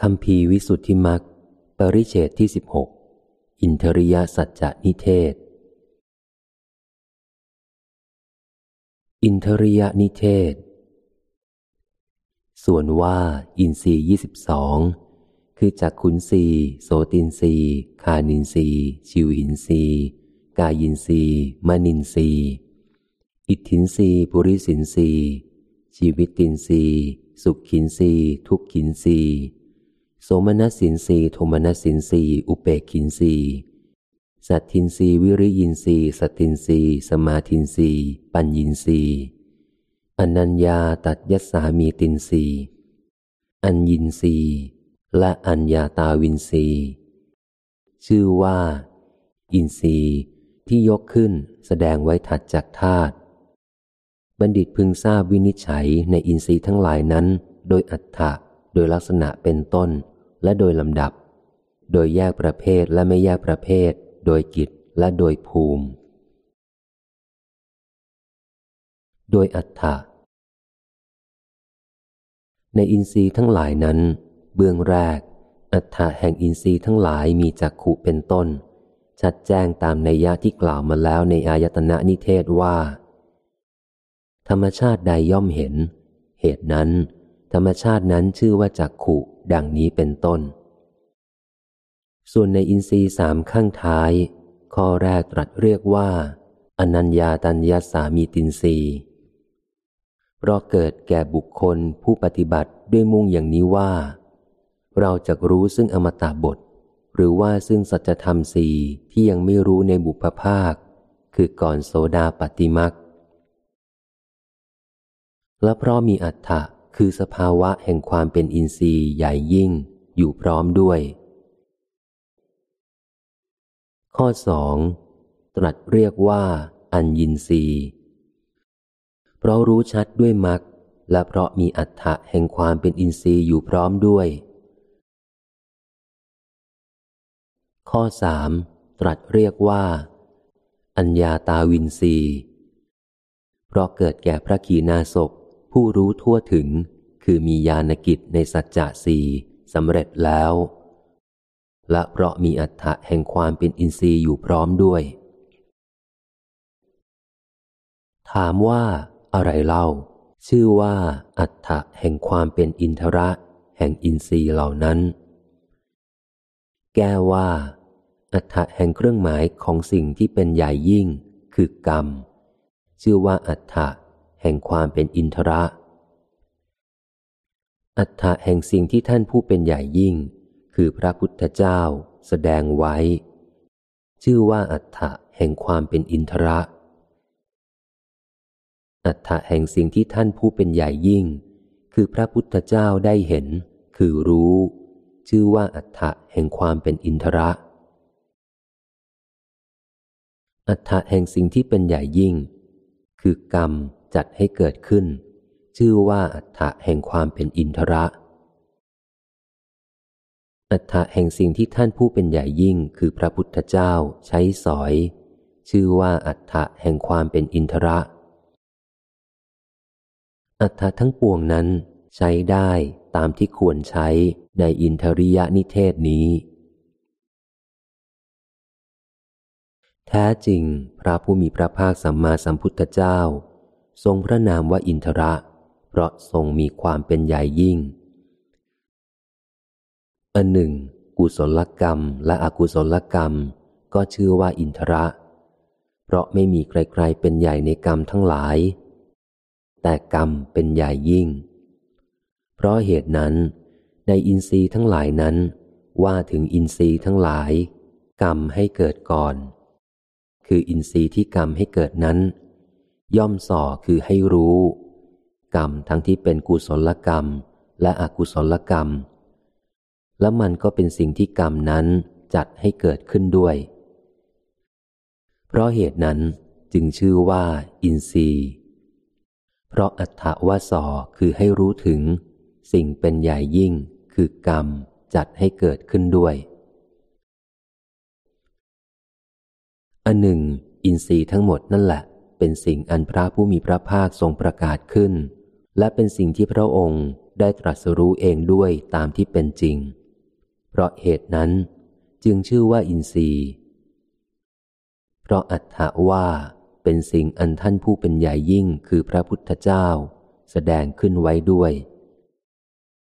คัมภีร์วิสุทธิมรรคปริจเฉทที่สิบหกอินทริยสัจจนิเทศ อินทริยนิเทศ ส่วนว่าอินทรีย์ยี่สิบสองคือจักขุนทรีย์โสตินทรีย์ฆานินทรีย์ชิวหินทรีย์กายินทรีย์มนินทรีย์อิตถินทรีย์ปุริสินทรีย์ชีวิตินสีสุขขินสีทุกขินสี โสมนัสินสีโทมนัสินสีอุเปกินสีสัตทินสีวิริยินสีสัตทินสีสมาทินสีปัญญินสีอนัญญาตัดยัสสามีตินสีอัญญินสีและอัญญาตาวินสีชื่อว่า อินสีที่ยกขึ้นแสดงไว้ถัดจากธาตุบัณฑิตพึงทราบวินิจฉัยในอินทรีย์ทั้งหลายนั้น โดยอัฏฐะโดยลักษณะเป็นต้น และโดยลำดับ โดยแยกประเภทและไม่แยกประเภท โดยกิจและโดยภูมิ โดยอัฏฐะในอินทรีย์ทั้งหลายนั้น เบื้องแรก อัฏฐะแห่งอินทรีย์ทั้งหลายมีจักขุเป็นต้น ชัดแจ้งตามในยะที่กล่าวมาแล้วในอายตนะนิเทศว่า ธรรมชาติใดย่อมเห็น เหตุนั้น รรมชาตินั้นชื่อว่าจักขุดังนี้เป็นต้น ส่วนในอินทรีย์สามข้างท้าย ข้อแรกตรัสเรียกว่า อนัญญาตัญญาสามีตินรีเพราะเกิดแก่บุคคลผู้ปฏิบัติด้วยมุ่งอย่างนี้ว่า เราจะรู้ซึ่งอมตะบท หรือว่าซึ่งสัจธรรมสี่ที่ยังไม่รู้ในบุพภาค คือก่อนโสดาปฏิมักและเพราะมีอัฏฐะ คือสภาวะแห่งความเป็นอินทรีย์ใหญ่ยิ่งอยู่พร้อมด้วย ข้อสองตรัสเรียกว่า อัญญินทรีย์เพราะรู้ชัดด้วยมรรคและเพราะมีอัฏฐะแห่งความเป็นอินทรีย์อยู่พร้อมด้วย ข้อสามตรัสเรียกว่า อัญญาตาวินทรีย์เพราะเกิดแก่พระขีณาสพผู้รู้ทั่วถึง คือมีญาณกิจในสัจจะสี่สำเร็จแล้ว และเพราะมีอัฏฐะแห่งความเป็นอินทรีย์อยู่พร้อมด้วย ถามว่าอะไรเล่า ชื่อว่าอัฏฐะแห่งความเป็นอินทระ แห่งอินทรีย์เหล่านั้น แก้ว่า อัฏฐะแห่งเครื่องหมายของสิ่งที่เป็นใหญ่ยิ่ง คือกรรม ชื่อว่าอัฏฐะแห่งความเป็นอินทระ อัฏฐะแห่งสิ่งที่ท่านผู้เป็นใหญ่ยิ่ง คือพระพุทธเจ้า แสดงไว้ ชื่อว่าอัฏฐะแห่งความเป็นอินทระ อัฏฐะแห่งสิ่งที่ท่านผู้เป็นใหญ่ยิ่ง คือพระพุทธเจ้าได้เห็น คือรู้ ชื่อว่าอัฏฐะแห่งความเป็นอินทระอัฏฐะแห่งสิ่งที่เป็นใหญ่ยิ่ง คือกรรมจัดให้เกิดขึ้น ชื่อว่าอัฏฐะแห่งความเป็นอินทระ อัฏฐะแห่งสิ่งที่ท่านผู้เป็นใหญ่ยิ่งคือพระพุทธเจ้าใช้สอย ชื่อว่าอัฏฐะแห่งความเป็นอินทระ อัฏฐะทั้งปวงนั้นใช้ได้ตามที่ควรใช้ในอินทริยนิเทศนี้ แท้จริง พระผู้มีพระภาคสัมมาสัมพุทธเจ้า ทรงพระนามว่าอินทระ เพราะทรงมีความเป็นใหญ่ยิ่ง อันหนึ่ง กุศลกรรมและอกุศลกรรม ก็ชื่อว่าอินทระ เพราะไม่มีใครๆเป็นใหญ่ในกรรมทั้งหลาย แต่กรรมเป็นใหญ่ยิ่ง เพราะเหตุนั้น ในอินทรีย์ทั้งหลายนั้น ว่าถึงอินทรีย์ทั้งหลาย กรรมให้เกิดก่อน คืออินทรีย์ที่กรรมให้เกิดนั้น ย่อมส่อคือให้รู้ กรรมทั้งที่เป็นกุศลกรรมและอกุศลกรรม และมันก็เป็นสิ่งที่กรรมนั้นจัดให้เกิดขึ้นด้วย เพราะเหตุนั้นจึงชื่อว่า อินทรีย์ เพราะอัตถวสอคือให้รู้ถึง สิ่งเป็นใหญ่ยิ่งคือกรรมจัดให้เกิดขึ้นด้วย อันหนึ่ง อินทรีย์ทั้งหมดนั่นแหละ เป็นสิ่งอันพระผู้มีพระภาคทรงประกาศขึ้น และเป็นสิ่งที่พระองค์ได้ตรัสรู้เองด้วยตามที่เป็นจริง เพราะเหตุนั้นจึงชื่อว่าอินทรีย์ เพราะอัตถะว่าเป็นสิ่งอันท่านผู้เป็นใหญ่ยิ่งคือพระพุทธเจ้า แสดงขึ้นไว้ด้วย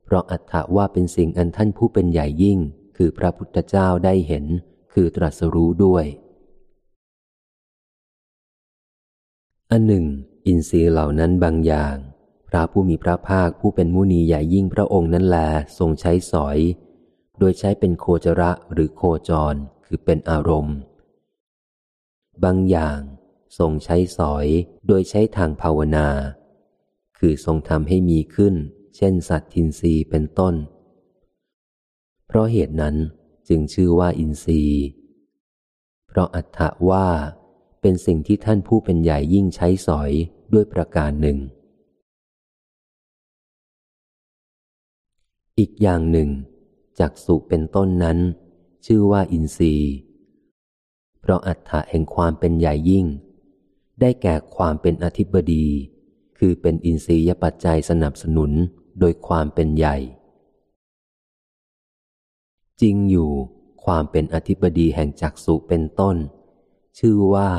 เพราะอัตถะว่าเป็นสิ่งอันท่านผู้เป็นใหญ่ยิ่งคือพระพุทธเจ้าได้เห็นคือตรัสรู้ด้วย อันหนึ่ง อินทรีย์เหล่านั้นบางอย่าง พระผู้มีพระภาคผู้เป็นมุนีใหญ่ยิ่งพระองค์นั้นแลทรงใช้สอย โดยใช้เป็นโคจระหรือโคจรคือเป็นอารมณ์ บางอย่างทรงใช้สอยโดยใช้ทางภาวนา คือทรงทำให้มีขึ้น เช่น สัตทินรีเป็นต้น เพราะเหตุนั้นจึงชื่อว่าอินทรีย์ เพราะอัตถะว่าเป็นสิ่งที่ท่านผู้เป็นใหญ่ยิ่งใช้สอยด้วยประการหนึ่ง อีกอย่างหนึ่งจากสุเป็นต้นนั้น ชื่อว่าอินทรีย์ เพราะอัตถะแห่งความเป็นใหญ่ยิ่ง ได้แก่ความเป็นอธิบดี คือเป็นอินทรียปัจจัยสนับสนุนโดยความเป็นใหญ่ จริงอยู่ความเป็นอธิบดีแห่งจักสุเป็นต้น ชื่อว่า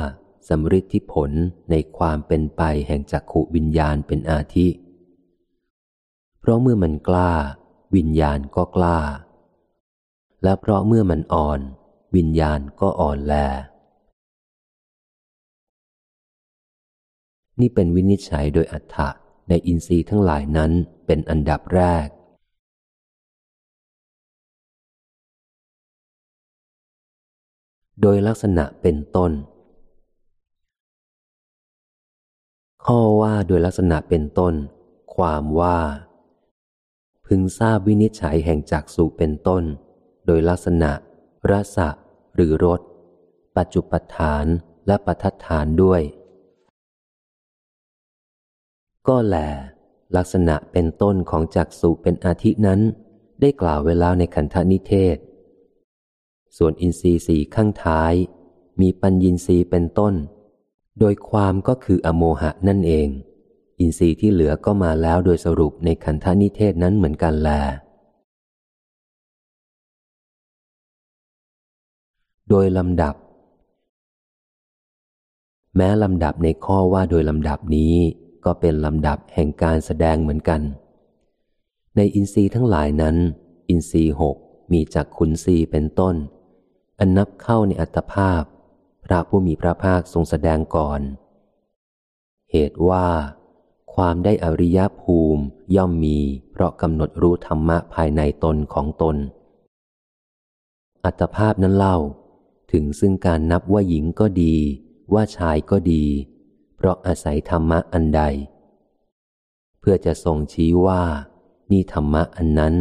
สำริที่ผลในความเป็นไปแห่งจักขุวิญญาณเป็นอาทิ เพราะเมื่อมันกล้า วิญญาณก็กล้า และเพราะเมื่อมันอ่อน วิญญาณก็อ่อนแล นี่เป็นวินิจฉัยโดยอัฏฐะในอินทรีย์ทั้งหลายนั้นเป็นอันดับแรก โดยลักษณะเป็นต้น ข้อว่าโดยลักษณะเป็นต้น ความว่า พึงทราบวินิจฉัยแห่งจักสุเป็นต้น โดยลักษณะรสะหรือรสปัจจุปฐานและปัฏฐานด้วย ก็แล ลักษณะเป็นต้นของจักสุเป็นอาทินั้น ได้กล่าวไว้แล้วในขันธนิเทศ ส่วนอินทรีย์สีข้างท้าย มีปัญญินทรีย์เป็นต้น โดยความก็คืออโมหะนั่นเอง อินทรีย์ที่เหลือก็มาแล้วโดยสรุปในขันธนิเทศนั้นเหมือนกันแล โดยลำดับ แม้ลำดับในข้อว่าโดยลำดับนี้ก็เป็นลำดับแห่งการแสดงเหมือนกัน ในอินทรีย์ทั้งหลายนั้น อินทรีย์หกมีจักขุนทรีย์เป็นต้น อันนับเข้าในอัตภาพ พระผู้มีพระภาคทรงแสดงก่อน เหตุว่า ความได้อริยภูมิย่อมมีเพราะกำหนดรู้ธรรมะภายในตนของตน อัตภาพนั้นเล่า ถึงซึ่งการนับว่าหญิงก็ดี ว่าชายก็ดี เพราะอาศัยธรรมะอันใด เพื่อจะทรงชี้ว่า นี่ธรรมะอันนั้น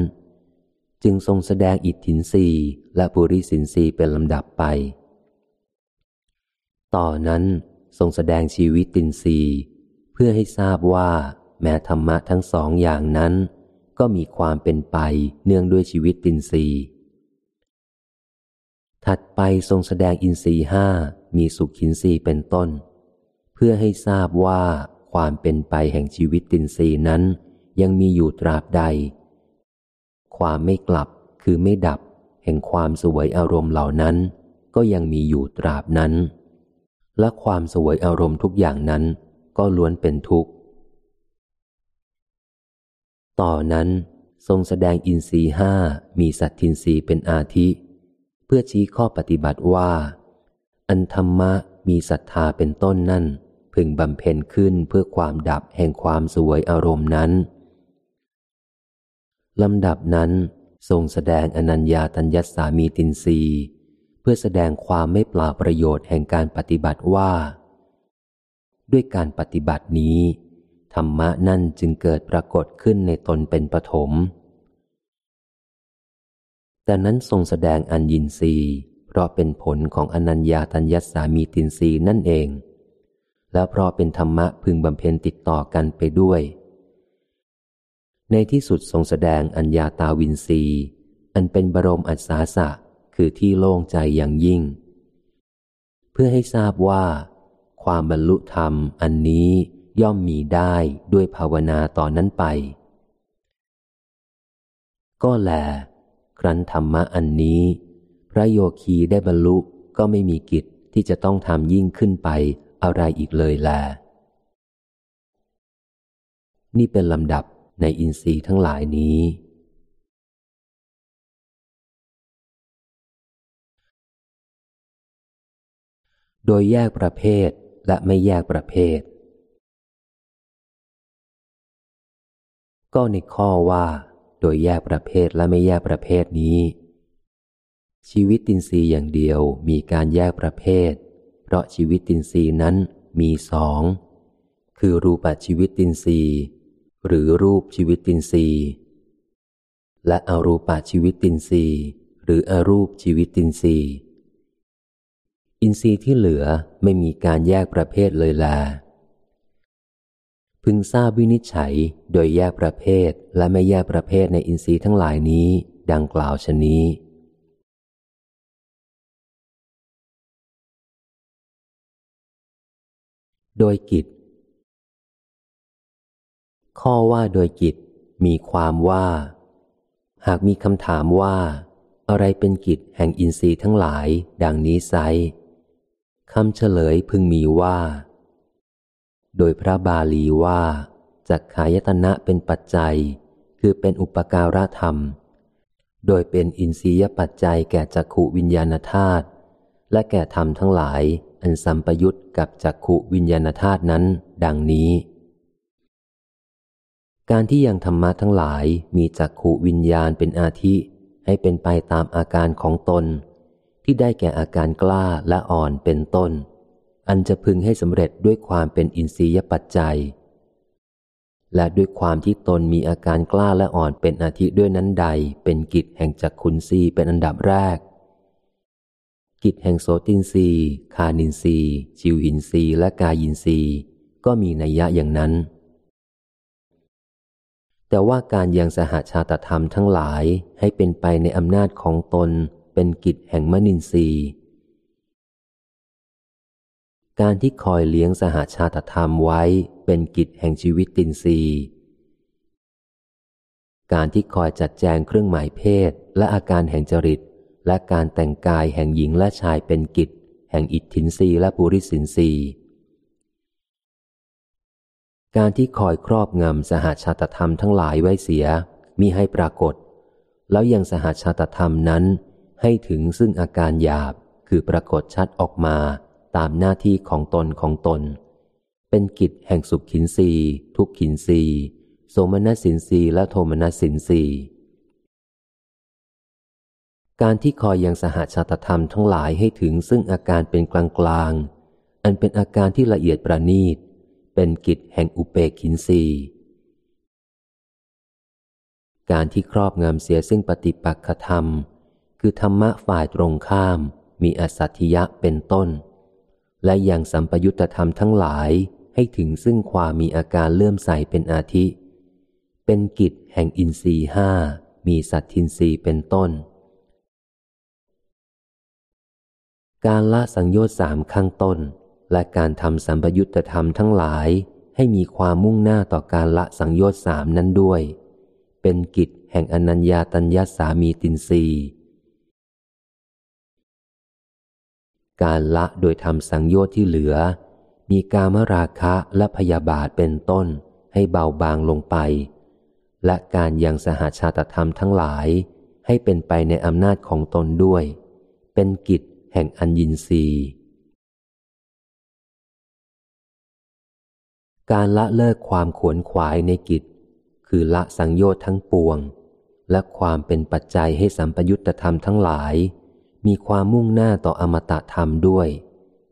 จึงทรงแสดงอิทธินรีและปุริสินรีเป็นลำดับไป ต่อนนั้นทรงแสดงชีวิตตินรี พื่อให้ทราบว่า แม้ธรรมะทั้งสองอย่างนั้น ก็มีความเป็นไปเนื่องด้วยชีวิตตินรีถัดไปทรงแสดงอินทรีห้ามีสุขินทรีเป็นต้น เพื่อให้ทราบว่าความเป็นไปแห่งชีวิตตินรีนั้น ยังมีอยู่ตราบใด ความไม่กลับคือไม่ดับ แห่งความสวยอารมณ์เหล่านั้น ก็ยังมีอยู่ตราบนั้น และความสวยอารมณ์ทุกอย่างนั้น ก็ล้วนเป็นทุกข์ ต่อนั้นทรงแสดงอินทรีห้ามีสัตทินรีเป็นอาทิ เพื่อชี้ข้อปฏิบัติว่า อันธรรมะมีศรัทธาเป็นต้นนั่น พึงบำเพ็ญขึ้นเพื่อความดับแห่งความสวยอารมณ์นั้นลำดับนั้นทรงแสดงอนัญญาตัญญสามีตินรีเพื่อแสดงความไม่เปล่าประโยชน์แห่งการปฏิบัติว่า ด้วยการปฏิบัตินี้ ธรรมะนั่นจึงเกิดปรากฏขึ้นในตนเป็นปฐมแต่นั้นทรงแสดงอัญญินรีเพราะเป็นผลของอนัญญาตัญญสามีตินรีนั่นเอง และเพราะเป็นธรรมะพึงบำเพ็ญติดต่อกันไปด้วย ในที่สุดทรงแสดงอัญญาตาวินรีอันเป็นบรมอัศาสะคือที่โล่งใจอย่างยิ่ง เพื่อให้ทราบว่า ความบรรลุธรรมอันนี้ย่อมมีได้ด้วยภาวนาต่อนนั้นไป ก็แล ครั้นธรรมะอันนี้ พระโยคีได้บรรลุก็ไม่มีกิจที่จะต้องทำยิ่งขึ้นไปอะไรอีกเลยแล นี่เป็นลำดับในอินทรีย์ทั้งหลายนี้ โดยแยกประเภท และไม่แยกประเภท ก็ในข้อว่า โดยแยกประเภทและไม่แยกประเภทนี้ ชีวิตตินทรีย์อย่างเดียวมีการแยกประเภท เพราะชีวิตตินทรีย์นั้นมีสองคือรูปชีวิตตินทรีย์หรือรูปชีวิตตินทรีย์และอรูปชีวิตตินทรีย์หรืออรูปชีวิตตินทรีย์ อินทรีย์ที่เหลือไม่มีการแยกประเภทเลยแลพึงทราบวินิจฉัยโดยแยกประเภทและไม่แยกประเภทในอินทรีย์ทั้งหลายนี้ ดังกล่าวฉะนี้ โดยกิจ ข้อว่าโดยกิจมีความว่า หากมีคำถามว่า อะไรเป็นกิจแห่งอินทรีย์ทั้งหลาย ดังนี้ไซ คำเฉลยพึงมีว่า โดยพระบาลีว่าจักขายตนะเป็นปัจจัย คือเป็นอุปการะธรรม โดยเป็นอินทรียปัจจัยแก่จักขุวิญญาณธาตุและแก่ธรรมทั้งหลาย อันสัมปยุตกับจักขุวิญญาณธาตุนั้น ดังนี้ การที่ยังธรรมะทั้งหลายมีจักขุวิญญาณเป็นอาทิ ให้เป็นไปตามอาการของตน ที่ได้แก่อาการกล้าและอ่อนเป็นต้น อันจะพึงให้สำเร็จด้วยความเป็นอินทรียปัจจัย และด้วยความที่ตนมีอาการกล้าและอ่อนเป็นอาทิด้วยนั้นใด เป็นกิจแห่งจักขุนทรีย์เป็นอันดับแรก กิจแห่งโสตินทรีย์ฆานินทรีย์ชิวหินทรีย์และกายินทรีย์ก็มีนัยยะอย่างนั้น แต่ว่าการยังสหชาตธรรมทั้งหลายให้เป็นไปในอำนาจของตน เป็นกิจแห่งมนินทรีย์การที่คอยเลี้ยงสหชาตธรรมไว้เป็นกิจแห่งชีวิตตินทรีย์การที่คอยจัดแจงเครื่องหมายเพศ และอาการแห่งจริต และการแต่งกายแห่งหญิงและชายเป็นกิจ แห่งอิทธินรีและปุริสินรีการที่คอยครอบงำสหาชาตธรรมทั้งหลายไว้เสียมิให้ปรากฏ แล้วยังสหาชาตธรรมนั้น ให้ถึงซึ่งอาการหยาบคือปรากฏชัดออกมาตามหน้าที่ของตนของตน เป็นกิจแห่งสุขขินสีทุกขินสีโสมนัสินสีและโทมนัสินสีการที่คอยยังสหชาตธรรมทั้งหลายให้ถึงซึ่งอาการเป็นกลางกลางอันเป็นอาการที่ละเอียดประณีต เป็นกิจแห่งอุเปกินสีการที่ครอบงำเสียซึ่งปฏิปักษธรรม คือธรรมะฝ่ายตรงข้าม มีอสัตยะเป็นต้น และอยังสัมปยุตธรรมทั้งหลายให้ถึงซึ่งความมีอาการเลื่อมใสเป็นอาทิ เป็นกิจแห่งอินทรีห้า มีสัตทินรีเป็นต้น การละสังโยชน์สามข้างต้น และการทำสัมปยุตธรรมทั้งหลายให้มีความมุ่งหน้าต่อการละสังโยชน์สามนั้นด้วย เป็นกิจแห่งอนัญญาตัญญาสามีตินรี การละโดยทำสังโยชน์ที่เหลือ มีกามราคะและพยาบาทเป็นต้นให้เบาบางลงไป และการยังสหาชาตธรรมทั้งหลาย ให้เป็นไปในอำนาจของตนด้วย เป็นกิจแห่งอัญญินรีการละเลิกความขวนขวายในกิจ คือละสังโยชน์ทั้งปวง และความเป็นปัจจัยให้สัมปยุตธรรมทั้งหลาย มีความมุ่งหน้าต่ออมตะธรรมด้วย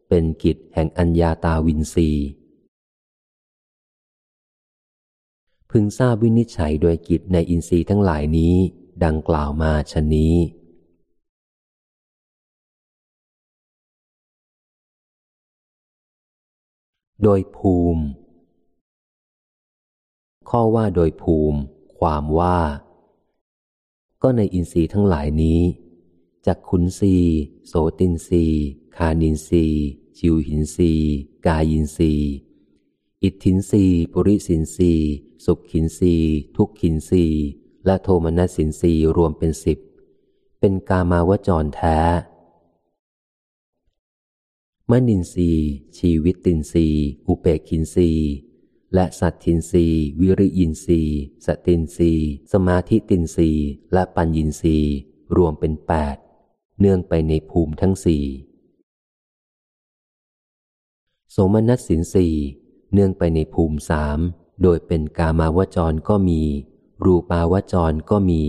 เป็นกิจแห่งอัญญาตาวินรีพึงทราบวินิจฉัยโดยกิจในอินทรีย์ทั้งหลายนี้ ดังกล่าวมาชนี้โดยภูมิ ข้อว่าโดยภูมิ ความว่า ก็ในอินทรีย์ทั้งหลายนี้ จากขุนสีโสตินสีคานินสีชิวหินสีกายินสีอิทธินสีปุริสินสีสุขขินสีทุกขินสีและโทมนัสสินสีรวมเป็นสิบ เป็นกามาวจรแท้ มนินทรีชีวิตตินทรีอุเปกินทรีและสัตทินรีวิริยินรีสตินรีสมาธิตินรีและปัญญินรีรวมเป็นแปด เนื่องไปในภูมิทั้งสี่สมนัสสินสีเนื่องไปในภูมิสามโดยเป็นกามาวจรก็มี รูปาวจรก็มี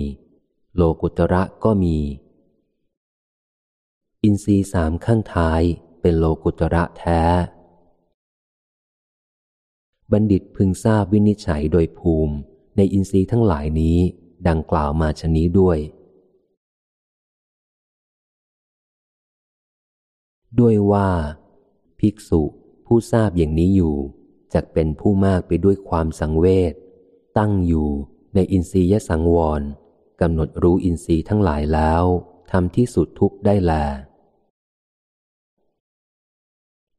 โลกุตระก็มี อินทรีสามข้างท้ายเป็นโลกุตระแท้ บัณฑิตพึงทราบวินิจฉัยโดยภูมิในอินทรีย์ทั้งหลายนี้ดังกล่าวมาชนี้ด้วย ด้วยว่า ภิกษุผู้ทราบอย่างนี้อยู่จะเป็นผู้มากไปด้วยความสังเวชตั้งอยู่ในอินทรียสังวรกำหนดรู้อินทรีย์ทั้งหลายแล้วทำที่สุดทุกได้แล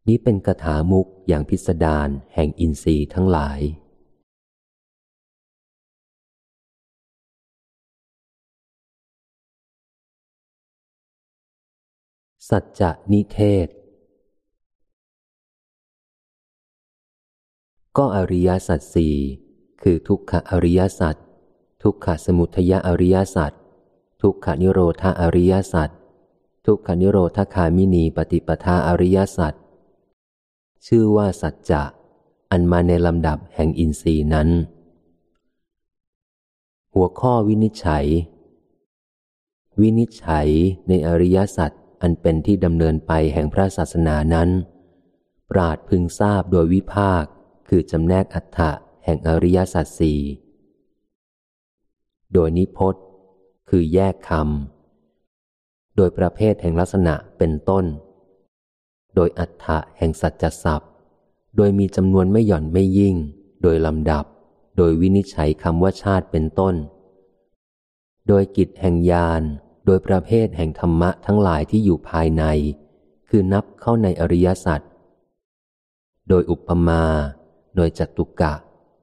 นี้เป็นกถามุกอย่างพิสดารแห่งอินทรีย์ทั้งหลาย สัจจะนิเทศ ก็อริยสัจสี่คือทุกขอริยสัจทุกขสมุทยอริยสัจทุกขนิโรธาอริยสัจทุกขนิโรธคามินีปฏิปทาอริยสัจชื่อว่าสัจจะอันมาในลำดับแห่งอินทรีย์นั้น หัวข้อวินิจฉัย วินิจฉัยในอริยสัจ อันเป็นที่ดำเนินไปแห่งพระศาสนานั้น ปราดพึงทราบโดยวิภาค คือจำแนกอัฏฐะแห่งอริยสัจสี่โดยนิพจน์ คือแยกคำโดยประเภทแห่งลักษณะเป็นต้น โดยอัฏฐะแห่งสัจศัพท์ โดยมีจำนวนไม่หย่อนไม่ยิ่ง โดยลำดับ โดยวินิจฉัยคำว่าชาติเป็นต้น โดยกิจแห่งญาณ โดยประเภทแห่งธรรมะทั้งหลายที่อยู่ภายใน คือนับเข้าในอริยสัจโดยอุปมา โดยจัตุกะ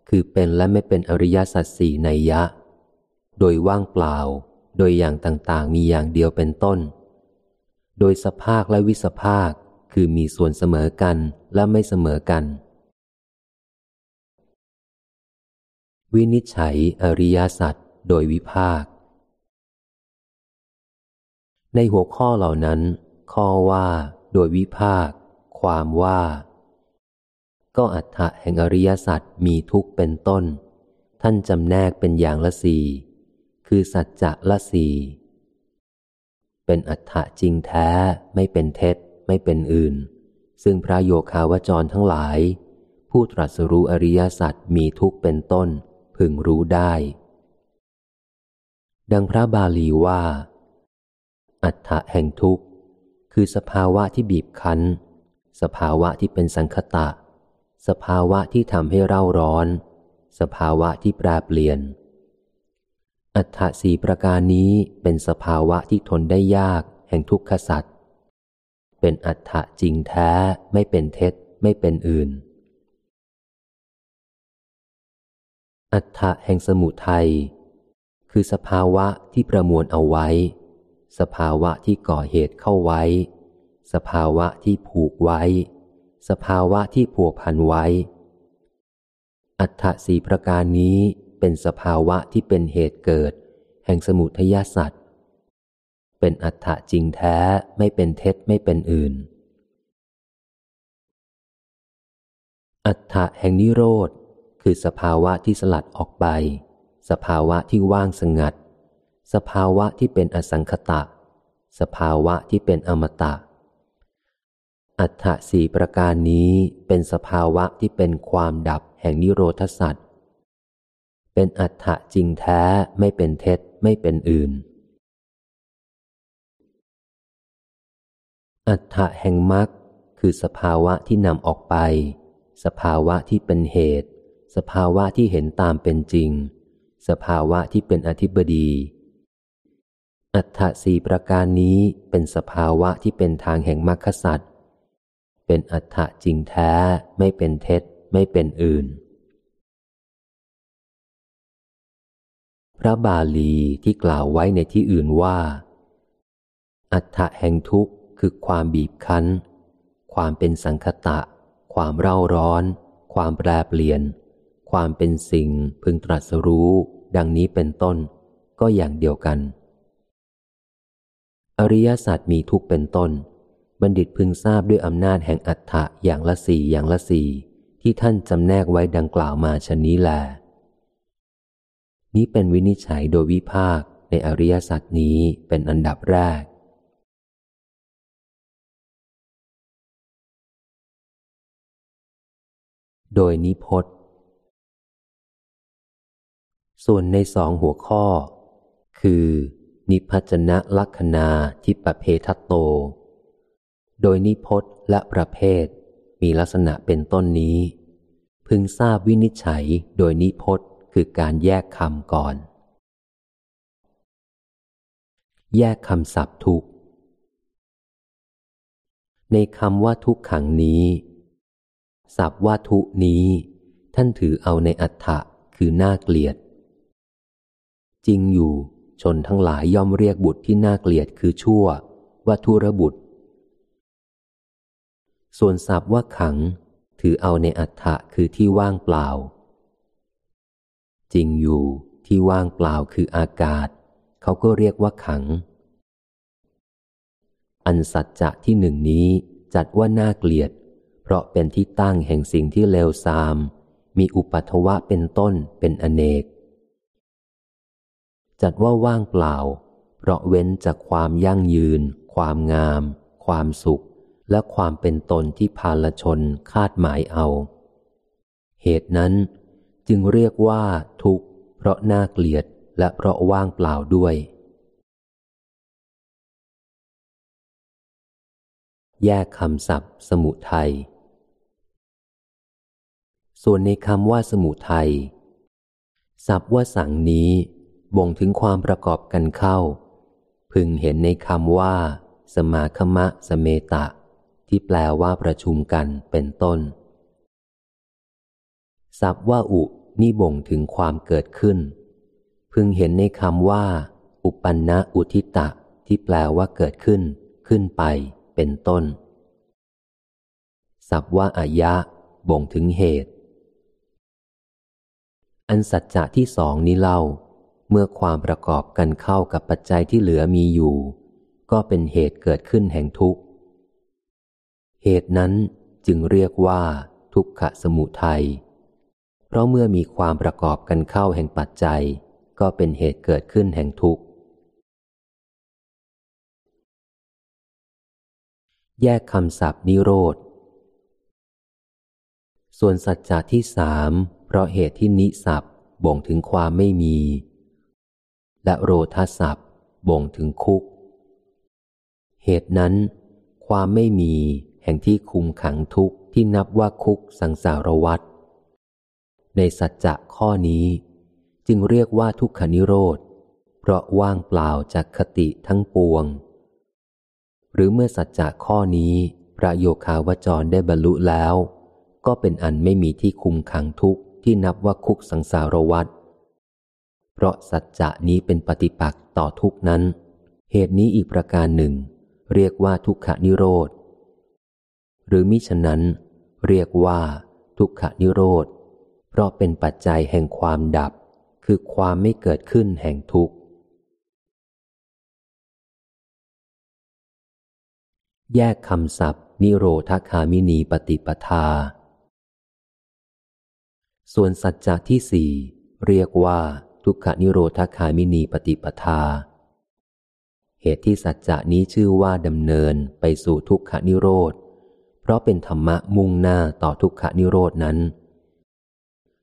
คือเป็นและไม่เป็นอริยสัจสี่ในยะ โดยว่างเปล่า โดยอย่างต่างๆ มีอย่างเดียวเป็นต้น โดยสภาคและวิสภาค คือมีส่วนเสมอกันและไม่เสมอกัน วินิจฉัยอริยสัจโดยวิภาค ในหัวข้อเหล่านั้น ข้อว่าโดยวิภาค ความว่า ก็อัฏฐะแห่งอริยสัจมีทุกเป็นต้น ท่านจำแนกเป็นอย่างละสี่คือสัจจะละสี่เป็นอัฏฐะจริงแท้ไม่เป็นเท็จ ไม่เป็นอื่น ซึ่งพระโยคาวจรทั้งหลาย ผู้ตรัสรู้อริยสัจมีทุกเป็นต้น พึงรู้ได้ ดังพระบาลีว่า อัฏฐะแห่งทุกข์ คือสภาวะที่บีบคั้น สภาวะที่เป็นสังคตะ สภาวะที่ทำให้เร่าร้อน สภาวะที่แปรเปลี่ยน อัฏฐะสีประการนี้เป็นสภาวะที่ทนได้ยาก แห่งทุกขสัตเป็นอัฏฐะจริงแท้ไม่เป็นเท็จไม่เป็นอื่น อัฏฐะแห่งสมุทัยคือสภาวะที่ประมวลเอาไว้ สภาวะที่ก่อเหตุเข้าไว้ สภาวะที่ผูกไว้ สภาวะที่ผัวพันไว้ อัฏฐะสี่ประการนี้เป็นสภาวะที่เป็นเหตุเกิด แห่งสมุทยสัตว์ เป็นอัฏฐะจริงแท้ไม่เป็นเท็จไม่เป็นอื่น อัฏฐะแห่งนิโรธคือสภาวะที่สลัดออกไป สภาวะที่ว่างสงัด สภาวะที่เป็นอสังขตะ สภาวะที่เป็นอมตะ อัฏฐะสี่ประการนี้เป็นสภาวะที่เป็นความดับแห่งนิโรธสัตว์เป็นอัฏฐะจริงแท้ไม่เป็นเท็จไม่เป็นอื่น อัฏฐะแห่งมรรคคือสภาวะที่นำออกไป สภาวะที่เป็นเหตุ สภาวะที่เห็นตามเป็นจริง สภาวะที่เป็นอธิบดี อัฏฐะสี่ประการนี้เป็นสภาวะที่เป็นทางแห่งมรรคสัตว์เป็นอัฏฐะจริงแท้ไม่เป็นเท็จไม่เป็นอื่น พระบาลีที่กล่าวไว้ในที่อื่นว่า อัฏฐะแห่งทุกข์คือความบีบคั้น ความเป็นสังคตะ ความเร่าร้อน ความแปรเปลี่ยน ความเป็นสิ่งพึงตรัสรู้ ดังนี้เป็นต้น ก็อย่างเดียวกัน อริยศาสัจมีทุกเป็นต้น บัณฑิตพึงทราบด้วยอำนาจแห่งอัฏฐะอย่างละสี่อย่างละสี่ที่ท่านจำแนกไว้ดังกล่าวมาชนนี้แล นี้เป็นวินิจฉัยโดยวิภาคในอริยสัจนี้เป็นอันดับแรก โดยนิพจน์ ส่วนในสองหัวข้อ คือ นิพจนะลักษณาทิปเพทัตโต โดยนิพจน์และประเภทมีลักษณะเป็นต้นนี้ พึงทราบวินิจฉัยโดยนิพจน์คือการแยกคำก่อน แยกคำศัพท์ทุก ในคำว่าทุกขังนี้ศัพท์ว่าทุนี้ ท่านถือเอาในอัฏฐะคือน่าเกลียด จริงอยู่ ชนทั้งหลายย่อมเรียกบุตรที่น่าเกลียดคือชั่ว ว่าทุรบุตร ส่วนศัพท์ว่าขัง ถือเอาในอัฏฐะคือที่ว่างเปล่า จริงอยู่ที่ว่างเปล่าคืออากาศ เขาก็เรียกว่าขัง อันสัจจะที่หนึ่งนี้จัดว่าน่าเกลียด เพราะเป็นที่ตั้งแห่งสิ่งที่เลวทราม มีอุปัทวะเป็นต้นเป็นอเนก จัดว่าว่างเปล่า เพราะเว้นจากความยั่งยืน ความงาม ความสุข และความเป็นตนที่พาลชนคาดหมายเอา เหตุนั้น จึงเรียกว่าทุกข์ เพราะน่าเกลียดและเพราะว่างเปล่าด้วย แยกคำศัพท์ สมุทัยส่วนในคำว่าสมุทัยศัพท์ว่าสังนี้ บ่งถึงความประกอบกันเข้า พึงเห็นในคำว่า สมาคมะสเมตะ ที่แปลว่าประชุมกันเป็นต้นศัพท์ว่าอุ นี่บ่งถึงความเกิดขึ้น พึงเห็นในคำว่า อุปันนะอุทิตะ ที่แปลว่าเกิดขึ้น ขึ้นไป เป็นต้นศัพท์ว่าอายะ บ่งถึงเหตุ อันสัจจะที่สองนี้เล่า เมื่อความประกอบกันเข้ากับปัจจัยที่เหลือมีอยู่ ก็เป็นเหตุเกิดขึ้นแห่งทุกข์ เหตุนั้นจึงเรียกว่า ทุกขสมุทัย เพราะเมื่อมีความประกอบกันเข้าแห่งปัจจัย ก็เป็นเหตุเกิดขึ้นแห่งทุกข์ แยกคำศัพท์นิโรธ ส่วนสัจจะที่สามเพราะเหตุที่นิสับบ่งถึงความไม่มี และโรทัศัพท์ บ่งถึงคุก เหตุนั้น ความไม่มีแห่งที่คุมขังทุกที่นับว่าคุกสังสารวัฏในสัจจะข้อนี้ จึงเรียกว่าทุกขนิโรธ เพราะว่างเปล่าจากคติทั้งปวง หรือเมื่อสัจจะข้อนี้พระโยคาวจรได้บรรลุแล้ว ก็เป็นอันไม่มีที่คุมขังทุกที่นับว่าคุกสังสารวัฏ เพราะสัจจะนี้เป็นปฏิปักษ์ต่อทุกนั้น เหตุนี้อีกประการหนึ่ง เรียกว่าทุกขนิโรธ หรือมิฉะนั้น เรียกว่า ทุกขนิโรธ เพราะเป็นปัจจัยแห่งความดับ คือความไม่เกิดขึ้นแห่งทุกข์แยกคำศัพท์ นิโรธคามินีปฏิปทา ส่วนสัจจะที่สี่เรียกว่า ทุกขนิโรธคามินีปฏิปทา เหตุที่สัจจะนี้ชื่อว่าดำเนินไปสู่ทุกขนิโรธ เพราะเป็นธรรมะมุ่งหน้าต่อทุกขานิโรดนั้น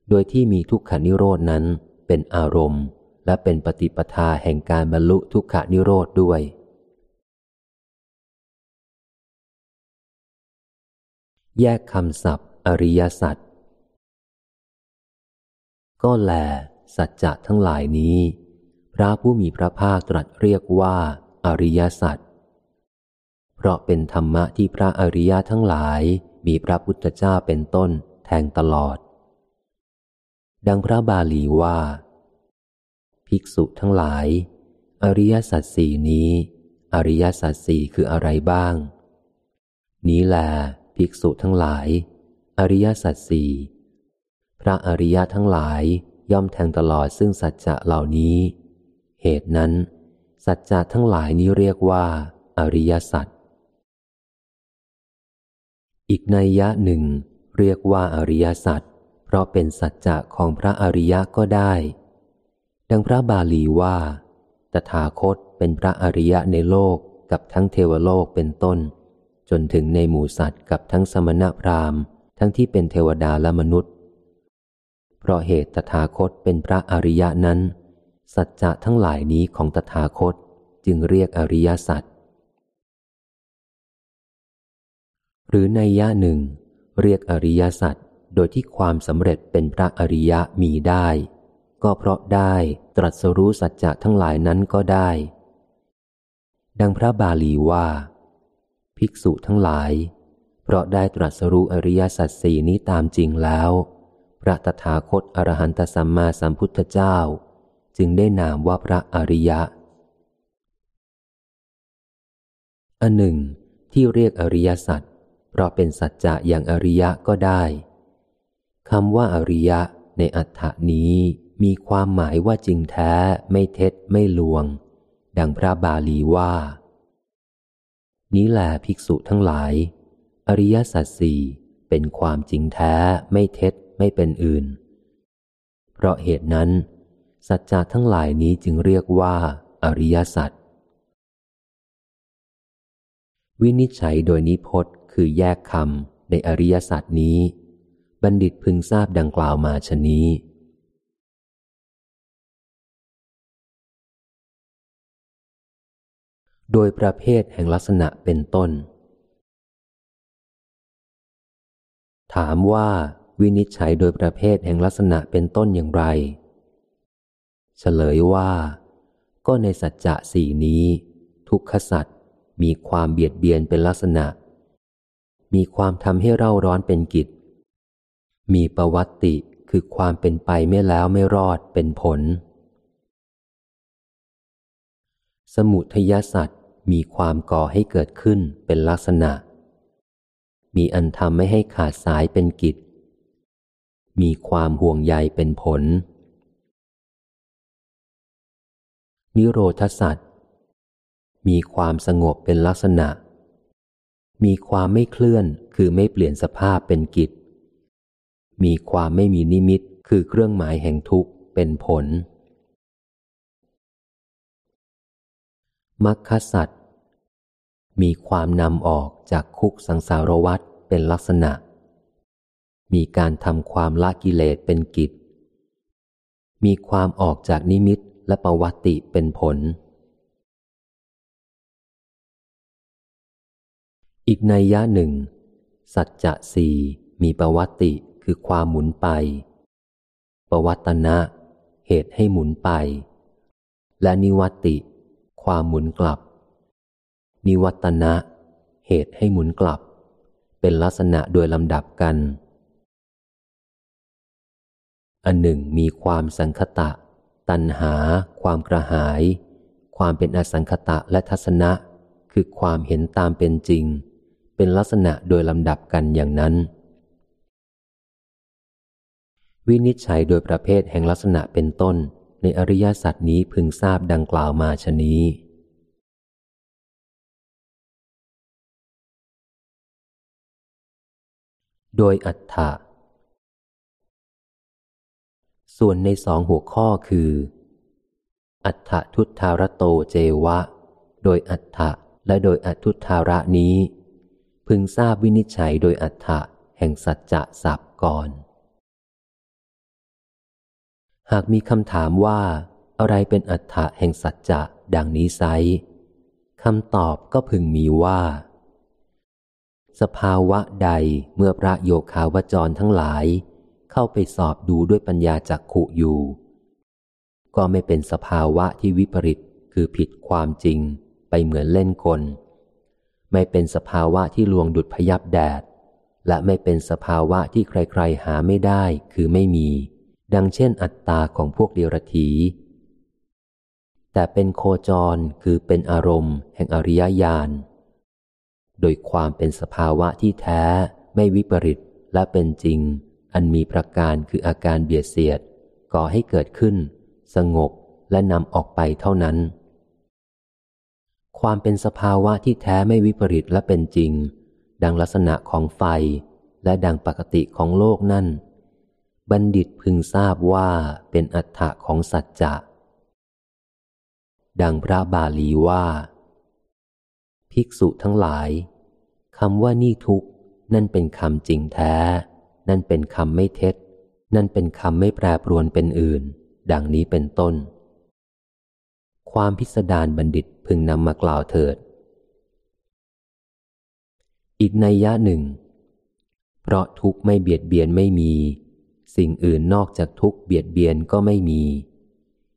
โดยที่มีทุกขานิโรดนั้นเป็นอารมณ์ และเป็นปฏิปทาแห่งการบรรลุทุกขานิโรธด้วย แยกคำศัพท์ อริยสัจก็แล สัจจะทั้งหลายนี้ พระผู้มีพระภาคตรัสเรียกว่า อริยสัจเพราะเป็นธรรมะที่พระอริยะทั้งหลายมีพระพุทธเจ้าเป็นต้นแทงตลอด ดังพระบาลีว่า ภิกษุทั้งหลาย อริยสัจสี่นี้ อริยสัจสี่คืออะไรบ้าง นี้แหลภิกษุทั้งหลาย อริยสัจสี่พระอริยทั้งหลาย ย่อมแทงตลอดซึ่งสัจจะเหล่านี้ เหตุนั้น สัจจะทั้งหลายนี้เรียกว่า อริยสัจอีกนัยยะหนึ่ง เรียกว่าอริยสัจเพราะเป็นสัจจะของพระอริยะก็ได้ ดังพระบาลีว่า ตถาคตเป็นพระอริยะในโลกกับทั้งเทวโลกเป็นต้น จนถึงในหมู่สัตว์กับทั้งสมณพราหมณ์ ทั้งที่เป็นเทวดาและมนุษย์ เพราะเหตุตถาคตเป็นพระอริยะนั้น สัจจะทั้งหลายนี้ของตถาคตจึงเรียกอริยสัจหรือในยะหนึ่ง เรียกอริยสัจโดยที่ความสำเร็จเป็นพระอริยะมีได้ ก็เพราะได้ตรัสรู้สัจจะทั้งหลายนั้นก็ได้ ดังพระบาลีว่า ภิกษุทั้งหลาย เพราะได้ตรัสรู้อริยสัจสี่นี้ตามจริงแล้ว พระตถาคตอรหันตสัมมาสัมพุทธเจ้า จึงได้นามว่าพระอริยะ อันหนึ่ง ที่เรียกอริยสัจเพราะเป็นสัจจะอย่างอริยะก็ได้คำว่าอริยะในอัฏฐานี้มีความหมายว่าจริงแท้ไม่เท็จไม่ลวง ดังพระบาลีว่า นี้แหละภิกษุทั้งหลาย อริยสัจสี่เป็นความจริงแท้ไม่เท็จ ไม่เป็นอื่น เพราะเหตุนั้น สัจจะทั้งหลายนี้จึงเรียกว่า อริยสัจวินิจฉัยโดยนิพจน์คือแยกคำในอริยสัจนี้ บัณฑิตพึงทราบดังกล่าวมาชนี้โดยประเภทแห่งลักษณะเป็นต้น ถามว่า วินิจฉัยโดยประเภทแห่งลักษณะเป็นต้นอย่างไร เฉลยว่า ก็ในสัจจะสี่นี้ ทุกขสัตว์มีความเบียดเบียนเป็นลักษณะ มีความทำให้เร่าร้อนเป็นกิจ มีประวัติคือความเป็นไปไม่แล้วไม่รอดเป็นผล สมุทยสัตว์มีความก่อให้เกิดขึ้นเป็นลักษณะ มีอันทำไม่ให้ขาดสายเป็นกิจ มีความห่วงใยเป็นผล นิโรธสัตว์มีความสงบเป็นลักษณะ มีความไม่เคลื่อนคือไม่เปลี่ยนสภาพเป็นกิจ มีความไม่มีนิมิตคือเครื่องหมายแห่งทุกข์เป็นผล มัคคสัตว์มีความนำออกจากคุกสังสารวัฏเป็นลักษณะ มีการทำความละกิเลสเป็นกิจ มีความออกจากนิมิตและประวัติเป็นผล อีกในยะหนึ่ง สัจจะสี่มีประวัติคือความหมุนไปประวัตนะ เหตุให้หมุนไป และนิวัติ ความหมุนกลับ นิวัตนะ เหตุให้หมุนกลับ เป็นลักษณะโดยลำดับกัน อันหนึ่งมีความสังคตะ ตัณหา ความกระหาย ความเป็นอสังคตะและทัศนะ คือความเห็นตามเป็นจริง เป็นลักษณะโดยลำดับกันอย่างนั้น วินิจฉัยโดยประเภทแห่งลักษณะเป็นต้น ในอริยสัจนี้พึงทราบดังกล่าวมาชนี้โดยอัฏฐะ ส่วนในสองหัวข้อคือ อัฏฐทุตธารโตเจวะ โดยอัฏฐะและโดยอัทุตธาระนี้ พึงทราบวินิจฉัยโดยอัฏฐะแห่งสัจจะสับก่อน หากมีคำถามว่า อะไรเป็นอัฏฐะแห่งสัจจะดังนี้ไซคำตอบก็พึงมีว่า สภาวะใดเมื่อพระโยคาวจรทั้งหลาย เข้าไปสอบดูด้วยปัญญาจักขุอยู่ ก็ไม่เป็นสภาวะที่วิปริตคือผิดความจริงไปเหมือนเล่นกลไม่เป็นสภาวะที่ลวงดุดพยับแดด และไม่เป็นสภาวะที่ใครๆหาไม่ได้คือไม่มี ดังเช่นอัตตาของพวกเดียรถี แต่เป็นโคจรคือเป็นอารมณ์ แห่งอริยญาณโดยความเป็นสภาวะที่แท้ ไม่วิปริตและเป็นจริง อันมีประการคืออาการเบียดเสียด ก่อให้เกิดขึ้น สงบและนำออกไปเท่านั้น ความเป็นสภาวะที่แท้ไม่วิปริตและเป็นจริง ดังลักษณะของไฟและดังปกติของโลกนั่น บัณฑิตพึงทราบว่าเป็นอัฏฐะของสัจจะ ดังพระบาลีว่า ภิกษุทั้งหลายคำว่านี่ทุกนั่นเป็นคำจริงแท้ นั่นเป็นคำไม่เท็จ นั่นเป็นคำไม่แปรปรวนเป็นอื่น ดังนี้เป็นต้น ความพิสดารบัณฑิตพึงนำมากล่าวเถิด อีกในยะหนึ่ง เพราะทุกไม่เบียดเบียนไม่มี สิ่งอื่นนอกจากทุกเบียดเบียนก็ไม่มี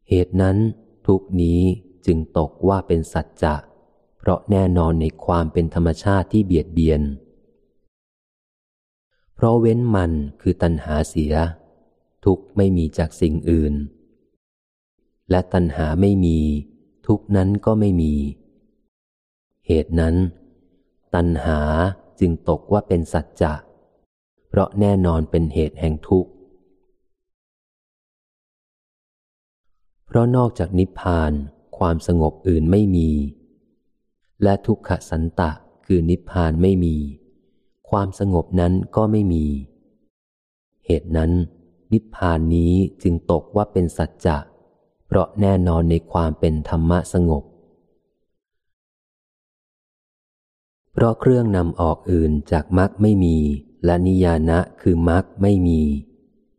เหตุนั้นทุกนี้จึงตกว่าเป็นสัจจะ เพราะแน่นอนในความเป็นธรรมชาติที่เบียดเบียน เพราะเว้นมันคือตัณหาเสีย ทุกไม่มีจากสิ่งอื่น และตัณหาไม่มี ทุกนั้นก็ไม่มี เหตุนั้น ตัณหาจึงตกว่าเป็นสัจจะ เพราะแน่นอนเป็นเหตุแห่งทุกข์ เพราะนอกจากนิพพานความสงบอื่นไม่มี และทุกขสันตะคือนิพพานไม่มี ความสงบนั้นก็ไม่มี เหตุนั้น นิพพานนี้จึงตกว่าเป็นสัจจะ เพราะแน่นอนในความเป็นธรรมะสงบ เพราะเครื่องนำออกอื่นจากมรรคไม่มี และนิยานะคือมรรคไม่มี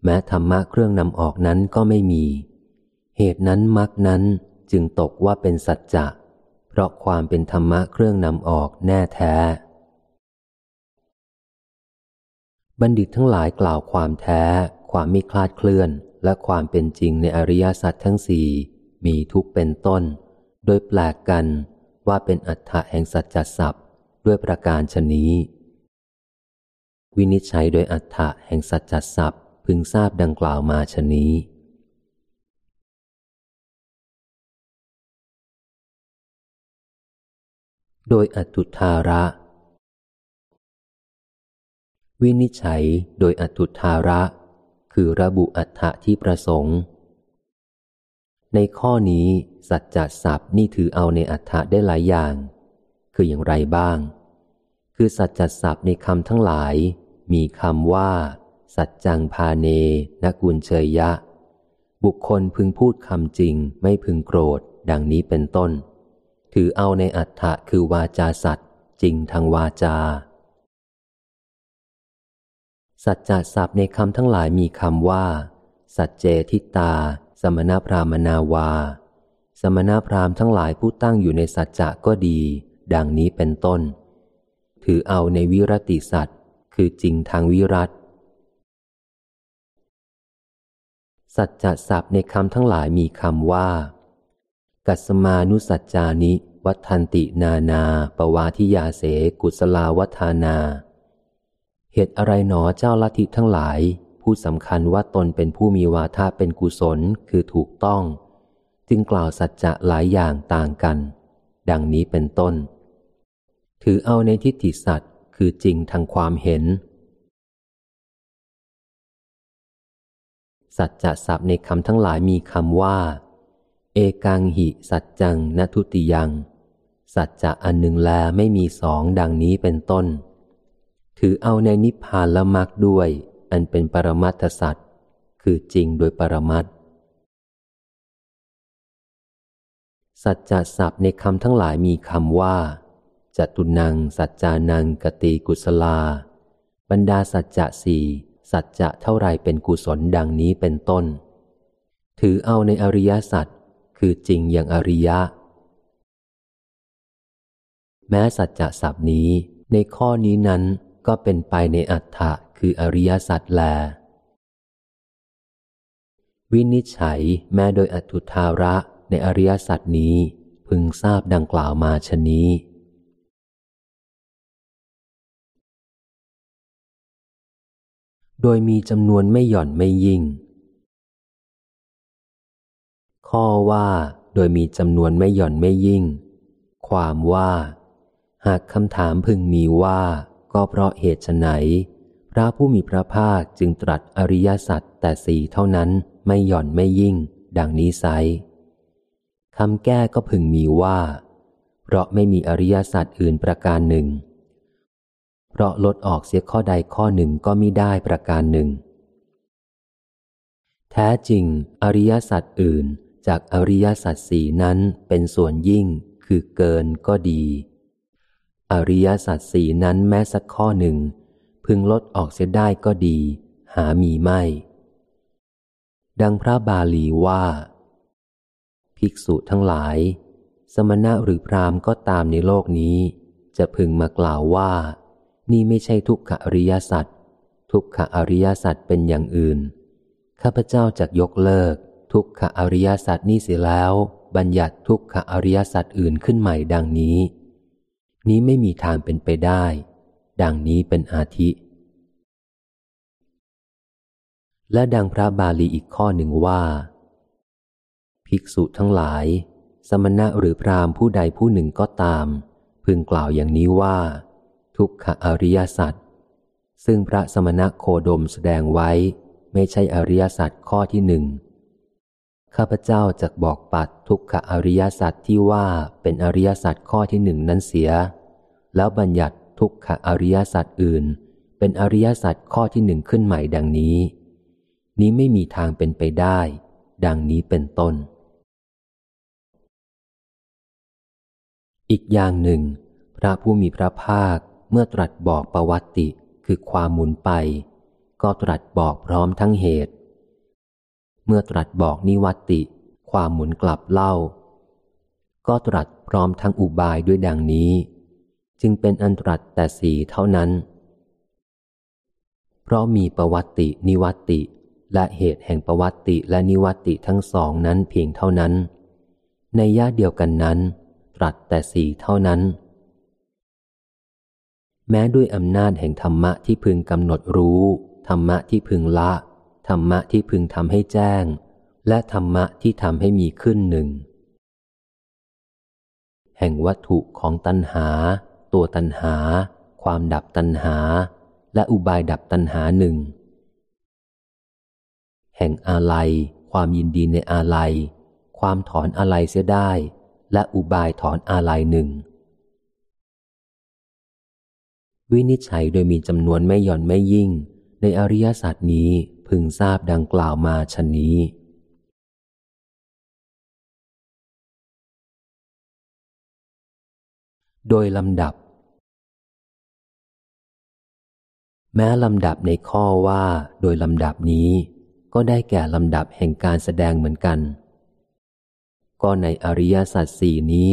แม้ธรรมะเครื่องนำออกนั้นก็ไม่มี เหตุนั้นมรรคนั้นจึงตกว่าเป็นสัจจะ เพราะความเป็นธรรมะเครื่องนำออกแน่แท้ บัณฑิตทั้งหลายกล่าวความแท้ ความไม่คลาดเคลื่อน และความเป็นจริงในอริยสัจทั้งสี่มีทุกเป็นต้น โดยแปลกกันว่าเป็นอัฏฐะแห่งสัจจศัพด้วยประการชนี้ วินิจฉัยโดยอัฏฐะแห่งสัจจศัพพึงทราบดังกล่าวมาชนี้ โดยอัตุธาระ วินิจฉัยโดยอัตุธาระ คือระบุอัฏฐะที่ประสงค์ ในข้อนี้สัจจศัพท์นี่ถือเอาในอัฏฐะได้หลายอย่าง คืออย่างไรบ้าง คือสัจจศัพท์ในคำทั้งหลาย มีคำว่า สัจจังพาเนนกุลเชยยะ บุคคลพึงพูดคำจริงไม่พึงโกรธ ดังนี้เป็นต้น ถือเอาในอัฏฐะคือวาจาสัตว์จริงทางวาจา สัจจะศัพท์ในคำทั้งหลายมีคำว่า สัจเจทิตา สมณพรามนาวา สมณพราหมณ์ทั้งหลายผู้ตั้งอยู่ในสัจจะก็ดี ดังนี้เป็นต้น ถือเอาในวิรติสัตว์คือจริงทางวิรัตสัจจะศัพท์ในคำทั้งหลายมีคำว่า กัสมานุสัจจานิ วัฏันตินานา ปวาทิยาเส กุศลาวัฒานา เหตุอะไรหนอเจ้าลัทธิทั้งหลาย ผู้สำคัญว่าตนเป็นผู้มีวาทะเป็นกุศลคือถูกต้อง จึงกล่าวสัจจะหลายอย่างต่างกัน ดังนี้เป็นต้น ถือเอาในทิฏฐิสัตว์คือจริงทางความเห็น สัจจะศัพท์ในคำทั้งหลายมีคำว่า เอกังหิ สัจจังนทุติยัง สัจจะอันหนึ่งแลไม่มีสองดังนี้เป็นต้น ถือเอาในนิพพานละมักด้วย อันเป็นปรมัตถสัตว์คือจริงโดยปรมัตสัจจะศัพท์ในคำทั้งหลายมีคำว่าจตุนัง สัจจานังกติกุศลา บรรดาสัจจะสี่สัจจะเท่าไรเป็นกุศลดังนี้เป็นต้น ถือเอาในอริยสัจคือจริงอย่างอริยะ แม้สัจจะศัพท์นี้ในข้อนี้นั้น ก็เป็นไปในอัฏฐะคืออริยสัจแล วินิจฉัยแม้โดยอัตุธาระในอริยสัจนี้พึงทราบดังกล่าวมาชนี้ โดยมีจำนวนไม่หย่อนไม่ยิ่ง ข้อว่าโดยมีจำนวนไม่หย่อนไม่ยิ่ง ความว่า หากคำถามพึงมีว่า ก็เพราะเหตุไฉนพระผู้มีพระภาคจึงตรัสอริยสัจแต่สี่เท่านั้นไม่หย่อนไม่ยิ่ง ดังนี้ไซคำแก้ก็พึงมีว่า เพราะไม่มีอริยสัจอื่นประการหนึ่ง เพราะลดออกเสียข้อใดข้อหนึ่งก็มิได้ประการหนึ่ง แท้จริง อริยสัจอื่นจากอริยสัจสีนั้นเป็นส่วนยิ่งคือเกินก็ดี อริยสัจสีนั้นแม้สักข้อหนึ่ง พึงลดออกเสียได้ก็ดี หามีไม่ ดังพระบาลีว่า ภิกษุทั้งหลาย สมณะหรือพรามก็ตามในโลกนี้ จะพึงมากล่าวว่า นี่ไม่ใช่ทุกขอริยสัจทุกขอริยสัจเป็นอย่างอื่น ข้าพเจ้าจะยกเลิก ทุกขอริยสัจนี้เสียแล้ว บัญญัติทุกขอริยสัจอื่นขึ้นใหม่ดังนี้ นี้ไม่มีทางเป็นไปได้ ดังนี้เป็นอาทิ และดังพระบาลีอีกข้อหนึ่งว่า ภิกษุทั้งหลาย สมณะหรือพรามผู้ใดผู้หนึ่งก็ตาม พึงกล่าวอย่างนี้ว่า ทุกขอริยสัจซึ่งพระสมณะโคดมแสดงไว้ ไม่ใช่อริยสัจข้อที่หนึ่ง ข้าพเจ้าจะบอกปัดทุกขอริยสัจที่ว่าเป็นอริยสัจข้อที่หนึ่งนั้นเสีย แล้วบัญญัติทุกขอริยสัจอื่น เป็นอริยสัจข้อที่หนึ่งขึ้นใหม่ดังนี้ นี้ไม่มีทางเป็นไปได้ ดังนี้เป็นต้น อีกอย่างหนึ่ง พระผู้มีพระภาคเมื่อตรัสบอกประวัติคือความหมุนไป ก็ตรัสบอกพร้อมทั้งเหตุ เมื่อตรัสบอกนิวัติ ความหมุนกลับเล่า ก็ตรัสพร้อมทั้งอุบายด้วยดังนี้ จึงเป็นอันตรัสแต่สีเท่านั้น เพราะมีประวัตินิวัติ และเหตุแห่งประวัติและนิวัติทั้งสองนั้นเพียงเท่านั้น ในย่าเดียวกันนั้น ตรัสแต่สีเท่านั้น แม้ด้วยอำนาจแห่งธรรมะที่พึงกำหนดรู้ธรรมะที่พึงละ ธรรมะที่พึงทำให้แจ้ง และธรรมะที่ทำให้มีขึ้นหนึ่ง แห่งวัตถุของตัณหา ตัวตัณหา ความดับตัณหา และอุบายดับตัณหาหนึ่ง แห่งอาลัย ความยินดีในอาลัย ความถอนอาลัยเสียได้ และอุบายถอนอาลัยหนึ่งวินิจฉัยโดยมีจำนวนไม่หย่อนไม่ยิ่ง ในอริยศาสัจนี้ พึงทราบดังกล่าวมาชนนี้ โดยลำดับ แม้ลำดับในข้อว่าโดยลำดับนี้ก็ได้แก่ลำดับแห่งการแสดงเหมือนกัน ก็ในอริยสัจสี่นี้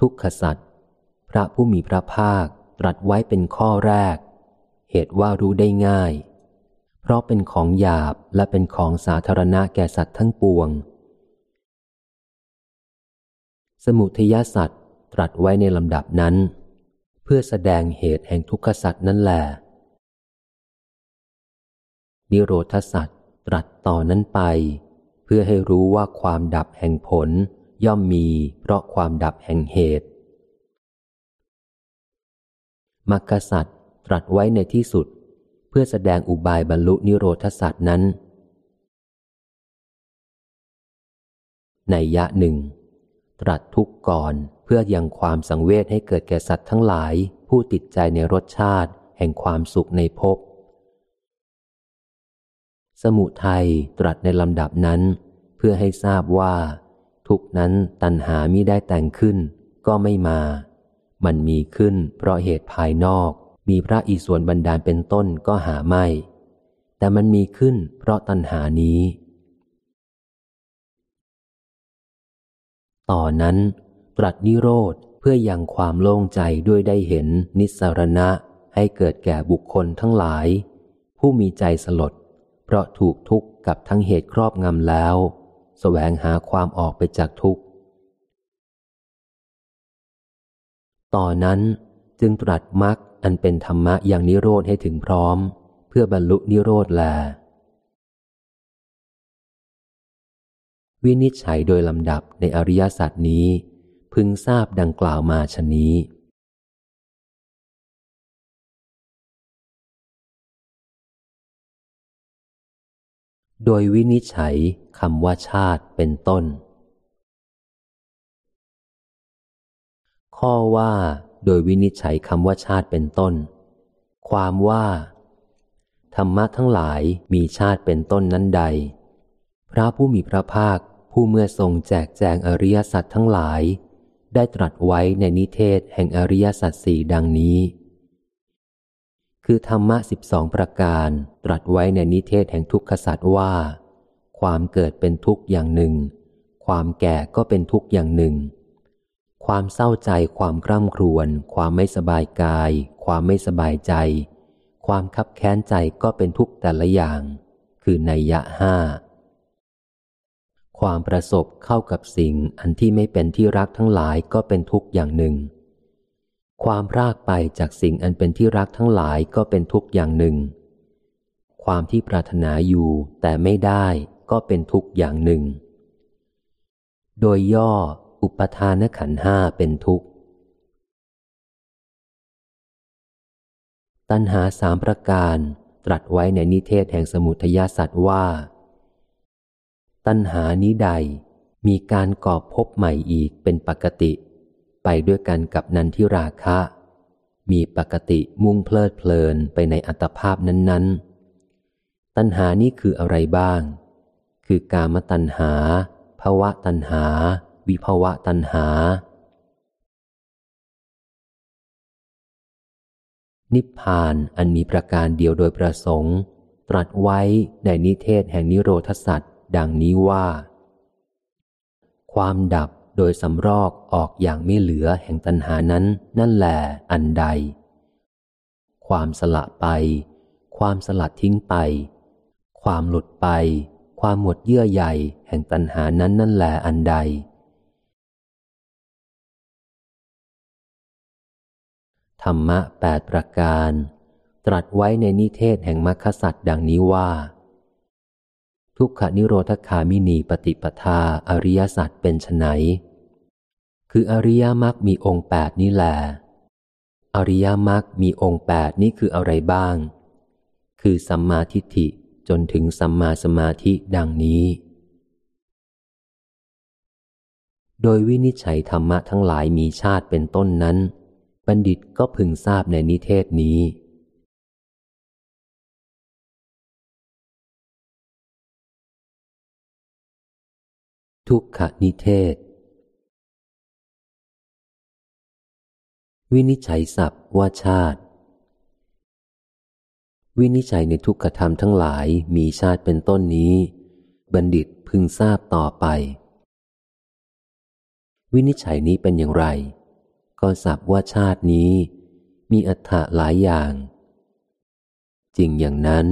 ทุกขสัจพระผู้มีพระภาคตรัสไว้เป็นข้อแรก เหตุว่ารู้ได้ง่าย เพราะเป็นของหยาบและเป็นของสาธารณะแก่สัตว์ทั้งปวง สมุทยสัตว์ตรัสไว้ในลำดับนั้น เพื่อแสดงเหตุแห่งทุกขสัตว์นั่นแหละนิโรธสัตว์ตรัสต่อนั้นไป เพื่อให้รู้ว่าความดับแห่งผลย่อมมีเพราะความดับแห่งเหตุมรรคสัตว์ตรัสไว้ในที่สุด พื่อแสดงอุบายบรรลุนิโรธสัตว์นั้น ในยะหนึ่ง ตรัสทุกก่อนเพื่อยังความสังเวชให้เกิดแก่สัตว์ทั้งหลาย ผู้ติดใจในรสชาติ แห่งความสุขในภพ สมุทัยตรัสในลำดับนั้น เพื่อให้ทราบว่า ทุกนั้นตัณหามิได้แต่งขึ้น ก็ไม่มา มันมีขึ้นเพราะเหตุภายนอก มีพระอีสวนบันดาลเป็นต้นก็หาไม่ แต่มันมีขึ้นเพราะตัณหานี้ ต่อนนั้น ตรัสนิโรธเพื่อยังความโล่งใจด้วยได้เห็นนิสรณะให้เกิดแก่บุคคลทั้งหลาย ผู้มีใจสลด เพราะถูกทุกข์กับทั้งเหตุครอบงำแล้วสแสวงหาความออกไปจากทุกข์ต่อนนั้นจึงตรัสมรรค อันเป็นธรรมะอย่างนิโรธให้ถึงพร้อม เพื่อบรรลุนิโรธแล วินิจฉัยโดยลำดับในอริยสัจนี้ พึงทราบดังกล่าวมาชนี้ โดยวินิจฉัยคำว่าชาติเป็นต้น ข้อว่า โดยวินิจฉัยคำว่าชาติเป็นต้น ความว่า ธรรมะทั้งหลายมีชาติเป็นต้นนั้นใด พระผู้มีพระภาคผู้เมื่อทรงแจกแจงอริยสัจทั้งหลาย ได้ตรัสไว้ในนิเทศแห่งอริยสัจสี่ดังนี้ คือธรรมะสิบสองประการตรัสไว้ในนิเทศแห่งทุกขสัจว่า ความเกิดเป็นทุกข์อย่างหนึ่ง ความแก่ก็เป็นทุกข์อย่างหนึ่ง ความเศร้าใจ ความกร่ำครวญ ความไม่สบายกาย ความไม่สบายใจ ความคับแค้นใจก็เป็นทุกแต่ละอย่าง คือในยะห้า ความประสบเข้ากับสิ่งอันที่ไม่เป็นที่รักทั้งหลายก็เป็นทุกอย่างหนึ่ง ความรากไปจากสิ่งอันเป็นที่รักทั้งหลายก็เป็นทุกอย่างหนึ่ง ความที่ปรารถนาอยู่แต่ไม่ได้ก็เป็นทุกอย่างหนึ่ง โดยย่อ อุปทานขันห้าเป็นทุกข์ ตัณหาสามประการตรัสไว้ในนิเทศแห่งสมุทยาสัตว์ว่า ตัณหานี้ใดมีการก่อพบใหม่อีกเป็นปกติ ไปด้วยกันกับนันทิราคะ มีปกติมุ่งเพลิดเพลินไปในอัตภาพนั้นๆ ตัณหานี้คืออะไรบ้าง คือกามตัณหาภาวะตัณหา วิภวะตัณหา นิพพานอันมีประการเดียวโดยประสงค์ ตรัสไว้ในนิเทศแห่งนิโรธสัตว์ดังนี้ว่า ความดับโดยสำรอกออกอย่างไม่เหลือแห่งตัณหานั้นนั่นแหละอันใด ความสละไป ความสลัดทิ้งไป ความหลุดไป ความหมดเยื่อใยแห่งตัณหานั้นนั่นแหละอันใด ธรรมะแปดประการ ตรัสไว้ในนิเทศแห่งมรรคสัตว์ดังนี้ว่า ทุกขนิโรธคามินีปฏิปทาอริยสัจเป็นไนคืออริยมรรคมีองค์แปดนี่แหละอริยมรรคมีองค์แปดนี้คืออะไรบ้าง คือสัมมาทิฏฐิจนถึงสัมมาสมาธิดังนี้ โดยวินิจฉัยธรรมะทั้งหลายมีชาติเป็นต้นนั้น บัณฑิตก็พึงทราบในนิเทศนี้ทุกขนิเทศ วินิจฉัยศัพท์ว่าชาติ วินิจฉัยในทุกขธรรมทั้งหลายมีชาติเป็นต้นนี้ บัณฑิตพึงทราบต่อไป วินิจฉัยนี้เป็นอย่างไร ก็สับว่าชาตินี้ มีอัฏฐะหลายอย่าง จริงอย่างนั้น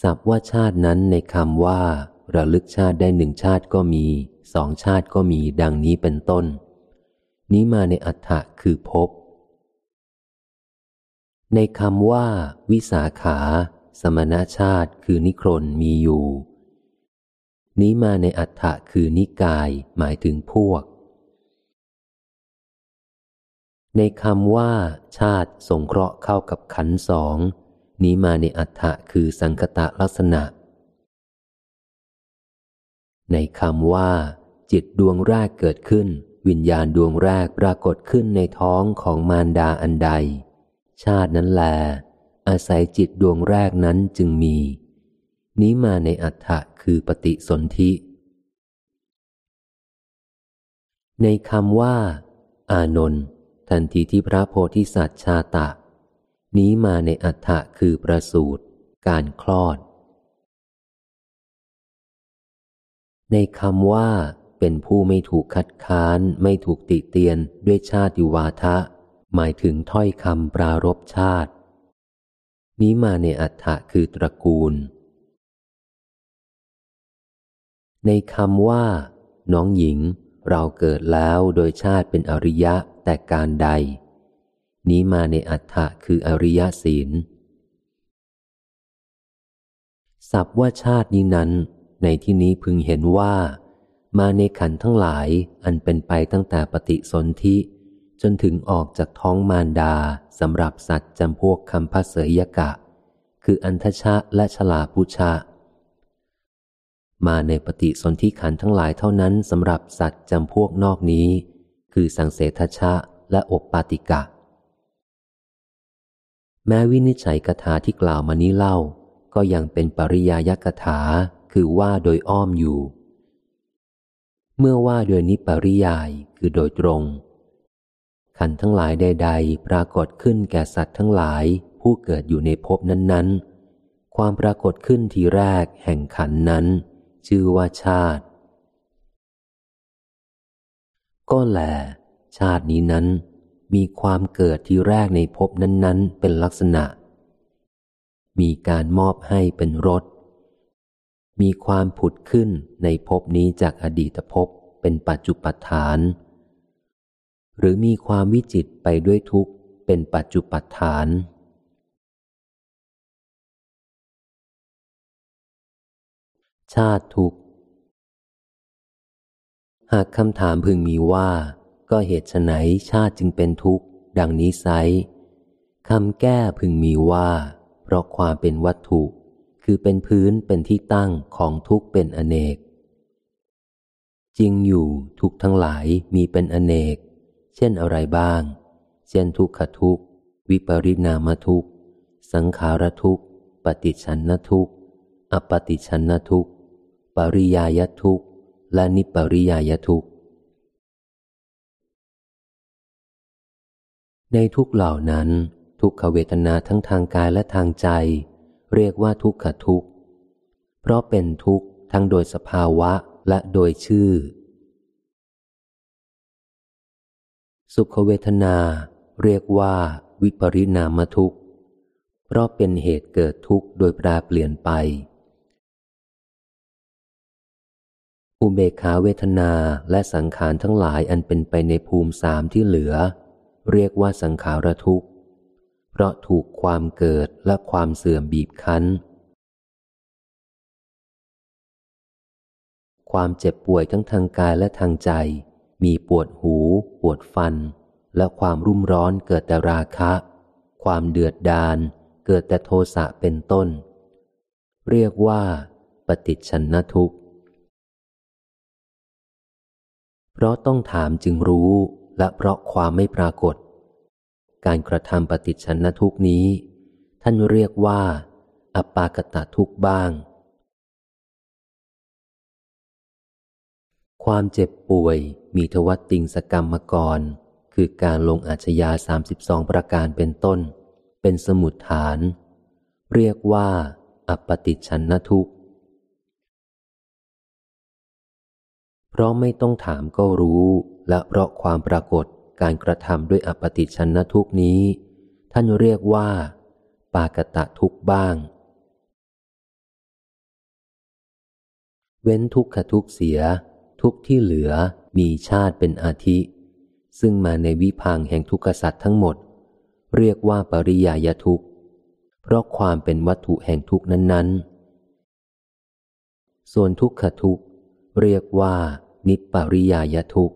สับว่าชาตินั้นในคำว่า ระลึกชาติได้หนึ่งชาติก็มีสองชาติก็มีดังนี้เป็นต้น นี้มาในอัฏฐะคือพบ ในคำว่า วิสาขา สมณชาติคือนิครนมีอยู่ นี้มาในอัฏฐะคือนิกายหมายถึงพวก ในคำว่า ชาติสงเคราะห์เข้ากับขันสองนี้มาในอัฏฐะคือสังคตะลักษณะ ในคำว่า จิตดวงแรกเกิดขึ้น วิญญาณดวงแรกปรากฏขึ้นในท้องของมารดาอันใด ชาตินั้นแล อาศัยจิตดวงแรกนั้นจึงมี นี้มาในอัฏฐะคือปฏิสนธิในคำว่า อานนท์ ทันทีที่พระโพธิสัตว์ชาตะ นี้มาในอัฏฐะคือประสูตรการคลอด ในคำว่าเป็นผู้ไม่ถูกคัดค้าน ไม่ถูกติเตียนด้วยชาติวาทะ หมายถึงถ้อยคำปรารบชาติ นี้มาในอัฏฐะคือตระกูล ในคำว่า น้องหญิง เราเกิดแล้วโดยชาติเป็นอริยะแต่การใด นี้มาในอัฏฐะคืออริยศีลสับว่าชาตินี้นั้น ในที่นี้พึงเห็นว่า มาในขันทั้งหลายอันเป็นไปตั้งแต่ปฏิสนธิจนถึงออกจากท้องมารดาสำหรับสัตว์จำพวกคำพเสยกะ คืออันทชะและฉลาพุชะ มาในปฏิสนธิขันทั้งหลายเท่านั้นสำหรับสัตว์จำพวกนอกนี้ คือสังเสทชะและอบปาติกะ แม้วินิจฉัยกถาที่กล่าวมานี้เล่า ก็ยังเป็นปริยายกถาคือว่าโดยอ้อมอยู่ เมื่อว่าโดยนิปริยายคือโดยตรง ขันทั้งหลายใด ๆ ปรากฏขึ้นแก่สัตว์ทั้งหลายผู้เกิดอยู่ในภพนั้น ๆ ความปรากฏขึ้นทีแรกแห่งขันนั้น ชื่อว่าชาติ ก็แลชาตินี้นั้น มีความเกิดที่แรกในภพนั้น ๆ เป็นลักษณะ มีการมอบให้เป็นรสมีความผุดขึ้นในภพนี้จากอดีตภพเป็นปัจจุปัฏฐาน หรือมีความวิจิตไปด้วยทุกข์เป็นปัจจุปัฏฐาน ชาติทุกข์ หากคำถามพึงมีว่า ก็เหตุไนชาติจึงเป็นทุกข์ ดังนี้ไซคำแก้พึงมีว่า เพราะความเป็นวัตถุ คือเป็นพื้นเป็นที่ตั้งของทุกข์เป็นอเนก จริงอยู่ทุกทั้งหลายมีเป็นอเนก เช่นอะไรบ้าง เช่นทุกขทุกวิปริณามทุกสังขารทุกปฏิชันนทุกอปฏิชันนทุก ปริยายทุกและนิปริยายทุกในทุกเหล่านั้น ทุกขเวทนาทั้งทางกายและทางใจ เรียกว่าทุกขทุกเพราะเป็นทุกข์ทั้งโดยสภาวะและโดยชื่อ สุขเวทนาเรียกว่าวิปริณามทุกข์ เพราะเป็นเหตุเกิดทุกข์โดยแปรเปลี่ยนไป อุเบกขาเวทนาและสังขารทั้งหลายอันเป็นไปในภูมิสามที่เหลือ เรียกว่าสังขารทุกข์เพราะถูกความเกิดและความเสื่อมบีบคั้น ความเจ็บป่วยทั้งทางกายและทางใจ มีปวดหู ปวดฟัน และความรุ่มร้อนเกิดแต่ราคะ ความเดือดดาลเกิดแต่โทสะเป็นต้น เรียกว่า ปฏิชันนทุกข์ เพราะต้องถามจึงรู้และเพราะความไม่ปรากฏ การกระทำปฏิชันนทุกนี้ ท่านเรียกว่า อปากตะทุกบ้าง ความเจ็บป่วยมีทวัตติงสกรรมกร คือการลงอาชญาสามสิบสองประการเป็นต้น เป็นสมุดฐาน เรียกว่า อปติชันนทุก เพราะไม่ต้องถามก็รู้ และเพราะความปรากฏการกระทำด้วยอปติชนนทุกนี้ ท่านเรียกว่า ปากตะทุกบ้าง เว้นทุกขทุกเสีย ทุกที่เหลือมีชาติเป็นอาทิ ซึ่งมาในวิพังแห่งทุกขสัตว์ทั้งหมด เรียกว่าปริยายทุกเพราะความเป็นวัตถุแห่งทุกนั้น ๆ ส่วนทุกขทุกเรียกว่า นิปริยายทุก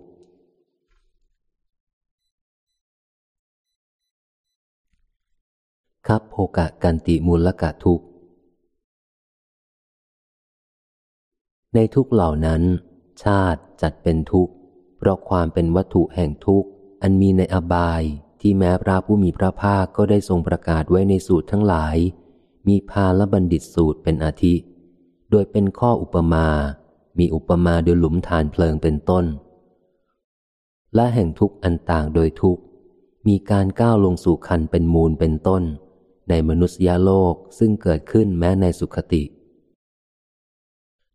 คับโภกะกันติมูลกะทุกในทุกเหล่านั้น ชาติจัดเป็นทุกข์ เพราะความเป็นวัตถุแห่งทุกข์ อันมีในอบายที่แม้พระผู้มีพระภาคก็ได้ทรงประกาศไว้ในสูตรทั้งหลาย มีพาลบัณฑิตสูตรเป็นอาทิ โดยเป็นข้ออุปมา มีอุปมาโดยหลุมฐานเพลิงเป็นต้น และแห่งทุกข์อันต่างโดยทุกข์ มีการก้าวลงสู่คันเป็นมูลเป็นต้น ในมนุษยโลกซึ่งเกิดขึ้นแม้ในสุขติ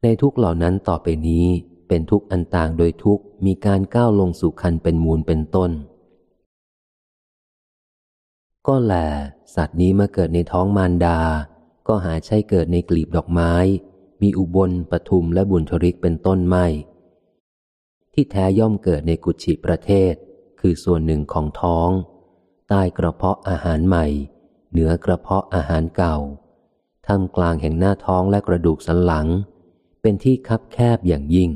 ในทุกเหล่านั้นต่อไปนี้เป็นทุกข์อันต่างโดยทุกข์ มีการก้าวลงสู่คันเป็นมูลเป็นต้น ก็แลสัตว์นี้มาเกิดในท้องมารดา ก็หาใช่เกิดในกลีบดอกไม้ มีอุบลปทุมและบุญทริกเป็นต้นไม่ ที่แท้ย่อมเกิดในกุชิประเทศ คือส่วนหนึ่งของท้อง ใต้กระเพาะอาหารใหม่ เหนือกระเพาะอาหารเก่าท่ามกลางแห่งหน้าท้องและกระดูกสันหลัง เป็นที่คับแคบอย่างยิ่ง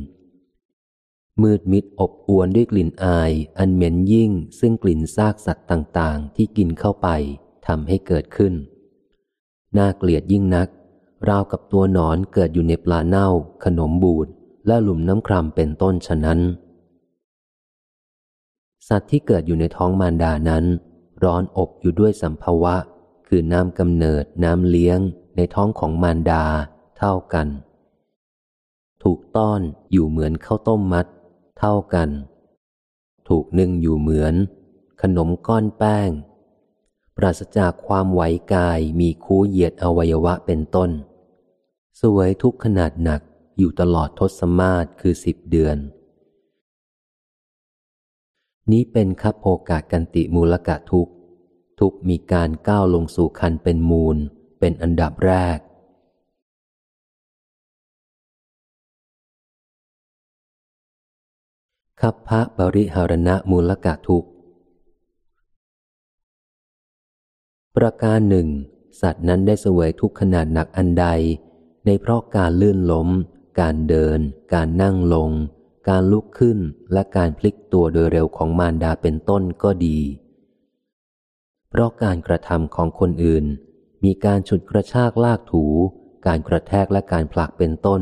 มืดมิดอบอวนด้วยกลิ่นอาย อันเหม็นยิ่ง ซึ่งกลิ่นซากสัตว์ต่างๆ ที่กินเข้าไปทำให้เกิดขึ้น น่าเกลียดยิ่งนัก ราวกับตัวหนอนเกิดอยู่ในปลาเน่า ขนมบูดและหลุมน้ำครามเป็นต้นฉะนั้น สัตว์ที่เกิดอยู่ในท้องมารดานั้น ร้อนอบอยู่ด้วยสัมภวะ คือน้ำกำเนิดน้ำเลี้ยง ในท้องของมารดาเท่ากัน ถูกต้อนอยู่เหมือนข้าวต้มมัด เท่ากัน ถูกนึ่งอยู่เหมือน ขนมก้อนแป้ง ปราศจากความไหวกายมีคูเหยียดอวัยวะเป็นต้น สวยทุกขนาดหนักอยู่ตลอดทศมาศคือสิบเดือน นี้เป็นคัพโภกากันติมูลกะทุกทุกมีการก้าวลงสู่คันเป็นมูล เป็นอันดับแรก คัพพะบริหารณะมูลกะทุกประการหนึ่ง สัตว์นั้นได้เสวยทุกขนาดหนักอันใด ในเพราะการลื่นล้ม การเดิน การนั่งลง การลุกขึ้นและการพลิกตัวโดยเร็วของมารดาเป็นต้นก็ดี เพราะการกระทำของคนอื่น มีการฉุดกระชากลากถู การกระแทกและการผลักเป็นต้น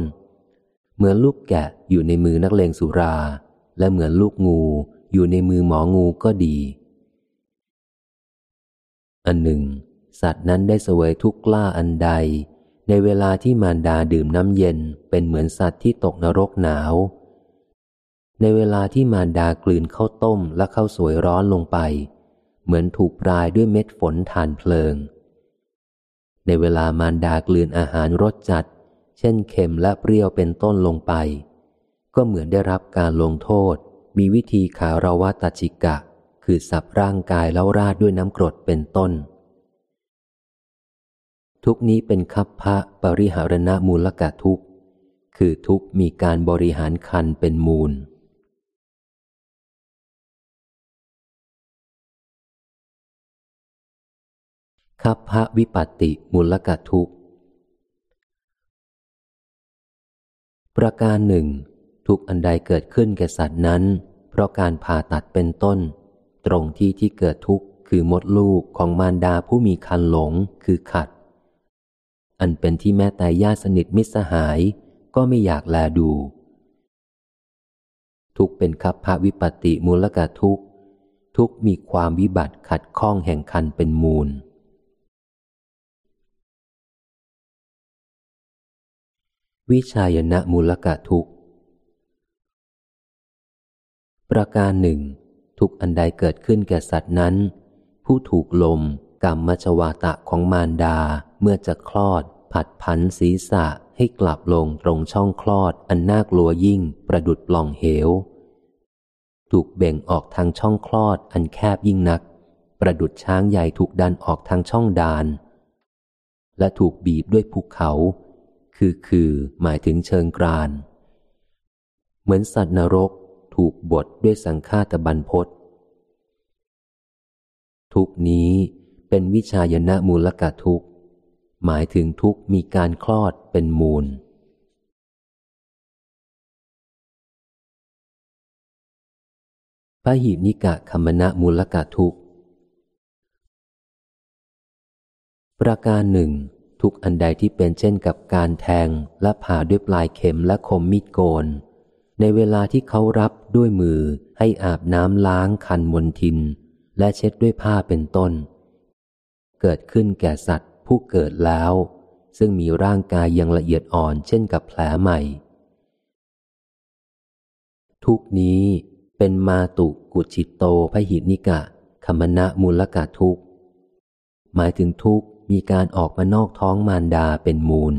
เหมือนลูกแกะอยู่ในมือนักเลงสุรา และเหมือนลูกงูอยู่ในมือหมองูก็ดี อันหนึ่ง สัตว์นั้นได้เสวยทุกข์กล้าอันใด ในเวลาที่มารดาดื่มน้ำเย็นเป็นเหมือนสัตว์ที่ตกนรกหนาว ในเวลาที่มารดากลืนข้าวต้มและข้าวสวยร้อนลงไป เหมือนถูกปลายด้วยเม็ดฝนทานเพลิง ในเวลามารดากลืนอาหารรสจัด เช่นเค็มและเปรี้ยวเป็นต้นลงไป ก็เหมือนได้รับการลงโทษ มีวิธีขาราวาตจิกะ คือสับร่างกายแล้วราดด้วยน้ำกรดเป็นต้น ทุกนี้เป็นคัพพะปริหารณมูลกะทุกคือทุกมีการบริหารคันเป็นมูล คัพพะวิปัติมูลกะทุกประการหนึ่ง ทุกอันใดเกิดขึ้นแก่สัตว์นั้น เพราะการผ่าตัดเป็นต้น ตรงที่ที่เกิดทุกข์คือมดลูกของมารดาผู้มีคันหลงคือขัด อันเป็นที่แม่แต่ญาติสนิทมิตรสหาย ก็ไม่อยากแลดู ทุกเป็นคับพระวิปติมูลกะทุกทุกมีความวิบัติขัดข้องแห่งคันเป็นมูล วิชายนะมูลกะทุกประการหนึ่ง ทุกอันใดเกิดขึ้นแก่สัตว์นั้น ผู้ถูกลมกรรมมชวาตะของมารดา เมื่อจะคลอด ผัดพันศีรษะให้กลับลงตรงช่องคลอดอันน่ากลัวยิ่งประดุดปล่องเหว ถูกเบ่งออกทางช่องคลอดอันแคบยิ่งนัก ประดุดช้างใหญ่ถูกดันออกทางช่องดาน และถูกบีบด้วยภูเขา คือคือหมายถึงเชิงกราน เหมือนสัตว์นรกถูกบทด้วยสังฆาตบันพศทุกนี้เป็นวิชายนะมูลกะทุก หมายถึงทุกมีการคลอดเป็นมูล พระหินิกะคมณะมูลกะทุกประการหนึ่ง ทุกอันใดที่เป็นเช่นกับการแทงและผ่าด้วยปลายเข็มและคมมีดโกน ในเวลาที่เขารับด้วยมือให้อาบน้ำล้างคันมนทิน และเช็ดด้วยผ้าเป็นต้น เกิดขึ้นแก่สัตว์ ผู้เกิดแล้ว ซึ่งมีร่างกายยังละเอียดอ่อนเช่นกับแผลใหม่ ทุกนี้เป็นมาตุกุจิตโตพหินิกะคมณะมูลกะทุกหมายถึงทุกมีการออกมานอกท้องมารดาเป็นมูล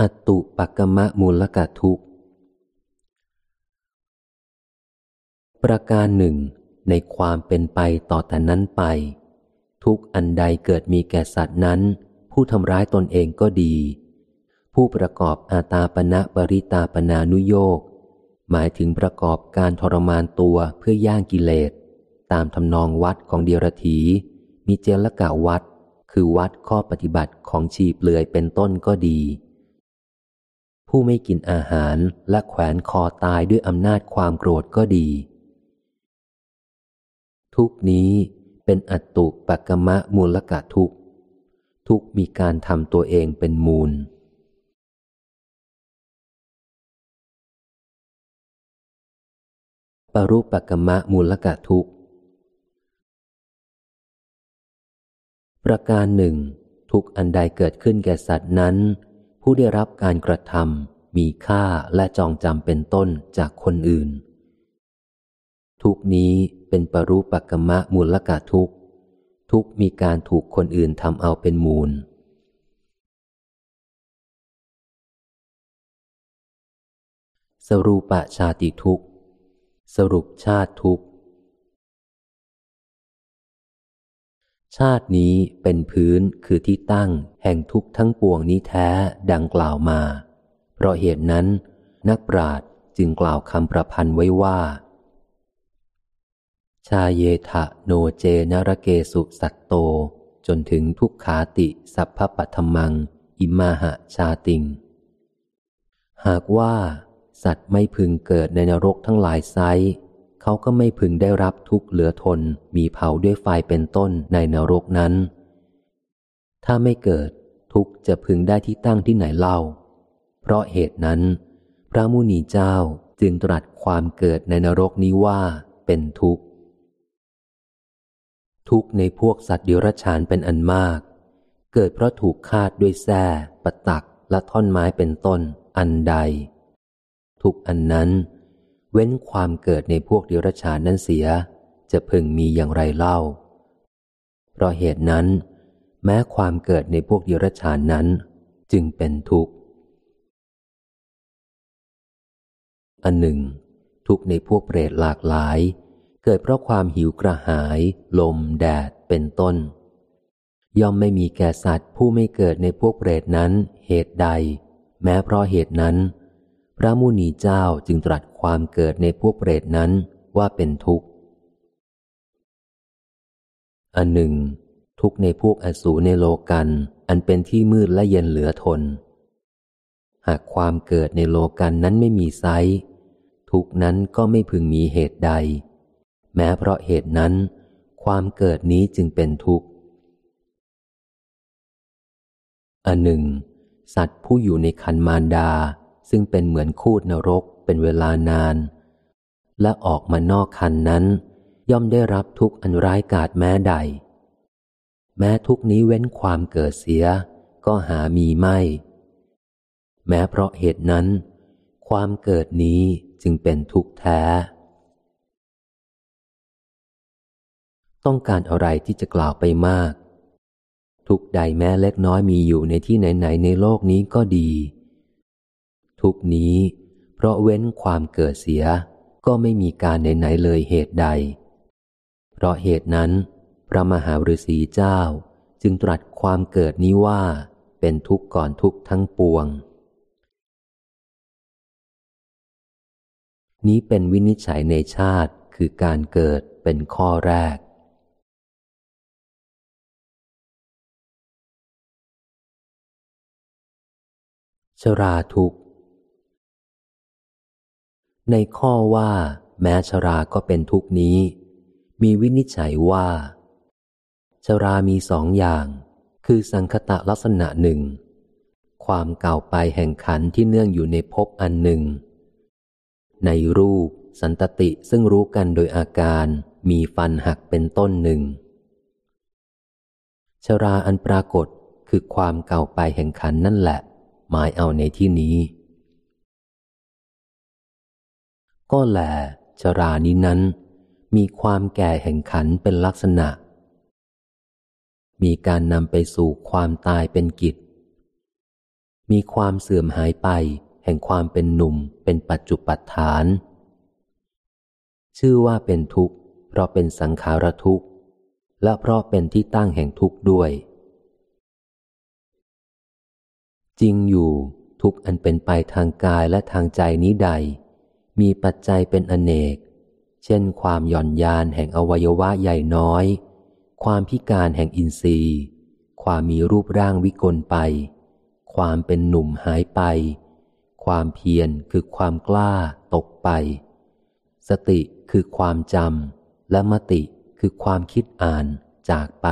อตุปักมะมูลกะทุกประการหนึ่ง ในความเป็นไปต่อแต่นั้นไป ทุกอันใดเกิดมีแก่สัตว์นั้น ผู้ทำร้ายตนเองก็ดี ผู้ประกอบอาตาปณะปริตาปนานุโยกหมายถึงประกอบการทรมานตัวเพื่อย่างกิเลส ตามทำนองวัดของเดียรถี มีเจลกะวัด คือวัดข้อปฏิบัติของชีเปลือยเป็นต้นก็ดี ผู้ไม่กินอาหารและแขวนคอตายด้วยอำนาจความโกรธก็ดี ทุกนี้เป็นอัตตุปกมะมูลกะทุก ทุกมีการทำตัวเองเป็นมูล ปรุปกมะมูลกะทุก ประการหนึ่ง ทุกอันใดเกิดขึ้นแก่สัตว์นั้น ผู้ได้รับการกระทำมีค่าและจองจำเป็นต้นจากคนอื่น ทุกนี้เป็นปรุปกมะมูลกะทุก ทุกมีการถูกคนอื่นทำเอาเป็นมูล สรูปชาติทุกสรุปชาติทุกชาตินี้เป็นพื้นคือที่ตั้งแห่งทุกทั้งปวงนี้แท้ดังกล่าวมา เพราะเหตุนั้น นักปราชญ์จึงกล่าวคำประพันธ์ไว้ว่า ชาเยทะโนเจนรเกสุสัตโต จนถึงทุกขาติสัพพปัทมัง อิมาหะชาติง หากว่าสัตว์ไม่พึงเกิดในนรกทั้งหลายไซเขาก็ไม่พึงได้รับทุกข์เหลือทนมีเผาด้วยไฟเป็นต้นในนรกนั้น ถ้าไม่เกิดทุกข์จะพึงได้ที่ตั้งที่ไหนเล่า เพราะเหตุนั้น พระมุนีเจ้าจึงตรัสความเกิดในนรกนี้ว่าเป็นทุกข์ ทุกข์ในพวกสัตว์เดรัจฉานเป็นอันมาก เกิดเพราะถูกคาดด้วยแส้ปะตักและท่อนไม้เป็นต้น อันใด ทุกอันนั้น เว้นความเกิดในพวกเดรัจฉานนั้นเสีย จะพึงมีอย่างไรเล่า เพราะเหตุนั้น แม้ความเกิดในพวกเดรัจฉานนั้น จึงเป็นทุกข์อันหนึ่ง ทุกในพวกเปรตหลากหลาย เกิดเพราะความหิวกระหาย ลม แดด เป็นต้น ย่อมไม่มีแก่สัตว์ผู้ไม่เกิดในพวกเปรตนั้น เหตุใด แม้เพราะเหตุนั้น พระมุนีเจ้าจึงตรัสความเกิดในพวกเปรตนั้นว่าเป็นทุกข์ อันหนึ่ง ทุกในพวกอสูรในโลกันอันเป็นที่มืดและเย็นเหลือทน หากความเกิดในโลกันนั้นไม่มีไซทุกนั้นก็ไม่พึงมีเหตุใด แม้เพราะเหตุนั้น ความเกิดนี้จึงเป็นทุกข์ อันหนึ่ง สัตว์ผู้อยู่ในคันมารดา ซึ่งเป็นเหมือนคูดนรกเป็นเวลานาน และออกมานอกคันนั้น ย่อมได้รับทุกข์อันร้ายกาจแม้ใด แม้ทุกนี้เว้นความเกิดเสีย ก็หามีไม่ แม้เพราะเหตุนั้น ความเกิดนี้จึงเป็นทุกข์แท้ ต้องการอะไรที่จะกล่าวไปมาก ทุกใดแม้เล็กน้อยมีอยู่ในที่ไหนๆในโลกนี้ก็ดี ทุกนี้เพราะเว้นความเกิดเสียก็ไม่มีการไหนๆเลยเหตุใด เพราะเหตุนั้น พระมหาฤาษีเจ้าจึงตรัสความเกิดนี้ว่าเป็นทุกข์ก่อนทุกข์ทั้งปวง นี้เป็นวินิจฉัยในชาติคือการเกิดเป็นข้อแรก ชราทุกในข้อว่า แม้ชราก็เป็นทุกนี้ มีวินิจฉัยว่า ชรามีสองอย่าง คือสังคตะลักษณะหนึ่ง ความเก่าไปแห่งขันที่เนื่องอยู่ในภพอันหนึ่ง ในรูปสันตติซึ่งรู้กันโดยอาการมีฟันหักเป็นต้นหนึ่ง ชราอันปรากฏคือความเก่าไปแห่งขันนั่นแหละ หมายเอาในที่นี้ ก็แลชรานี้นั้น มีความแก่แห่งขันเป็นลักษณะ มีการนำไปสู่ความตายเป็นกิจ มีความเสื่อมหายไปแห่งความเป็นหนุ่มเป็นปัจจุปัฏฐาน ชื่อว่าเป็นทุกข์ เพราะเป็นสังขารทุกข์ และเพราะเป็นที่ตั้งแห่งทุกข์ด้วย จริงอยู่ทุกอันเป็นไปทางกายและทางใจนี้ใด มีปัจจัยเป็นอเนก เช่น ความหย่อนยานแห่งอวัยวะใหญ่น้อย ความพิการแห่งอินทรีย์ ความมีรูปร่างวิกลไป ความเป็นหนุ่มหายไป ความเพียรคือความกล้าตกไป สติคือความจำและมติคือความคิดอ่านจากไป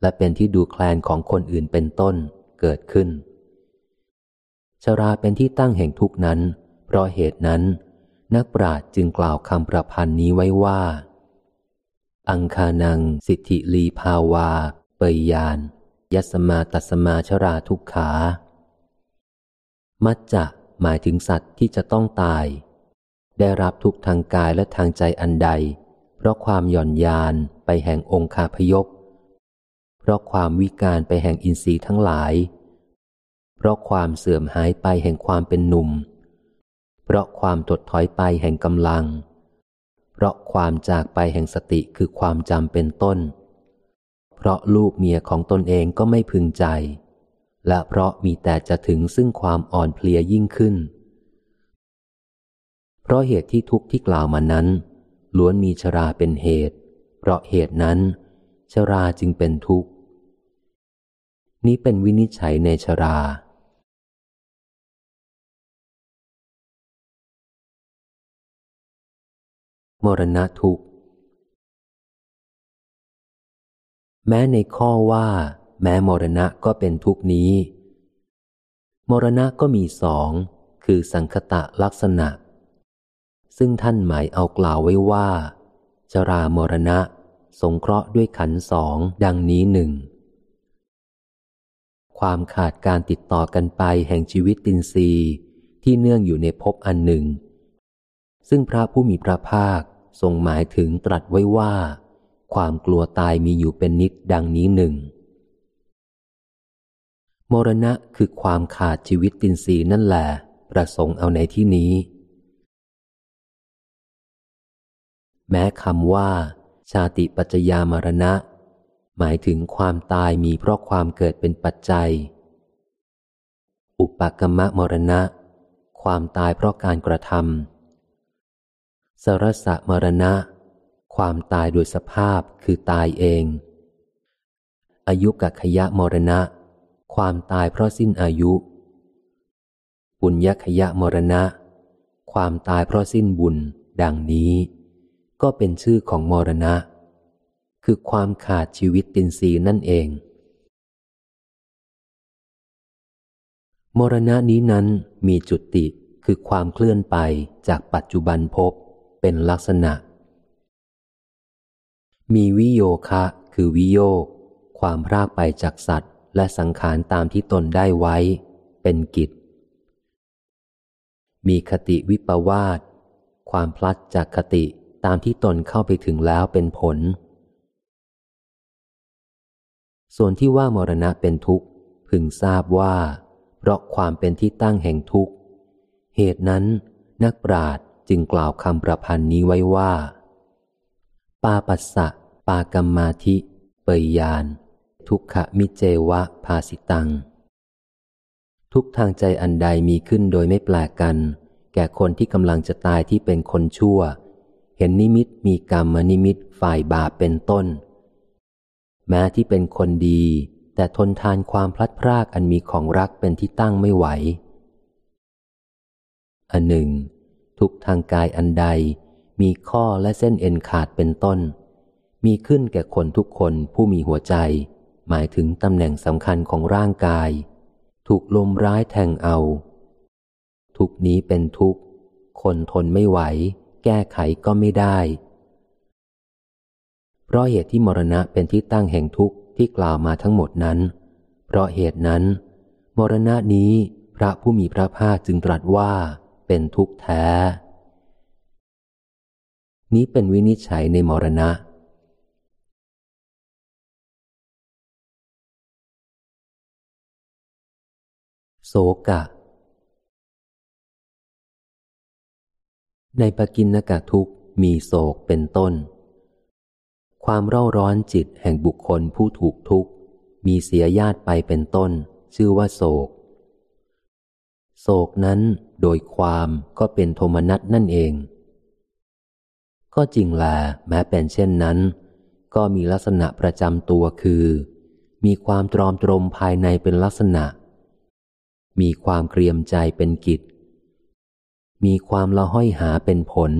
และเป็นที่ดูแคลนของคนอื่นเป็นต้นเกิดขึ้น ชราเป็นที่ตั้งแห่งทุกนั้น เพราะเหตุนั้น นักปราชญ์จึงกล่าวคำประพันธ์นี้ไว้ว่า อังคานังสิทธิลีภาวา เปยยาน ยัสมาตัสมาชราทุกขา มัจจะหมายถึงสัตว์ที่จะต้องตาย ได้รับทุกทางกายและทางใจอันใด เพราะความหย่อนยานไปแห่งองคาพยพ เพราะความวิการไปแห่งอินทรีย์ทั้งหลาย เพราะความเสื่อมหายไปแห่งความเป็นหนุ่ม เพราะความถดถอยไปแห่งกำลัง เพราะความจากไปแห่งสติคือความจำเป็นต้น เพราะลูกเมียของตนเองก็ไม่พึงใจ และเพราะมีแต่จะถึงซึ่งความอ่อนเพลียยิ่งขึ้น เพราะเหตุที่ทุกข์ที่กล่าวมานั้น ล้วนมีชราเป็นเหตุ เพราะเหตุนั้น ชราจึงเป็นทุกข์นี้เป็นวินิจฉัยในชรา มรณะทุกข์ แม้ในข้อว่า แม้มรณะก็เป็นทุกนี้ มรณะก็มีสอง คือสังคตะลักษณะ ซึ่งท่านหมายเอากล่าวไว้ว่า จรามรณะ สงเคราะห์ด้วยขันสองดังนี้หนึ่ง ความขาดการติดต่อกันไปแห่งชีวิตตินรีที่เนื่องอยู่ในภพอันหนึ่งซึ่งพระผู้มีพระภาค ทรงหมายถึงตรัสไว้ว่า ความกลัวตายมีอยู่เป็นนิดดังนี้หนึ่งมรณะคือความขาดชีวิตตินรีนั่นแหละประสงค์เอาในที่นี้ แม้คำว่า ชาติปัจจยามรณะ หมายถึงความตายมีเพราะความเกิดเป็นปัจจัย อุปกรรมมรณะ ความตายเพราะการกระทำ สรสะมรณะ ความตายโดยสภาพคือตายเอง อายุกัขยะมรณะ ความตายเพราะสิ้นอายุปุญญขยะมรณะ ความตายเพราะสิ้นบุญ ดังนี้ ก็เป็นชื่อของมรณะ คือความขาดชีวิตตินรีนั่นเอง มรณะนี้นั้นมีจุติคือความเคลื่อนไปจากปัจจุบันพบ เป็นลักษณะ มีวิโยคะ คือวิโยก ความพรากไปจากสัตว์ และสังขารตามที่ตนได้ไว้ เป็นกิจ มีคติวิปวาสความพลัดจากคติตามที่ตนเข้าไปถึงแล้วเป็นผล ส่วนที่ว่ามรณะเป็นทุกข์ พึงทราบว่า เพราะความเป็นที่ตั้งแห่งทุกข์ เหตุนั้น นักปราชญ์ จึงกล่าวคำประพันธ์นี้ไว้ว่า ปาปัสสะ ปากรรมาธิ เปยยาน ทุกขมิเจวะภาสิตัง ทุกทางใจอันใดมีขึ้นโดยไม่แปลกกัน แก่คนที่กำลังจะตายที่เป็นคนชั่ว เห็นนิมิตมีกรรมนิมิตฝ่ายบาปเป็นต้น แม้ที่เป็นคนดี แต่ทนทานความพลัดพรากอันมีของรักเป็นที่ตั้งไม่ไหวอันหนึ่ง ทุกทางกายอันใด มีข้อและเส้นเอ็นขาดเป็นต้น มีขึ้นแก่คนทุกคนผู้มีหัวใจ หมายถึงตำแหน่งสำคัญของร่างกาย ถูกลมร้ายแทงเอา ทุกนี้เป็นทุกข์คนทนไม่ไหว แก้ไขก็ไม่ได้ เพราะเหตุที่มรณะเป็นที่ตั้งแห่งทุกข์ที่กล่าวมาทั้งหมดนั้น เพราะเหตุนั้น มรณะนี้พระผู้มีพระภาคจึงตรัสว่า เป็นทุกข์แท้ นี้เป็นวินิจฉัยในมรณะโศกะ ในปกินนกะทุกมีโศกเป็นต้น ความเร่าร้อนจิตแห่งบุคคลผู้ถูกทุกข์ มีเสียญาติไปเป็นต้น ชื่อว่าโศก โศกนั้นโดยความก็เป็นโทมนัสนั่นเอง ก็จริงแลแม้เป็นเช่นนั้น ก็มีลักษณะประจำตัวคือ มีความตรอมตรมภายในเป็นลักษณะ มีความเกรียมใจเป็นกิจ มีความละห้อยหาเป็นผล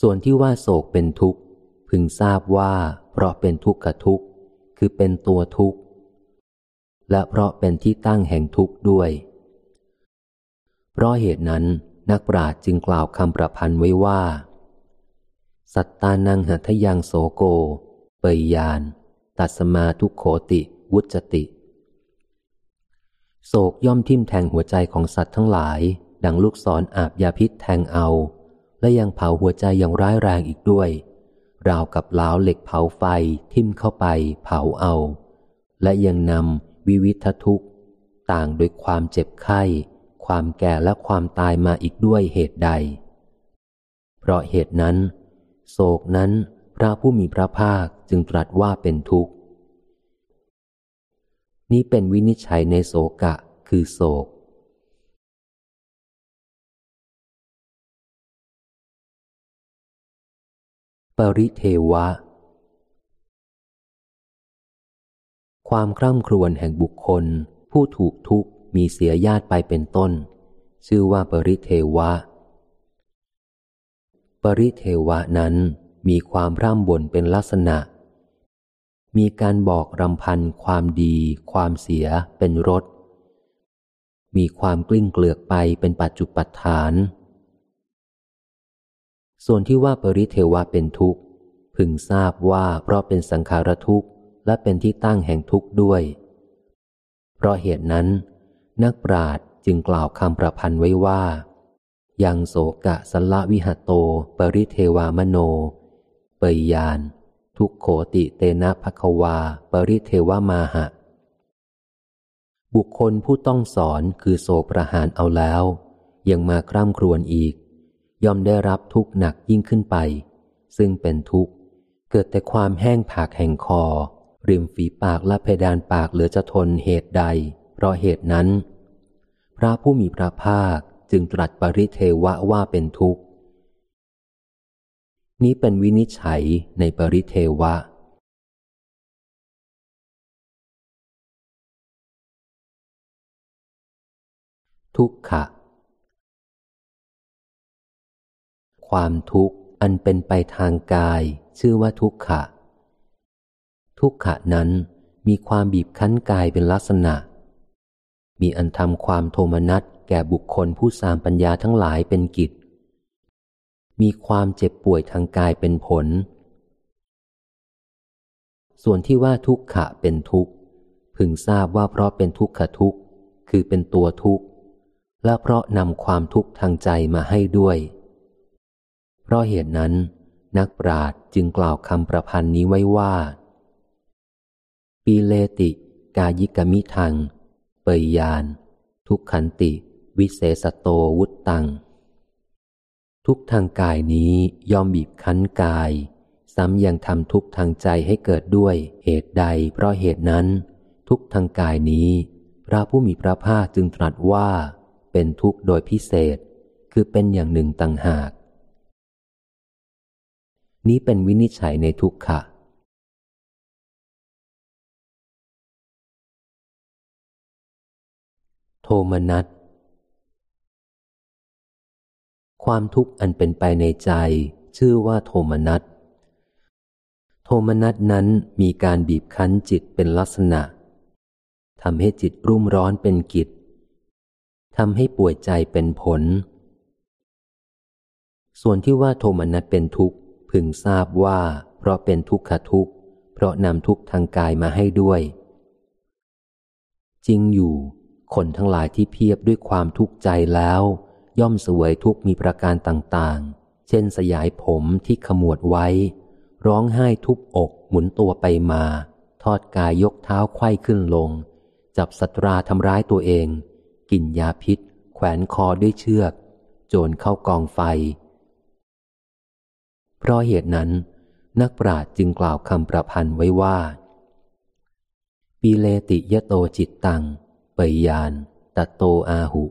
ส่วนที่ว่าโศกเป็นทุกข์ พึงทราบว่าเพราะเป็นทุกข์กับทุกข์ คือเป็นตัวทุกข์ และเพราะเป็นที่ตั้งแห่งทุกข์ด้วย เพราะเหตุนั้นนักปราชญ์จึงกล่าวคำประพันธ์ไว้ว่า สัตตานังหัทยังโสโก เปยยาน ตัสมาทุกโขติ วุจติ โศกย่อมทิ่มแทงหัวใจของสัตว์ทั้งหลาย ดังลูกศรออาบยาพิษแทงเอา และยังเผาหัวใจอย่างร้ายแรงอีกด้วย ราวกับล้าวเหล็กเผาไฟทิ่มเข้าไปเผาเอา และยังนำ วิวิททุกข์ ต่างโดยความเจ็บไข้ ความแก่และความตายมาอีกด้วยเหตุใด เพราะเหตุนั้น โศกนั้นพระผู้มีพระภาคจึงตรัสว่าเป็นทุกข์ นี้เป็นวินิจฉัยในโศกะคือโศกปริเทวะ ความคร่ำครวญแห่งบุคคล ผู้ถูกทุกข์มีเสียญาติไปเป็นต้น ชื่อว่าปริเทวะ ปริเทวะนั้นมีความร่ำบ่นเป็นลักษณะ มีการบอกรำพันความดี ความเสียเป็นรสมีความกลิ้งเกลือกไปเป็นปัจจุปัฏฐาน ส่วนที่ว่าปริเทวะเป็นทุกข์ พึงทราบว่าเพราะเป็นสังขารทุกข์ และเป็นที่ตั้งแห่งทุกข์ด้วย เพราะเหตุนั้น นักปราดจึงกล่าวคำประพันธ์ไว้ว่า ยังโสกะสละวิหโต ปริเทวามโน เปยยาน ทุกโขติเตนะภควา ปริเทวามาหะ บุคคลผู้ต้องสอนคือโศกประหารเอาแล้ว ยังมาคร่ำครวญอีก ย่อมได้รับทุกข์หนักยิ่งขึ้นไป ซึ่งเป็นทุกข์เกิดแต่ความแห้งผากแห่งคอ ริมฝีปากและเพดานปากเหลือจะทนเหตุใด เพราะเหตุนั้น พระผู้มีพระภาคจึงตรัสปริเทวะว่าเป็นทุกข์ นี้เป็นวินิจฉัยในปริเทวะ ทุกขะ ความทุกข์อันเป็นไปทางกายชื่อว่าทุกขะ ทุกขะนั้นมีความบีบคั้นกายเป็นลักษณะ มีอันทำความโทมนัสแก่บุคคลผู้สามปัญญาทั้งหลายเป็นกิจ มีความเจ็บป่วยทางกายเป็นผล ส่วนที่ว่าทุกขะเป็นทุกข์ พึงทราบว่าเพราะเป็นทุกขะทุกข์ คือเป็นตัวทุกข์ และเพราะนำความทุกข์ทางใจมาให้ด้วย เพราะเหตุนั้น นักปราชญ์จึงกล่าวคำประพันธ์นี้ไว้ว่า ปีเลติ กายิกมิทัง เปยยาน ทุกขันติ วิเศษโตวุตตัง ทุกทางกายนี้ยอมบีบคั้นกาย ซ้ำยังทำทุกทางใจให้เกิดด้วยเหตุใด เพราะเหตุนั้น ทุกทางกายนี้ พระผู้มีพระภาคจึงตรัสว่า เป็นทุกข์โดยพิเศษ คือเป็นอย่างหนึ่งต่างหาก นี้เป็นวินิจฉัยในทุกขะ โทมนัส ความทุกข์อันเป็นไปในใจ ชื่อว่าโทมนัส โทมนัสนั้นมีการบีบคั้นจิตเป็นลักษณะทำให้จิตรุ่มร้อนเป็นกิจทำให้ป่วยใจเป็นผล ส่วนที่ว่าโทมนัสเป็นทุกข์ พึงทราบว่า เพราะเป็นทุกขทุกข์ เพราะนำทุกข์ทางกายมาให้ด้วย จริงอยู่ คนทั้งหลายที่เพียบด้วยความทุกข์ใจแล้ว ย่อมสวยทุกมีประการต่างๆ เช่นสยายผมที่ขมวดไว้ ร้องไห้ทุบอกหมุนตัวไปมา ทอดกายยกเท้าไขว้ขึ้นลง จับสัตราทำร้ายตัวเอง กินยาพิษ แขวนคอด้วยเชือก โจรเข้ากองไฟ เพราะเหตุนั้น นักปราชญ์จึงกล่าวคำประพันธ์ไว้ว่า ปีเลติยโตจิตตัง ยยานตัโตอาหุ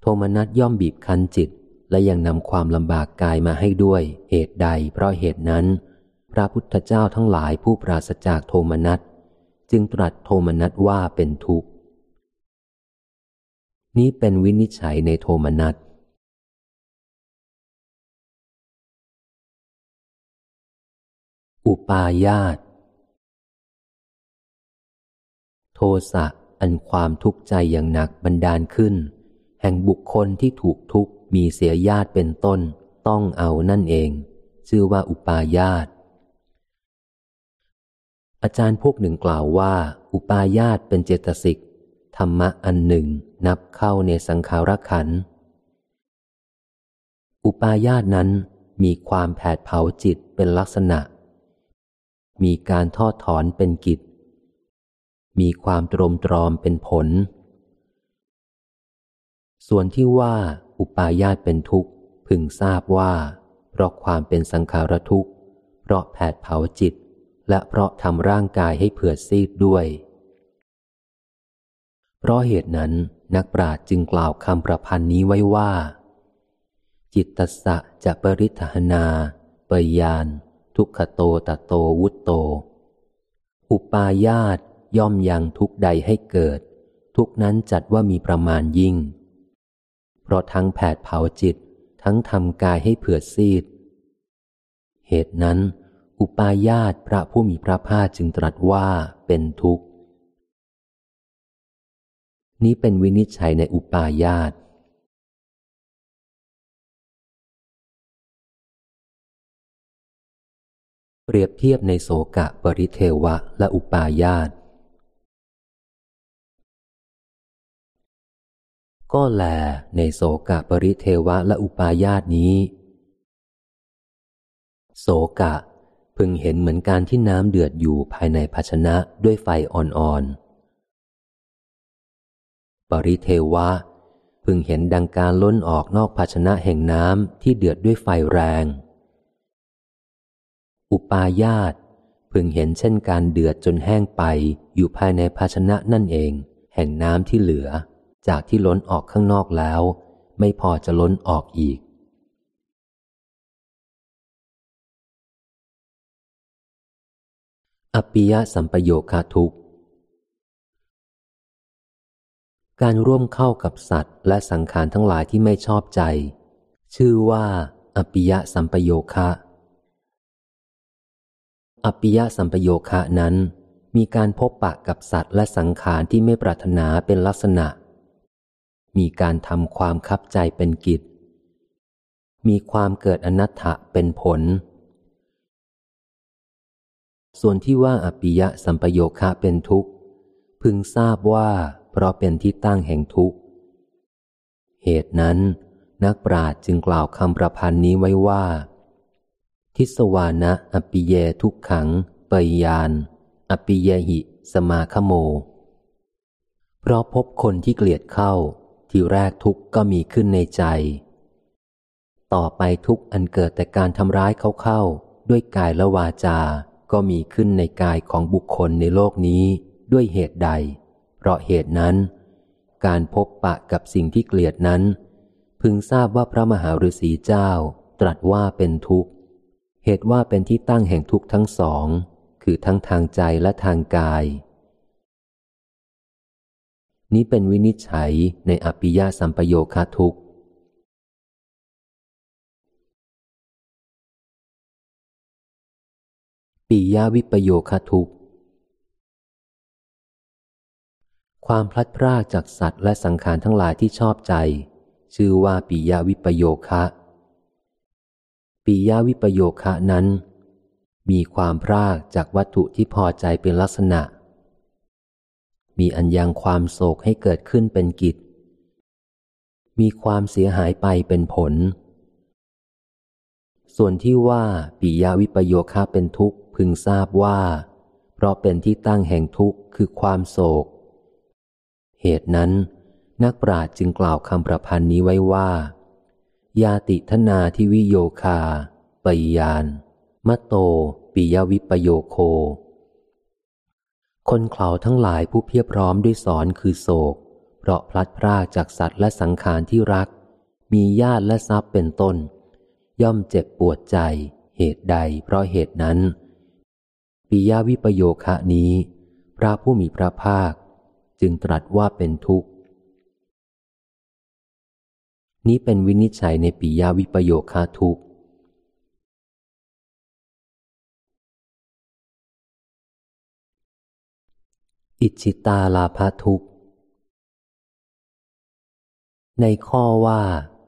โทมนัสย่อมบีบคั้นจิต และยังนำความลำบากกายมาให้ด้วย เหตุใด เพราะเหตุนั้นพพระพุทธเจ้าทั้งหลายผู้ปราศจากโทมนัสจึงตรัสโทมนัสว่าเป็นทุกข์ นี้เป็นวินิจฉัยในโทมนัสอุปาญาต โทสะ อันความทุกข์ใจอย่างหนักบันดาลขึ้น แห่งบุคคลที่ถูกทุกข์มีเสียญาติเป็นต้นต้องเอานั่นเอง ชื่อว่าอุปาญาตอาจารย์พวกหนึ่งกล่าวว่า อุปาญาตเป็นเจตสิกธรรมะอันหนึ่งนับเข้าในสังขารขัน อุปาญาตนั้นมีความแผดเผาจิตเป็นลักษณะ มีการทอดถอนเป็นกิจ มีความตรมตรอมเป็นผล ส่วนที่ว่าอุปาญาตเป็นทุกข์ พึงทราบว่า เพราะความเป็นสังขารทุกข์ เพราะแผดเผาจิต และเพราะทำร่างกายให้เผื่อซีดด้วย เพราะเหตุนั้นนักปราชญ์จึงกล่าวคำประพันธ์นี้ไว้ว่า จิตตสะจะปริทหนาปยาน ทุกขโตตโตวุตโต อุปาญาต ย่อมยังทุกใดให้เกิด ทุกนั้นจัดว่ามีประมาณยิ่ง เพราะทั้งแผดเผาจิต ทั้งทำกายให้เผื่อซีด เหตุนั้น อุปาญาตพระผู้มีพระภาคจึงตรัสว่าเป็นทุกข์ นี้เป็นวินิจฉัยในอุปาญาตเปรียบเทียบในโสกะปริเทวะและอุปาญาต ก็แลในโสกะปริเทวะและอุปาญาตนี้ โสกะ พึงเห็นเหมือนการที่น้ำเดือดอยู่ภายในภาชนะด้วยไฟอ่อนๆ ปริเทวะ พึงเห็นดังการล้นออกนอกภาชนะแห่งน้ำที่เดือดด้วยไฟแรง อุปาญาตพึงเห็นเช่นการเดือดจนแห้งไปอยู่ภายในภาชนะนั่นเอง แห่งน้ำที่เหลือ จากที่ล้นออกข้างนอกแล้ว ไม่พอจะล้นออกอีก อปิยสัมปโยคาทุกการร่วมเข้ากับสัตว์ และสังขารทั้งหลายที่ไม่ชอบใจ ชื่อว่า อปิยสัมปโยคะ อปิยสัมปโยคะนั้น มีการพบปะกับสัตว์ และสังขารที่ไม่ปรารถนาเป็นลักษณะ มีการทำความคับใจเป็นกิจ มีความเกิดอนัตถะเป็นผล ส่วนที่ว่าอปิยะสัมปโยคะเป็นทุกข์ พึงทราบว่าเพราะเป็นที่ตั้งแห่งทุกข์ เหตุนั้น นักปราชญ์จึงกล่าวคำประพันธ์นี้ไว้ว่า ทิสวานะอปิเยทุกขังปยาน อปิเยหิ สมาคโม เพราะพบคนที่เกลียดเข้า ที่แรกทุกข์ก็มีขึ้นในใจ ต่อไปทุกข์อันเกิดแต่การทำร้ายเขาเข้า ด้วยกายและวาจา ก็มีขึ้นในกายของบุคคลในโลกนี้ด้วยเหตุใด เพราะเหตุนั้น การพบปะกับสิ่งที่เกลียดนั้น พึงทราบว่าพระมหาฤาษีเจ้า ตรัสว่าเป็นทุกข์ เหตุว่าเป็นที่ตั้งแห่งทุกข์ทั้งสอง คือทั้งทางใจและทางกาย นี้เป็นวินิจฉัยในอภิยาสัมปโยคทุกปียาวิปโยคทุกความพลัดพรากจากสัตว์และสังขารทั้งหลายที่ชอบใจ ชื่อว่าปียาวิปโยคะปียาวิปโยคะนั้น มีความพรากจากวัตถุที่พอใจเป็นลักษณะ มีอันยังความโศกให้เกิดขึ้นเป็นกิจ มีความเสียหายไปเป็นผล ส่วนที่ว่าปิยาวิปโยคะเป็นทุกข์พึงทราบว่า เพราะเป็นที่ตั้งแห่งทุกข์คือความโศก เหตุนั้น นักปราชญ์จึงกล่าวคำประพันธ์นี้ไว้ว่า ยาติทนาทิวิโยคาปยานมะโตปิยวิปโยโค คนเขาทั้งหลายผู้เพียบพร้อมด้วยสอนคือโศก เพราะพลัดพรากจากสัตว์และสังขารที่รัก มีญาติและทรัพย์เป็นต้น ย่อมเจ็บปวดใจ เหตุใดเพราะเหตุนั้น ปิยวิปโยคะนี้ พระผู้มีพระภาค จึงตรัสว่าเป็นทุกข์ นี้เป็นวินิจฉัยในปิยวิปโยคะทุกข์ อิจิตาลาภทุกข์ ในข้อว่า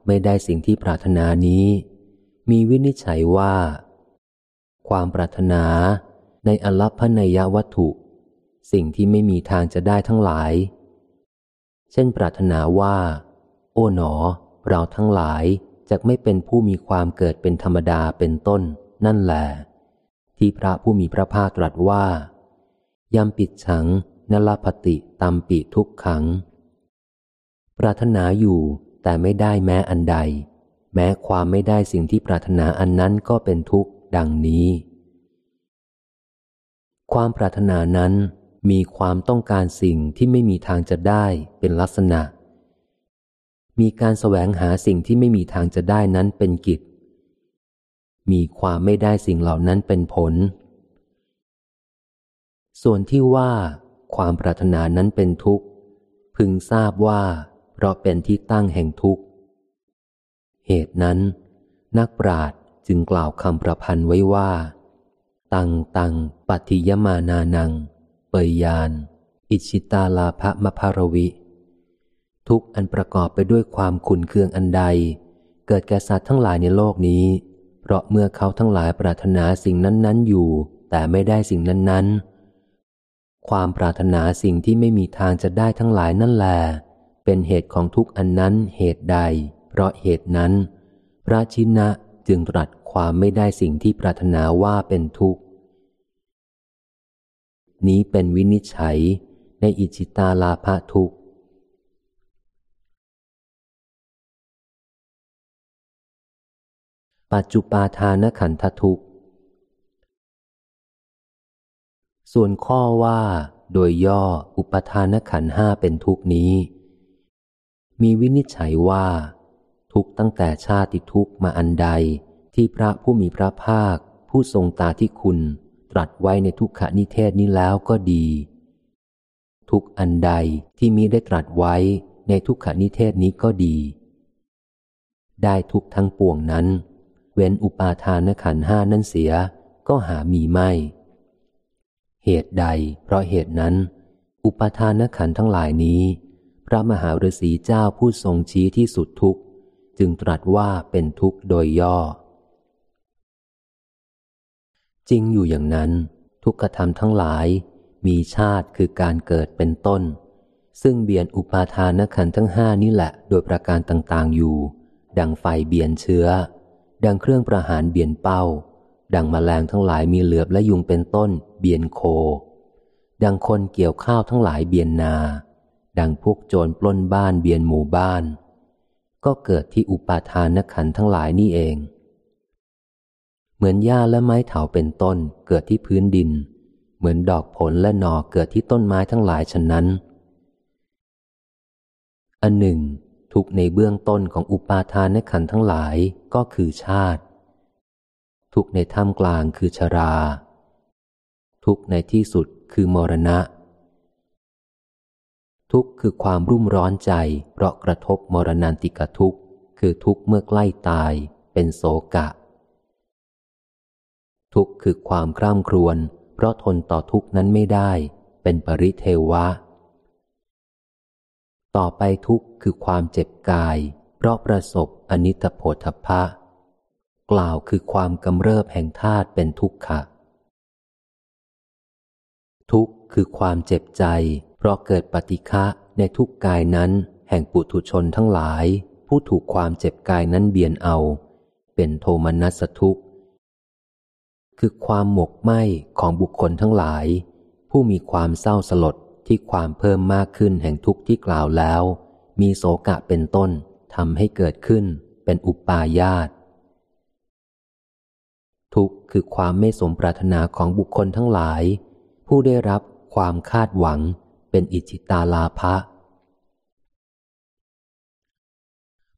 ไม่ได้สิ่งที่ปรารถนานี้ มีวินิจฉัยว่า ความปรารถนาในอลัพพนยวัตถุ สิ่งที่ไม่มีทางจะได้ทั้งหลาย เช่นปรารถนาว่า โอ๋หนอ เราทั้งหลายจะไม่เป็นผู้มีความเกิดเป็นธรรมดาเป็นต้น นั่นแหละที่พระผู้มีพระภาคตรัสว่า ยำปิดฉัง นลปติตัมปิทุกขัง ปรารถนาอยู่แต่ไม่ได้แม้อันใด แม้ความไม่ได้สิ่งที่ปรารถนาอันนั้นก็เป็นทุกข์ดังนี้ ความปรารถนานั้นมีความต้องการสิ่งที่ไม่มีทางจะได้เป็นลักษณะ มีการแสวงหาสิ่งที่ไม่มีทางจะได้นั้นเป็นกิจ มีความไม่ได้สิ่งเหล่านั้นเป็นผล ส่วนที่ว่า ความปรารถนานั้นเป็นทุกข์ พึงทราบว่า เพราะเป็นที่ตั้งแห่งทุกข์ เหตุนั้น นักปราชญ์จึงกล่าวคำประพันธ์ไว้ว่า ตังตังปัติยมานานัง เปยยาน อิชิตาลาภมภารวิ ทุกอันประกอบไปด้วยความขุนเคืองอันใด เกิดแก่สัตว์ทั้งหลายในโลกนี้ เพราะเมื่อเขาทั้งหลายปรารถนาสิ่งนั้น ๆ อยู่ แต่ไม่ได้สิ่งนั้น ๆ ความปรารถนาสิ่งที่ไม่มีทางจะได้ทั้งหลายนั่นแหละเป็นเหตุของทุกอันนั้นเหตุใด เพราะเหตุนั้น พระชินะจึงตรัสความไม่ได้สิ่งที่ปรารถนาว่าเป็นทุกข์ นี้เป็นวินิจฉัยในอิจิตาลาภะทุกข์ปัจจุปาทานขันธทุกข์ ส่วนข้อว่าโดยย่ออุปทานขันห้าเป็นทุกนี้ มีวินิจฉัยว่า ทุกตั้งแต่ชาติทุกมาอันใดที่พระผู้มีพระภาค ผู้ทรงตาที่คุณตรัสไว้ในทุกขนิเทศนี้แล้วก็ดี ทุกอันใดที่มีได้ตรัสไว้ในทุกขนิเทศนี้ก็ดี ได้ทุกทั้งปวงนั้น เว้นอุปาทานขันห้านั่นเสียก็หามีไม่ เหตุใด เพราะเหตุนั้น อุปทานขันทั้งหลายนี้ พระมหาฤาษีเจ้าผู้ทรงชี้ที่สุดทุกข์จึงตรัสว่าเป็นทุกข์โดยย่อ จริงอยู่อย่างนั้น ทุกขธรรมทั้งหลาย มีชาติคือการเกิดเป็นต้น ซึ่งเบียนอุปาทานขันทั้งห้านี่แหละโดยประการต่างๆอยู่ ดังไฟเบียนเชื้อ ดังเครื่องประหารเบียนเป้า ดังมแมลงทั้งหลายมีเหลือบและยุงเป็นต้น เบียนโค ดังคนเกี่ยวข้าวทั้งหลายเบียนนา ดังพวกโจรปล้นบ้านเบียนหมู่บ้าน ก็เกิดที่อุปาทานขันทั้งหลายนี่เอง เหมือนหญ้าและไม้เถาเป็นต้นเกิดที่พื้นดิน เหมือนดอกผลและหนอเกิดที่ต้นไม้ทั้งหลายฉะนั้น อันหนึ่ง ทุกในเบื้องต้นของอุปาทานขันทั้งหลายก็คือชาติ ทุกในท่ามกลางคือชรา ทุกในที่สุดคือมรณะ ทุกคือความรุ่มร้อนใจ เพราะกระทบมรณานติกทุกคือทุกเมื่อใกล้ตาย เป็นโศกะ ทุกคือความคร่ำครวญเพราะทนต่อทุกนั้นไม่ได้ เป็นปริเทวะ ต่อไปทุกคือความเจ็บกาย เพราะประสบอนิจโพธพะ กล่าวคือความกำเริบแห่งธาตุเป็นทุกขะ ทุกข์คือความเจ็บใจ เพราะเกิดปฏิฆะในทุกกายนั้น แห่งปุถุชนทั้งหลาย ผู้ถูกความเจ็บกายนั้นเบียนเอา เป็นโทมนัสทุกข์ คือความหมกไหมของบุคคลทั้งหลาย ผู้มีความเศร้าสลดที่ความเพิ่มมากขึ้นแห่งทุกข์ที่กล่าวแล้ว มีโศกะเป็นต้นทำให้เกิดขึ้นเป็นอุปาญาตทุกข์คือความไม่สมปรารถนาของบุคคลทั้งหลาย ผู้ได้รับความคาดหวังเป็นอิจิตาลาภะ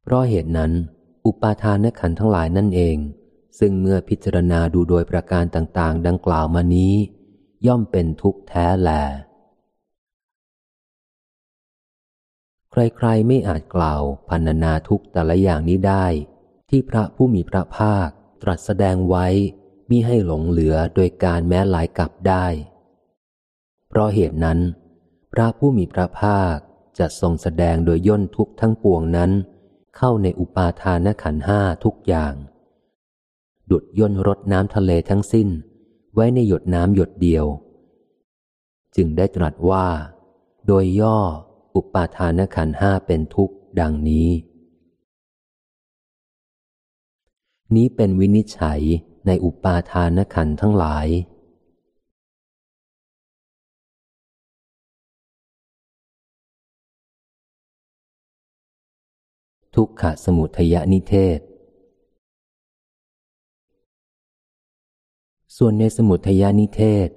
เพราะเหตุนั้น อุปาทานขันทั้งหลายนั่นเอง ซึ่งเมื่อพิจารณาดูโดยประการต่าง ๆ ดังกล่าวมานี้ ย่อมเป็นทุกข์แท้แล ใครๆไม่อาจกล่าวพันนาทุกแต่ละอย่างนี้ได้ ที่พระผู้มีพระภาคตรัสแสดงไว้มิให้หลงเหลือโดยการแม้หลายกับได้ เพราะเหตุนั้น พระผู้มีพระภาคจะทรงแสดงโดยย่นทุกทั้งปวงนั้น เข้าในอุปาทานขันห้าทุกอย่าง ดุดย่นรดน้ำทะเลทั้งสิ้น ไว้ในหยดน้ำหยดเดียว จึงได้ตรัสว่า โดยย่ออุปาทานขันห้าเป็นทุกข์ดังนี้ นี้เป็นวินิจฉัยในอุปาทานขันทั้งหลาย ทุกขสมุทยนิเทศ ส่วนในสมุทยนิเทศ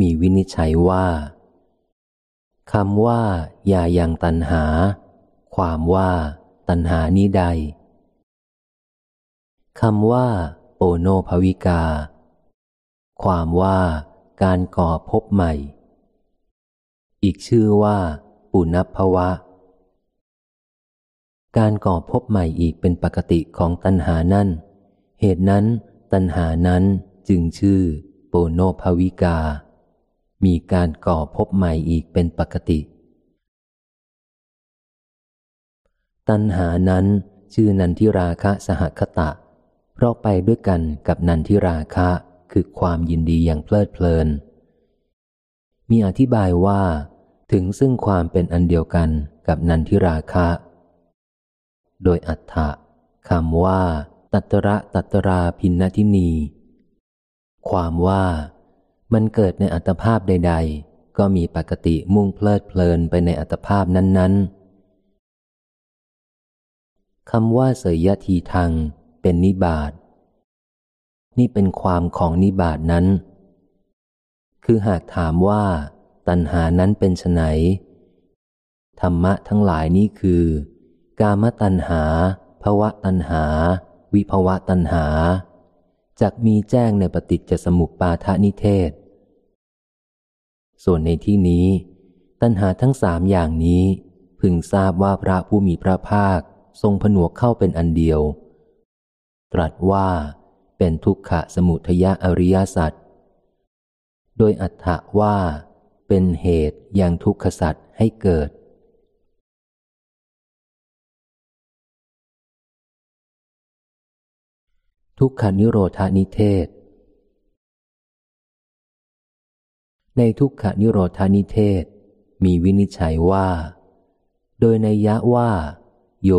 มีวินิจฉัยว่าคำว่าอย่ายังตันหา ความว่า ตันหานี้ใดคำว่า โอโนภวิกา ความว่าการก่อพบใหม่ อีกชื่อว่า ปุณพภวะ การก่อพบใหม่อีกเป็นปกติของตัณหานั้นเหตุนั้น ตัณหานั้นจึงชื่อ โปโนภวิกา มีการก่อพบใหม่อีกเป็นปกติ ตัณหานั้นชื่อนันทิราคะสหคตะ เพราะไปด้วยกันกับนันทิราคะคือความยินดีอย่างเพลิดเพลิน มีอธิบายว่า ถึงซึ่งความเป็นอันเดียวกันกับนันทิราคะ โดยอัฏฐะคำว่า ตัตระตัตราพินนทินี ความว่า มันเกิดในอัตภาพใด ๆ ก็มีปกติมุ่งเพลิดเพลินไปในอัตภาพนั้น ๆคำว่าเสยยทีทางเป็นนิบาตนี่เป็นความของนิบาตนั้น คือหากถามว่า ตัณหานั้นเป็นไนธรรมะทั้งหลายนี้คือ กามตัณหาภวะตัณหา วิภวะตัณหาจักมีแจ้งในปฏิจจสมุปปาทนิเทศ ส่วนในที่นี้ ตัณหาทั้งสามอย่างนี้ พึงทราบว่าพระผู้มีพระภาคทรงผนวกเข้าเป็นอันเดียว ตรัสว่าเป็นทุกขะสมุทยะอริยสัจโดยอัฏฐว่าเป็นเหตุอย่างทุกขสัจให้เกิด ทุกขานิโรธานิเทศ ในทุกขานิโรธานิเทศ มีวินิจฉัยว่า โดยในยะว่า โย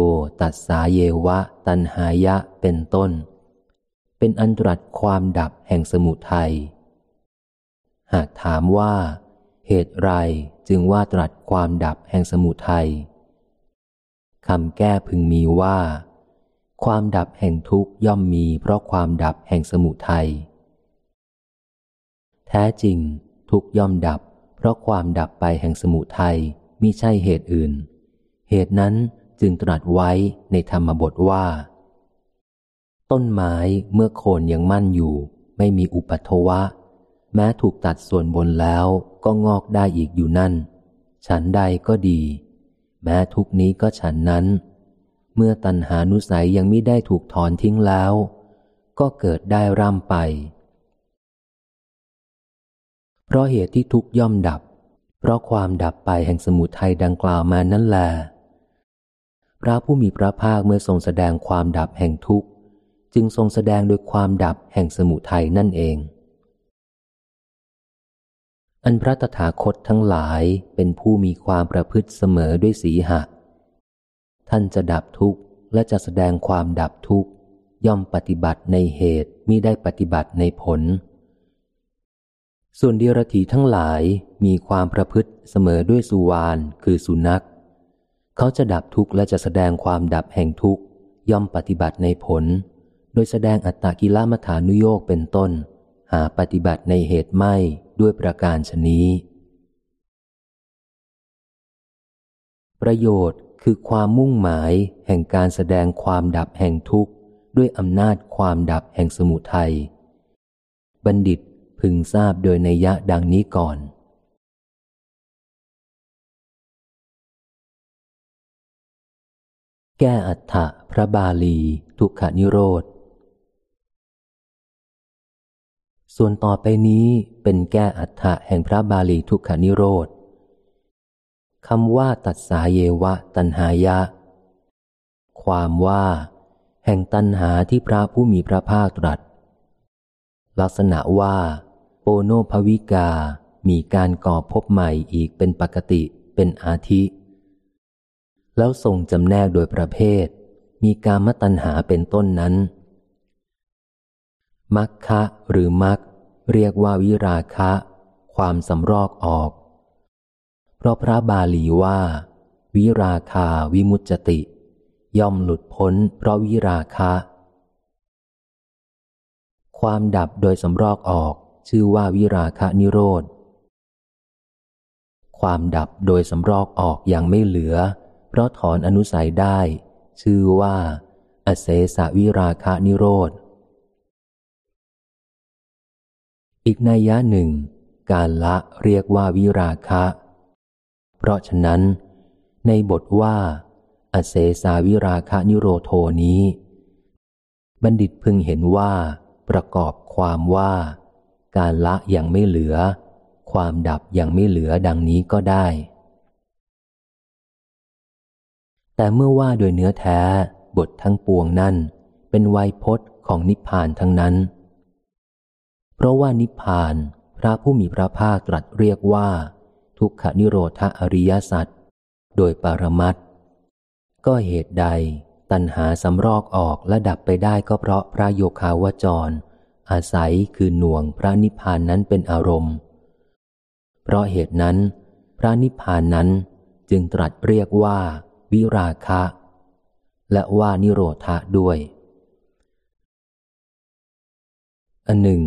ตัสสาเยวะ ตันหายะเป็นต้น เป็นอันตรัสความดับแห่งสมุทัย หากถามว่า เหตุไรจึงว่าตรัสความดับแห่งสมุทัยคำแก้พึงมีว่า ความดับแห่งทุกย่อมมีเพราะความดับแห่งสมุทัย แท้จริง ทุกย่อมดับ เพราะความดับไปแห่งสมุทัยมิใช่เหตุอื่น เหตุนั้นจึงตรัสไว้ในธรรมบทว่า ต้นไม้เมื่อโคนยังมั่นอยู่ ไม่มีอุปัทวะ แม้ถูกตัดส่วนบนแล้วก็งอกได้อีกอยู่นั่น ฉันใดก็ดี แม้ทุกนี้ก็ฉันนั้น เมื่อตัณหานุสัยยังไม่ได้ถูกถอนทิ้งแล้ว ก็เกิดได้ร่ำไป เพราะเหตุที่ทุกย่อมดับ เพราะความดับไปแห่งสมุทัยดังกล่าวมานั่นแหละพระผู้มีพระภาคเมื่อทรงแสดงความดับแห่งทุกข์จึงทรงแสดงโดยความดับแห่งสมุทัยนั่นเอง อันพระตถาคตทั้งหลายเป็นผู้มีความประพฤติเสมอด้วยสีหะ ท่านจะดับทุกข์และจะแสดงความดับทุกข์ย่อมปฏิบัติในเหตุมิได้ปฏิบัติในผล ส่วนเดียรถีทั้งหลายมีความประพฤติเสมอด้วยสุวานคือสุนัข เขาจะดับทุกข์และจะแสดงความดับแห่งทุกข์ย่อมปฏิบัติในผล โดยแสดงอัตตกิลมัฐานุโยกเป็นต้น หาปฏิบัติในเหตุไม่ด้วยประการชนี้ ประโยชน์ คือความมุ่งหมายแห่งการแสดงความดับแห่งทุกข์ ด้วยอำนาจความดับแห่งสมุทัย บัณฑิตพึงทราบโดยในยะดังนี้ก่อนแก้อัฏฐะพระบาลี ทุกขานิโรธ ส่วนต่อไปนี้เป็นแก้อัฏฐะแห่งพระบาลีทุกขานิโรธ คำว่าตัดสาเยวะตันหายะ ความว่า แห่งตันหาที่พระผู้มีพระภาคตรัส ลักษณะว่า โปโนภวิกา มีการก่อพบใหม่อีกเป็นปกติเป็นอาทิ แล้วทรงจำแนกโดยประเภท มีการมตัญหาเป็นต้นนั้น มัคคะหรือมักเรียกว่าวิราคะ ความสำรอกออก ราะพระบาลีว่า วิราคาวิมุตจติ ย่อมหลุดพ้นเพราะวิราคะ ความดับโดยสำรอกออกชื่อว่าวิราคะนิโรธ ความดับโดยสำรอกออกอย่างไม่เหลือ เพราะถอนอนุสัยได้ ชื่อว่า อเสสวิราคะนิโรธ อีกนัยยะหนึ่ง การละเรียกว่าวิราคะ ราะฉะนั้น ในบทว่า อเสสาวิราคะนิโรโทนี้ บัณฑิตพึงเห็นว่า ประกอบความว่า การละอย่างไม่เหลือ ความดับอย่างไม่เหลือดังนี้ก็ได้ แต่เมื่อว่าโดยเนื้อแท้บททั้งปวงนั่น เป็นไวยพจน์ของนิพพานทั้งนั้น เพราะว่านิพพานพระผู้มีพระภาคตรัสเรียกว่า ทุกขนิโรธอริยสัจโดยปรมัตก็เหตุใดตัณหาสำรอกออกและดับไปได้ก็เพราะพระโยคาวจร อาศัยคือหน่วงพระนิพพานนั้นเป็นอารมณ์ เพราะเหตุนั้น พระนิพพานนั้นจึงตรัสเรียกว่า วิราคะ และว่านิโรธะด้วย อันหนึ่ง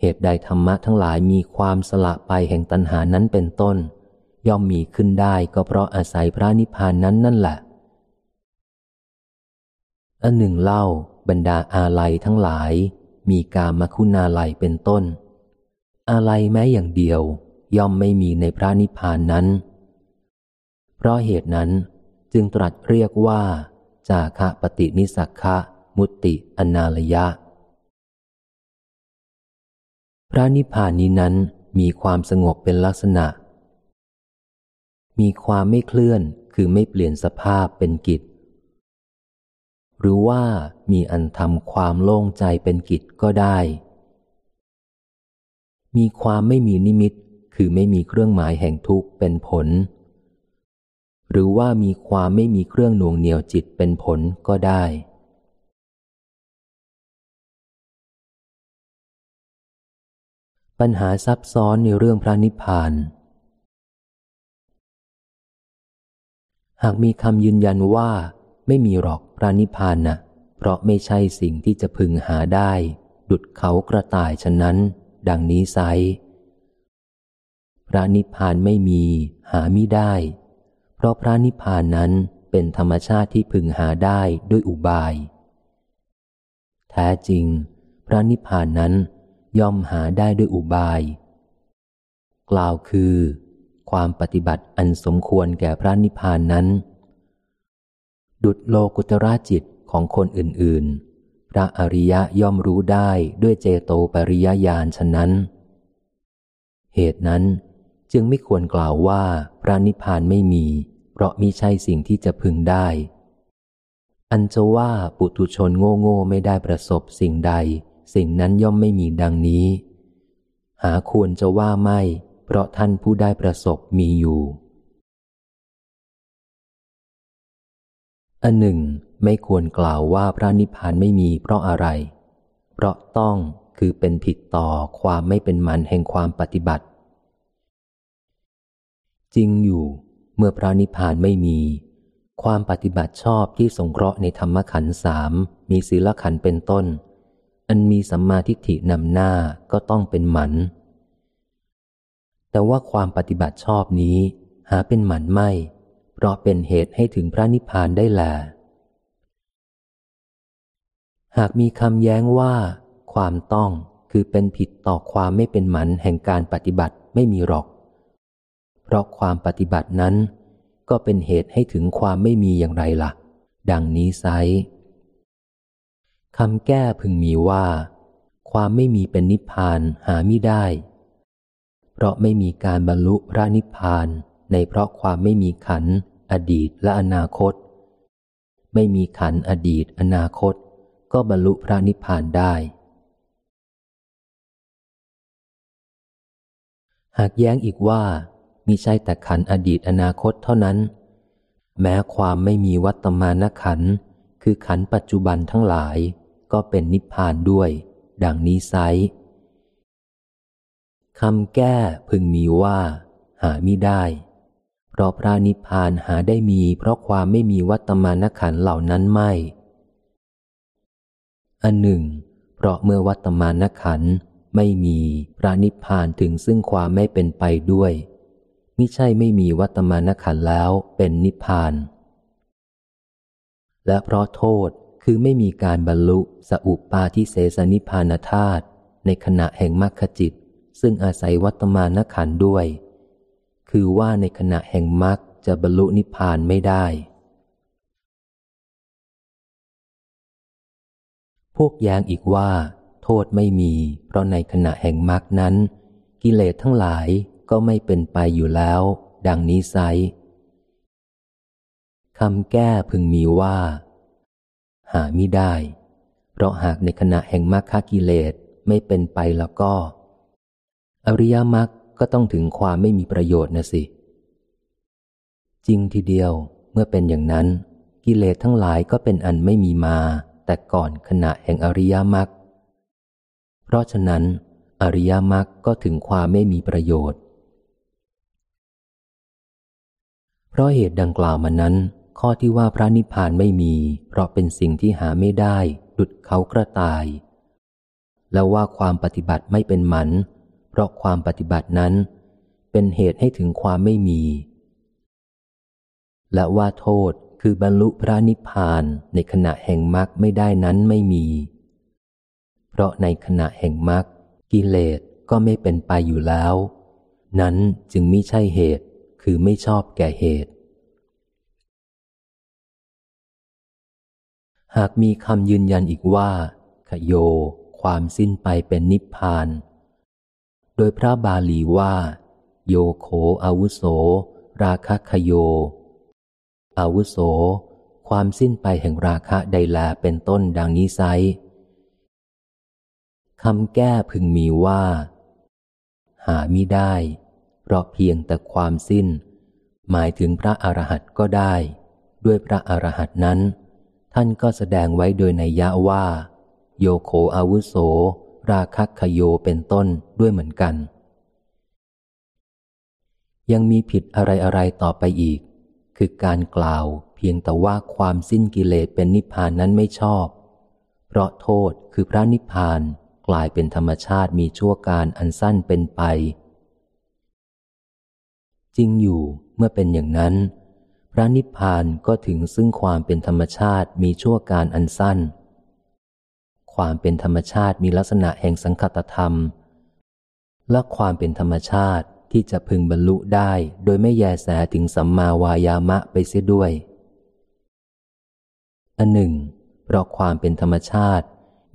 เหตุใดธรรมะทั้งหลายมีความสละไปแห่งตัณหานั้นเป็นต้น ย่อมมีขึ้นได้ก็เพราะอาศัยพระนิพพานนั้นนั่นแหละอันหนึ่งเล่าบรรดาอาลัยทั้งหลาย มีกามคุณาลัยเป็นต้น อาลัยแม้อย่างเดียว ย่อมไม่มีในพระนิพพานนั้น เพราะเหตุนั้นจึงตรัสเรียกว่า จาคะปฏินิสักคะ มุติอนาลยะ พระนิพพานนี้นั้นมีความสงบเป็นลักษณะ มีความไม่เคลื่อนคือไม่เปลี่ยนสภาพเป็นกิจ หรือว่ามีอันทำความโล่งใจเป็นกิจก็ได้ มีความไม่มีนิมิตคือไม่มีเครื่องหมายแห่งทุกข์เป็นผล หรือว่ามีความไม่มีเครื่องหน่วงเหนียวจิตเป็นผลก็ได้ ปัญหาซับซ้อนในเรื่องพระนิพพาน หากมีคำยืนยันว่าไม่มีหรอกพระนิพพานนะเพราะไม่ใช่สิ่งที่จะพึงหาได้ ดุดเขากระต่ายฉะนั้น ดังนี้ไซพระนิพพานไม่มีหาไมิได้ เพราะพระนิพพานนั้นเป็นธรรมชาติที่พึงหาได้ด้วยอุบาย แท้จริง พระนิพพานนั้น ย่อมหาได้ด้วยอุบาย กล่าวคือ ความปฏิบัติอันสมควรแก่พระนิพพานนั้น ดุดโลกุตระจิตของคนอื่น ๆ พระอริยะย่อมรู้ได้ด้วยเจโตปริยญาณฉะนั้น เหตุนั้นจึงไม่ควรกล่าวว่าพระนิพพานไม่มี เพราะมิใช่สิ่งที่จะพึงได้ อันจะว่าปุถุชนโง่โง่ไม่ได้ประสบสิ่งใด สิ่งนั้นย่อมไม่มีดังนี้ หาควรจะว่าไม่ เพราะท่านผู้ได้ประสบมีอยู่ อันหนึ่ง ไม่ควรกล่าวว่าพระนิพพานไม่มีเพราะอะไร เพราะต้องคือเป็นผิดต่อความไม่เป็นมันแห่งความปฏิบัติ จริงอยู่ เมื่อพระนิพพานไม่มี ความปฏิบัติชอบที่สงเคราะห์ในธรรมขันธ์สามมีศีลขันธ์เป็นต้น อันมีสัมมาทิฏฐินำหน้าก็ต้องเป็นหมัน แต่ว่าความปฏิบัติชอบนี้หาเป็นหมันไม่ เพราะเป็นเหตุให้ถึงพระนิพพานได้แล หากมีคำแย้งว่า ความต้องคือเป็นผิดต่อความไม่เป็นหมันแห่งการปฏิบัติไม่มีหรอก เพราะความปฏิบัตินั้น ก็เป็นเหตุให้ถึงความไม่มีอย่างไรละ่ะ ดังนี้ไซ คำแก้พึงมีว่า ความไม่มีเป็นนิพพานหาไม่ได้ เพราะไม่มีการบรรลุพระนิพพานในเพราะความไม่มีขันอดีตและอนาคต ไม่มีขันอดีตอนาคต ก็บรรลุพระนิพพานได้ หากแย้งอีกว่ามิใช่แต่ขันอดีตอนาคตเท่านั้น แม้ความไม่มีวัตมานขันคือขันปัจจุบันทั้งหลาย ก็เป็นนิพพานด้วย ดังนี้ไซคำแก้พึงมีว่า หาไม่ได้ เพราะพระนิพพานหาได้มี เพราะความไม่มีวัตมานขันเหล่านั้นไม่ อันหนึ่ง เพราะเมื่อวัตมานขันไม่มีพระนิพพานถึงซึ่งความไม่เป็นไปด้วยมิใช่ไม่มีวัตมานขันแล้วเป็นนิพพาน และเพราะโทษ คือไม่มีการบรรลุสอุปาทิเสสนิพานธาตุในขณะแห่งมรรคจิต ซึ่งอาศัยวัตมานขันด้วย คือว่าในขณะแห่งมรรคจะบรรลุนิพพานไม่ได้ พวกแย้งอีกว่า โทษไม่มี เพราะในขณะแห่งมรรคนั้น กิเลสทั้งหลายก็ไม่เป็นไปอยู่แล้ว ดังนี้ไซคำแก้พึงมีว่า หาไม่ได้ เพราะหากในขณะแห่งมรรคกิเลสไม่เป็นไปแล้วก็ อริยมรรคก็ต้องถึงความไม่มีประโยชน์นะสิ จริงทีเดียวเมื่อเป็นอย่างนั้น กิเลสทั้งหลายก็เป็นอันไม่มีมา แต่ก่อนขณะแห่งอริยมรรคเพราะฉะนั้น อริยมรรคก็ถึงความไม่มีประโยชน์ เพราะเหตุดังกล่าวมานั้น ข้อที่ว่าพระนิพพานไม่มี เพราะเป็นสิ่งที่หาไม่ได้ ดุดเขากระต่าย แล้วว่าความปฏิบัติไม่เป็นหมัน เพราะความปฏิบัตินั้น เป็นเหตุให้ถึงความไม่มี และว่าโทษคือบรรลุพระนิพพานในขณะแห่งมรรคไม่ได้นั้นไม่มี เพราะในขณะแห่งมรรคกิเลสก็ไม่เป็นไปอยู่แล้ว นั้นจึงไม่ใช่เหตุคือไม่ชอบแก่เหตุ หากมีคำยืนยันอีกว่า ขโย ความสิ้นไปเป็นนิพพาน โดยพระบาลีว่า โยโขอาวุโส ราคะขโย อาวุโส ความสิ้นไปแห่งราคะใดแลเป็นต้นดังนี้ไซคำแก้พึงมีว่า หามิได้ เพราะเพียงแต่ความสิ้น หมายถึงพระอรหันต์ก็ได้ ด้วยพระอรหันต์นั้น ท่านก็แสดงไว้โดยในยะว่า โยโคอาวุโส ราคัคโยเป็นต้นด้วยเหมือนกัน ยังมีผิดอะไรอะไรต่อไปอีก คือการกล่าวเพียงแต่ว่าความสิ้นกิเลสเป็นนิพพานนั้นไม่ชอบ เพราะโทษคือพระนิพพานกลายเป็นธรรมชาติมีชั่วการอันสั้นเป็นไป จริงอยู่เมื่อเป็นอย่างนั้น พระนิพพานก็ถึงซึ่งความเป็นธรรมชาติมีชั่วการอันสั้น ความเป็นธรรมชาติมีลักษณะแห่งสังคตธรรม และความเป็นธรรมชาติที่จะพึงบรรลุได้โดยไม่แยแสถึงสัมมาวายามะไปเสียด้วย อันหนึ่ง เพราะความเป็นธรรมชาติ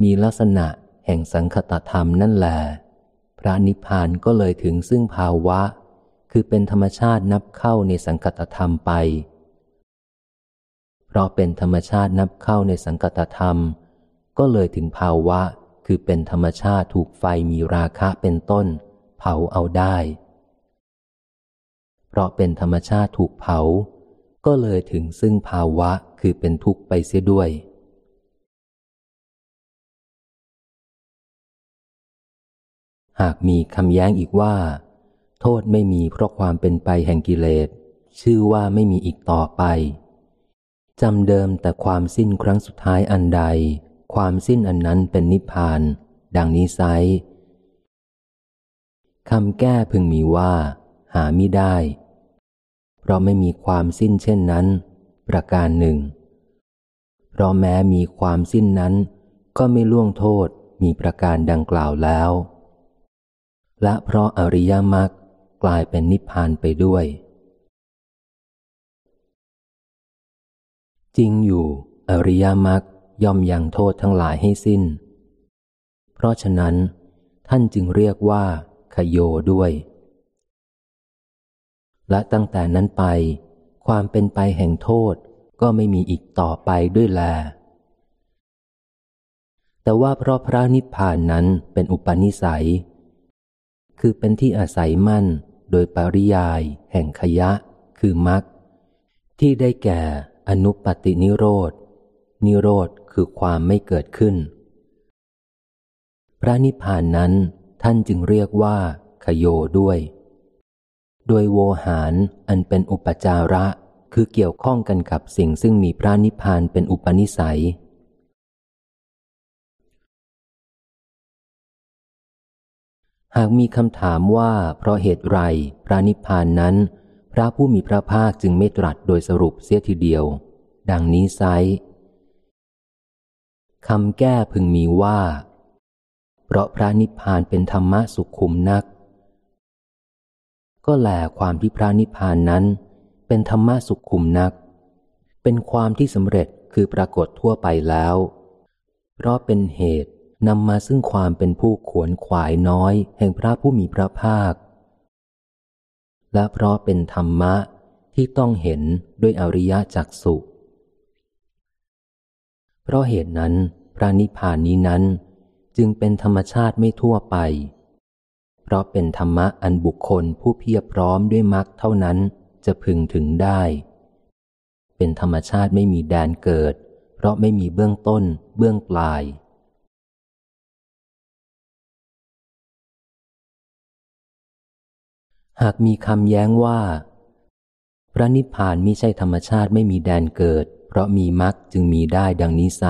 มีลักษณะแห่งสังคตธรรมนั่นแหละพระนิพพานก็เลยถึงซึ่งภาวะ คือเป็นธรรมชาตินับเข้าในสังคตธรรมไป เพราะเป็นธรรมชาตินับเข้าในสังกตธรรม ก็เลยถึงภาวะ คือเป็นธรรมชาติถูกไฟมีราคะเป็นต้น เผาเอาได้ เพราะเป็นธรรมชาติถูกเผา ก็เลยถึงซึ่งภาวะคือเป็นทุกข์ไปเสียด้วยหากมีคำแย้งอีกว่า โทษไม่มีเพราะความเป็นไปแห่งกิเลสชื่อว่าไม่มีอีกต่อไป จำเดิมแต่ความสิ้นครั้งสุดท้ายอันใด ความสิ้นอันนั้นเป็นนิพพาน ดังนี้ไซคำแก้พึงมีว่า หาไม่ได้ เพราะไม่มีความสิ้นเช่นนั้น ประการหนึ่ง เพราะแม้มีความสิ้นนั้น ก็ไม่ล่วงโทษมีประการดังกล่าวแล้ว และเพราะอริยมรรคกลายเป็นนิพพานไปด้วย จริงอยู่ อริยมรรคย่อมยังโทษทั้งหลายให้สิ้น เพราะฉะนั้น ท่านจึงเรียกว่าขโยด้วย และตั้งแต่นั้นไป ความเป็นไปแห่งโทษก็ไม่มีอีกต่อไปด้วยแล แต่ว่าเพราะพระนิพพานนั้นเป็นอุปนิสัย คือเป็นที่อาศัยมั่นโดยปริยาย แห่งขยะ คือมรรคที่ได้แก่ อนุปตินิโรธ นิโรธคือความไม่เกิดขึ้น พระนิพพานนั้นท่านจึงเรียกว่า ขโยด้วย โดยโวหารอันเป็นอุปจาระคือเกี่ยวข้องกันกับสิ่งซึ่งมีพระนิพพานเป็นอุปนิสัย หากมีคำถามว่าเพราะเหตุไรพระนิพพานนั้น พระผู้มีพระภาคจึงไม่ตรัสโดยสรุปเสียทีเดียว ดังนี้ไซคำแก้พึงมีว่า เพราะพระนิพพานเป็นธรรมะสุขุมนัก ก็แลความที่พระนิพพานนั้น เป็นธรรมะสุขุมนัก เป็นความที่สำเร็จคือปรากฏทั่วไปแล้ว เพราะเป็นเหตุนำมาซึ่งความเป็นผู้ขวนขวายน้อย แห่งพระผู้มีพระภาค และเพราะเป็นธรรมะที่ต้องเห็นด้วยอริยจักสุ เพราะเหตุนั้น พระนิพพานนี้นั้นจึงเป็นธรรมชาติไม่ทั่วไป เพราะเป็นธรรมะอันบุคคลผู้เพียรพร้อมด้วยมรรคเท่านั้นจะพึงถึงได้ เป็นธรรมชาติไม่มีแดนเกิด เพราะไม่มีเบื้องต้น เบื้องปลาย หากมีคำแย้งว่า พระนิพพานมิใช่ธรรมชาติไม่มีแดนเกิด เพราะมีมรรคจึงมีได้ดังนี้ไซ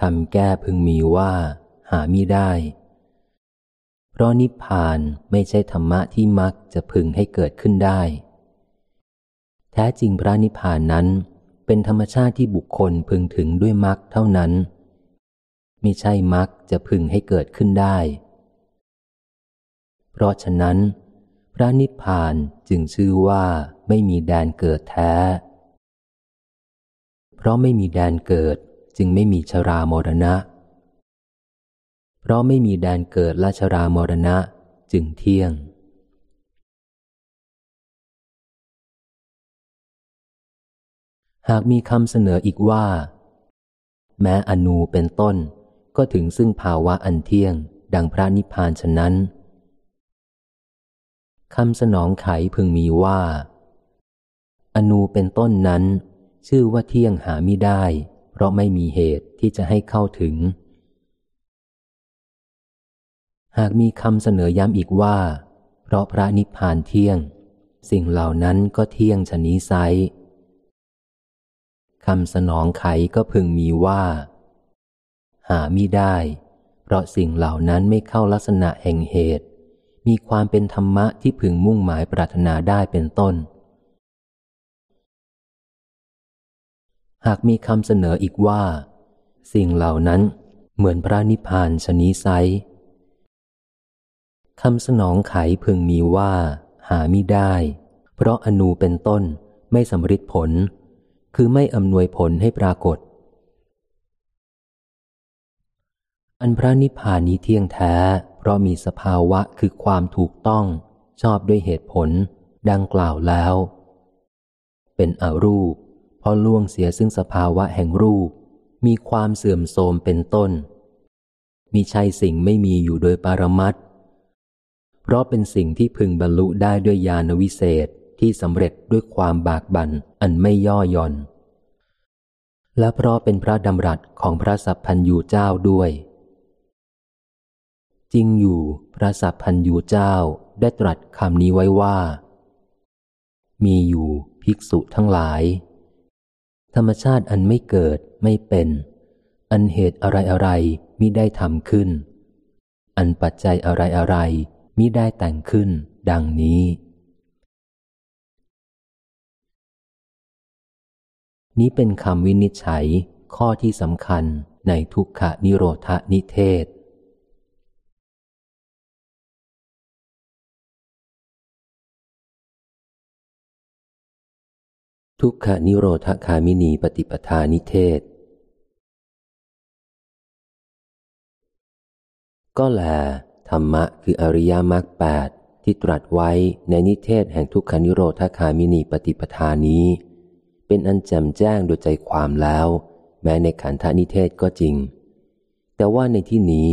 คำแก้พึงมีว่า หามิได้ เพราะนิพพานไม่ใช่ธรรมะที่มักจะพึงให้เกิดขึ้นได้ แท้จริงพระนิพพานนั้น เป็นธรรมชาติที่บุคคลพึงถึงด้วยมรรคเท่านั้นไม่ใช่มรรคจะพึงให้เกิดขึ้นได้ เพราะฉะนั้น พระนิพพานจึงชื่อว่าไม่มีแดนเกิดแท้ เพราะไม่มีแดนเกิดจึงไม่มีชรามรณะ เพราะไม่มีแดนเกิดราชรามรณะจึงเที่ยง หากมีคำเสนออีกว่า แม้อนูเป็นต้นก็ถึงซึ่งภาวะอันเที่ยง ดังพระนิพพานฉะนั้น คำสนองไขพึงมีว่า อนูเป็นต้นนั้น ชื่อว่าเที่ยงหาไม่ได้ เพราะไม่มีเหตุที่จะให้เข้าถึง หากมีคำเสนอย้ำอีกว่า เพราะพระนิพพานเที่ยง สิ่งเหล่านั้นก็เที่ยงชนี้ไซคำสนองไขก็พึงมีว่า หามิได้ เพราะสิ่งเหล่านั้นไม่เข้าลักษณะแห่งเหตุ มีความเป็นธรรมะที่พึงมุ่งหมายปรารถนาได้เป็นต้น หากมีคำเสนออีกว่า สิ่งเหล่านั้นเหมือนพระนิพพานชนีไซคำสนองไขพึงมีว่า หาไม่ได้ เพราะอนูเป็นต้นไม่สำริดผล คือไม่อำนวยผลให้ปรากฏ อันพระนิพพานนี้เที่ยงแท้ เพราะมีสภาวะคือความถูกต้อง ชอบด้วยเหตุผล ดังกล่าวแล้ว เป็นอรูป เพราะล่วงเสียซึ่งสภาวะแห่งรูป มีความเสื่อมโทรมเป็นต้น มีใช่สิ่งไม่มีอยู่โดยปรมัตเพราะเป็นสิ่งที่พึงบรรลุได้ด้วยญาณวิเศษที่สำเร็จด้วยความบากบั่นอันไม่ย่อหย่อน และเพราะเป็นพระดำรัสของพระสัพพันยูเจ้าด้วย จริงอยู่พระสัพพันยูเจ้าได้ตรัสคำนี้ไว้ว่า มีอยู่ภิกษุทั้งหลาย ธรรมชาติอันไม่เกิดไม่เป็น อันเหตุอะไรอะไรมิได้ทำขึ้น อันปัจจัยอะไรอะไรมิได้แต่งขึ้น ดังนี้ นี้เป็นคำวินิจฉัยข้อที่สำคัญในทุกขนิโรธนิเทศ ทุกขนิโรธคามินีปฏิปทานิเทศ ก็แล ธรรมะคืออริยมรรคแปดที่ตรัสไว้ในนิเทศแห่งทุกขานิโรธคามินีปฏิปทานี้ เป็นอันแจ่มแจ้งโดยใจความแล้ว แม้ในขันธนิเทศก็จริง แต่ว่าในที่นี้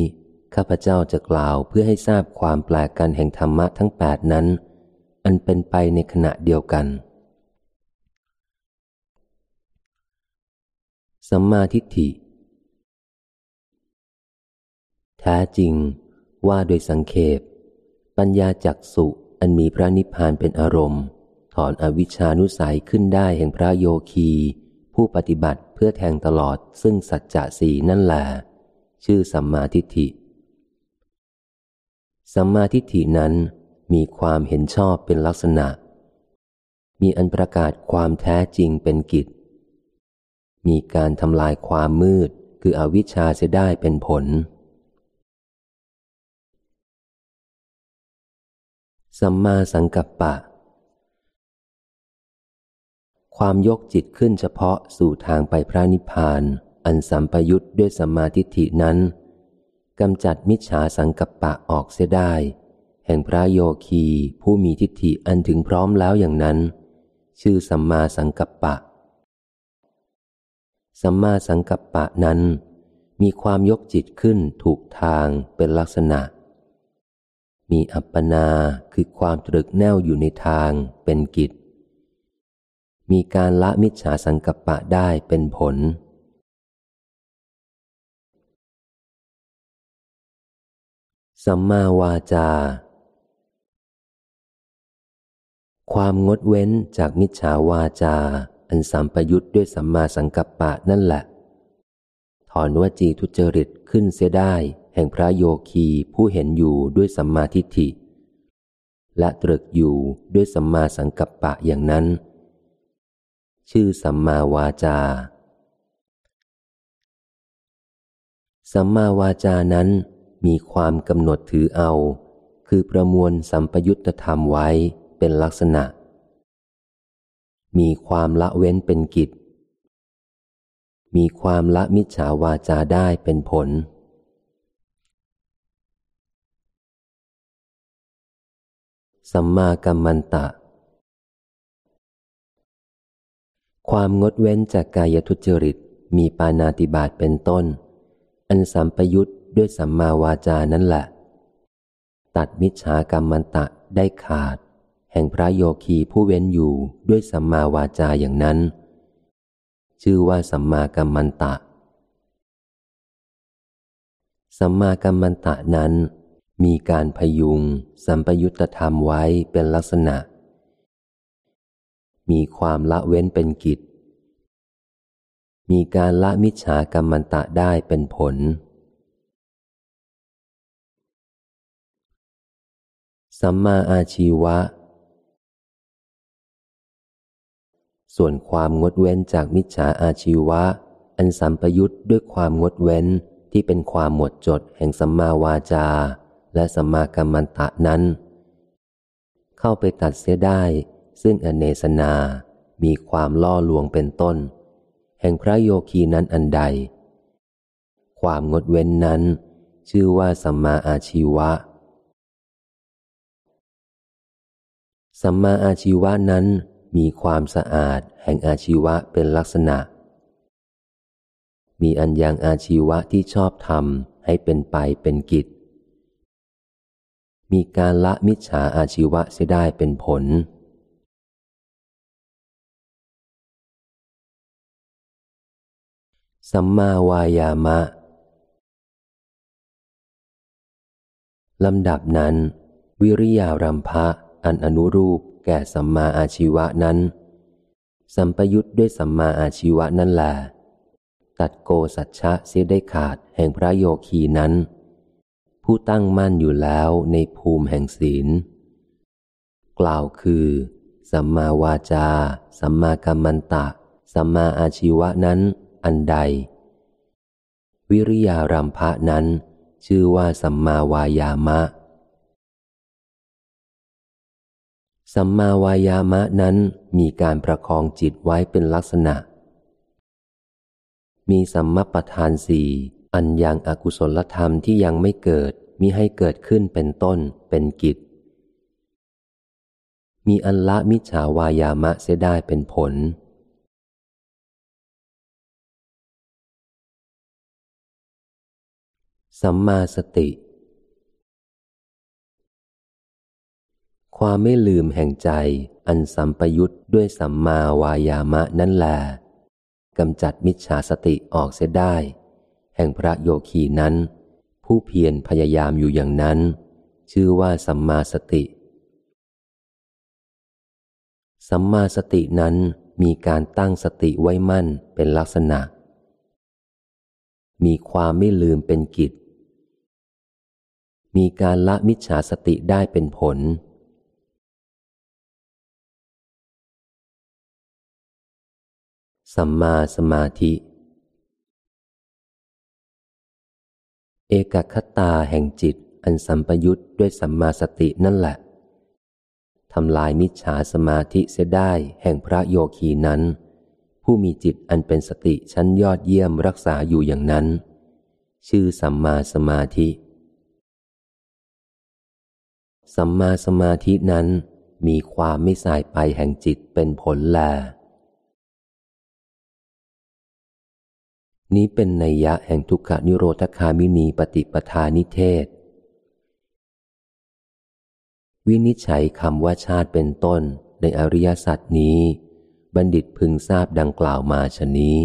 ข้าพเจ้าจะกล่าวเพื่อให้ทราบความแปลกกันแห่งธรรมะทั้งแปดนั้น อันเป็นไปในขณะเดียวกัน สัมมาทิฏฐิแท้จริงว่าโดยสังเขปปัญญาจักสุอันมีพระนิพพานเป็นอารมณ์ ถอนอวิชานุสัยขึ้นได้แห่งพระโยคี ผู้ปฏิบัติเพื่อแทงตลอดซึ่งสัจจะสีนั่นแหละชื่อสัมมาทิฏฐิ สัมมาทิฏฐินั้นมีความเห็นชอบเป็นลักษณะ มีอันประกาศความแท้จริงเป็นกิจ มีการทำลายความมืดคืออวิชชาเสียได้เป็นผล สัมมาสังกัปปะ ความยกจิตขึ้นเฉพาะสู่ทางไปพระนิพพาน อันสัมปยุตด้วยสัมมาทิฏฐินั้นกำจัดมิจฉาสังกัปปะออกเสียได้ แห่งพระโยคีผู้มีทิฏฐิอันถึงพร้อมแล้วอย่างนั้น ชื่อสัมมาสังกัปปะ สัมมาสังกัปปะนั้น มีความยกจิตขึ้นถูกทางเป็นลักษณะ มีอัปปนาคือความตรึกแน่วอยู่ในทางเป็นกิจ มีการละมิจฉาสังกัปปะได้เป็นผล สัมมาวาจา ความงดเว้นจากมิจฉาวาจา อันสัมปยุตด้วยสัมมาสังกัปปะนั่นแหละ ถอนวจีทุจริตขึ้นเสียได้แห่งพระโยคีผู้เห็นอยู่ด้วยสัมมาทิฏฐิ และตรึกอยู่ด้วยสัมมาสังกัปปะอย่างนั้น ชื่อสัมมาวาจา สัมมาวาจานั้นมีความกำหนดถือเอา คือประมวลสัมปยุตธรรมไว้เป็นลักษณะ มีความละเว้นเป็นกิจ มีความละมิจฉาวาจาได้เป็นผล สัมมากัมมันตะ ความงดเว้นจากกายทุจริตมีปานาติบาตเป็นต้น อันสัมปยุตด้วยสัมมาวาจานั่นแหละ ตัดมิจฉากรรมันตะได้ขาด แห่งพระโยคีผู้เว้นอยู่ด้วยสัมมาวาจาอย่างนั้น ชื่อว่าสัมมากัมมันตะ สัมมากัมมันตะนั้น มีการพยุง สัมปยุตธรรมไว้เป็นลักษณะ มีความละเว้นเป็นกิจ มีการละมิจฉากรรมันตะได้เป็นผลสัมมาอาชีวะ ส่วนความงดเว้นจากมิจฉาอาชีวะ อันสัมปยุตด้วยความงดเว้นที่เป็นความหมดจดแห่งสัมมาวาจา และสัมมากัมมันตะนั้น เข้าไปตัดเสียได้ ซึ่งอเนสนา มีความล่อลวงเป็นต้น แห่งพระโยคีนั้นอันใด ความงดเว้นนั้น ชื่อว่าสัมมาอาชีวะสัมมาอาชีวะนั้น มีความสะอาดแห่งอาชีวะเป็นลักษณะ มีอันยังอาชีวะที่ชอบทำให้เป็นไปเป็นกิจ มีการละมิจฉาอาชีวะเสียได้เป็นผล สัมมาวายามะลำดับนั้น วิริยารัมภะอันอนุรูป แก่สัมมาอาชีวะนั้น สัมปยุทธ์ด้วยสัมมาอาชีวะนั่นแหละตัดโกสัจฉะเสียได้ขาดแห่งพระโยคีนั้น ผู้ตั้งมั่นอยู่แล้วในภูมิแห่งศีล กล่าวคือ สัมมาวาจา สัมมากัมมันตะ สัมมาอาชีวะนั้นอันใด วิริยารัมภะนั้น ชื่อว่าสัมมาวายามะ สัมมาวายามะนั้นมีการประคองจิตไว้เป็นลักษณะ มีสัมมปทานสี่อันยังอกุศลธรรมที่ยังไม่เกิดมีให้เกิดขึ้นเป็นต้นเป็นกิจ มีอันละมิจฉาวายามะเสียได้เป็นผล สัมมาสติ ความไม่ลืมแห่งใจ อันสัมปยุตด้วยสัมมาวายามะนั่นแหละกำจัดมิจฉาสติออกเสียได้ แห่งพระโยคีนั้น ผู้เพียรพยายามอยู่อย่างนั้น ชื่อว่าสัมมาสติ สัมมาสตินั้นมีการตั้งสติไว้มั่นเป็นลักษณะ มีความไม่ลืมเป็นกิจ มีการละมิจฉาสติได้เป็นผล สัมมาสมาธิ เอกคตาแห่งจิตอันสัมปยุตด้วยสัมมาสตินั่นแหละทำลายมิจฉาสมาธิเสียได้แห่งพระโยคีนั้น ผู้มีจิตอันเป็นสติชั้นยอดเยี่ยมรักษาอยู่อย่างนั้น ชื่อสัมมาสมาธิ สัมมาสมาธินั้นมีความไม่สายไปแห่งจิตเป็นผลแล นี้เป็นนัยยะแห่งทุกขนิโรธคามินีปฏิปทานิเทศ วินิจฉัยคำว่าชาติเป็นต้นในอริยสัจนี้ บัณฑิตพึงทราบดังกล่าวมาชนี้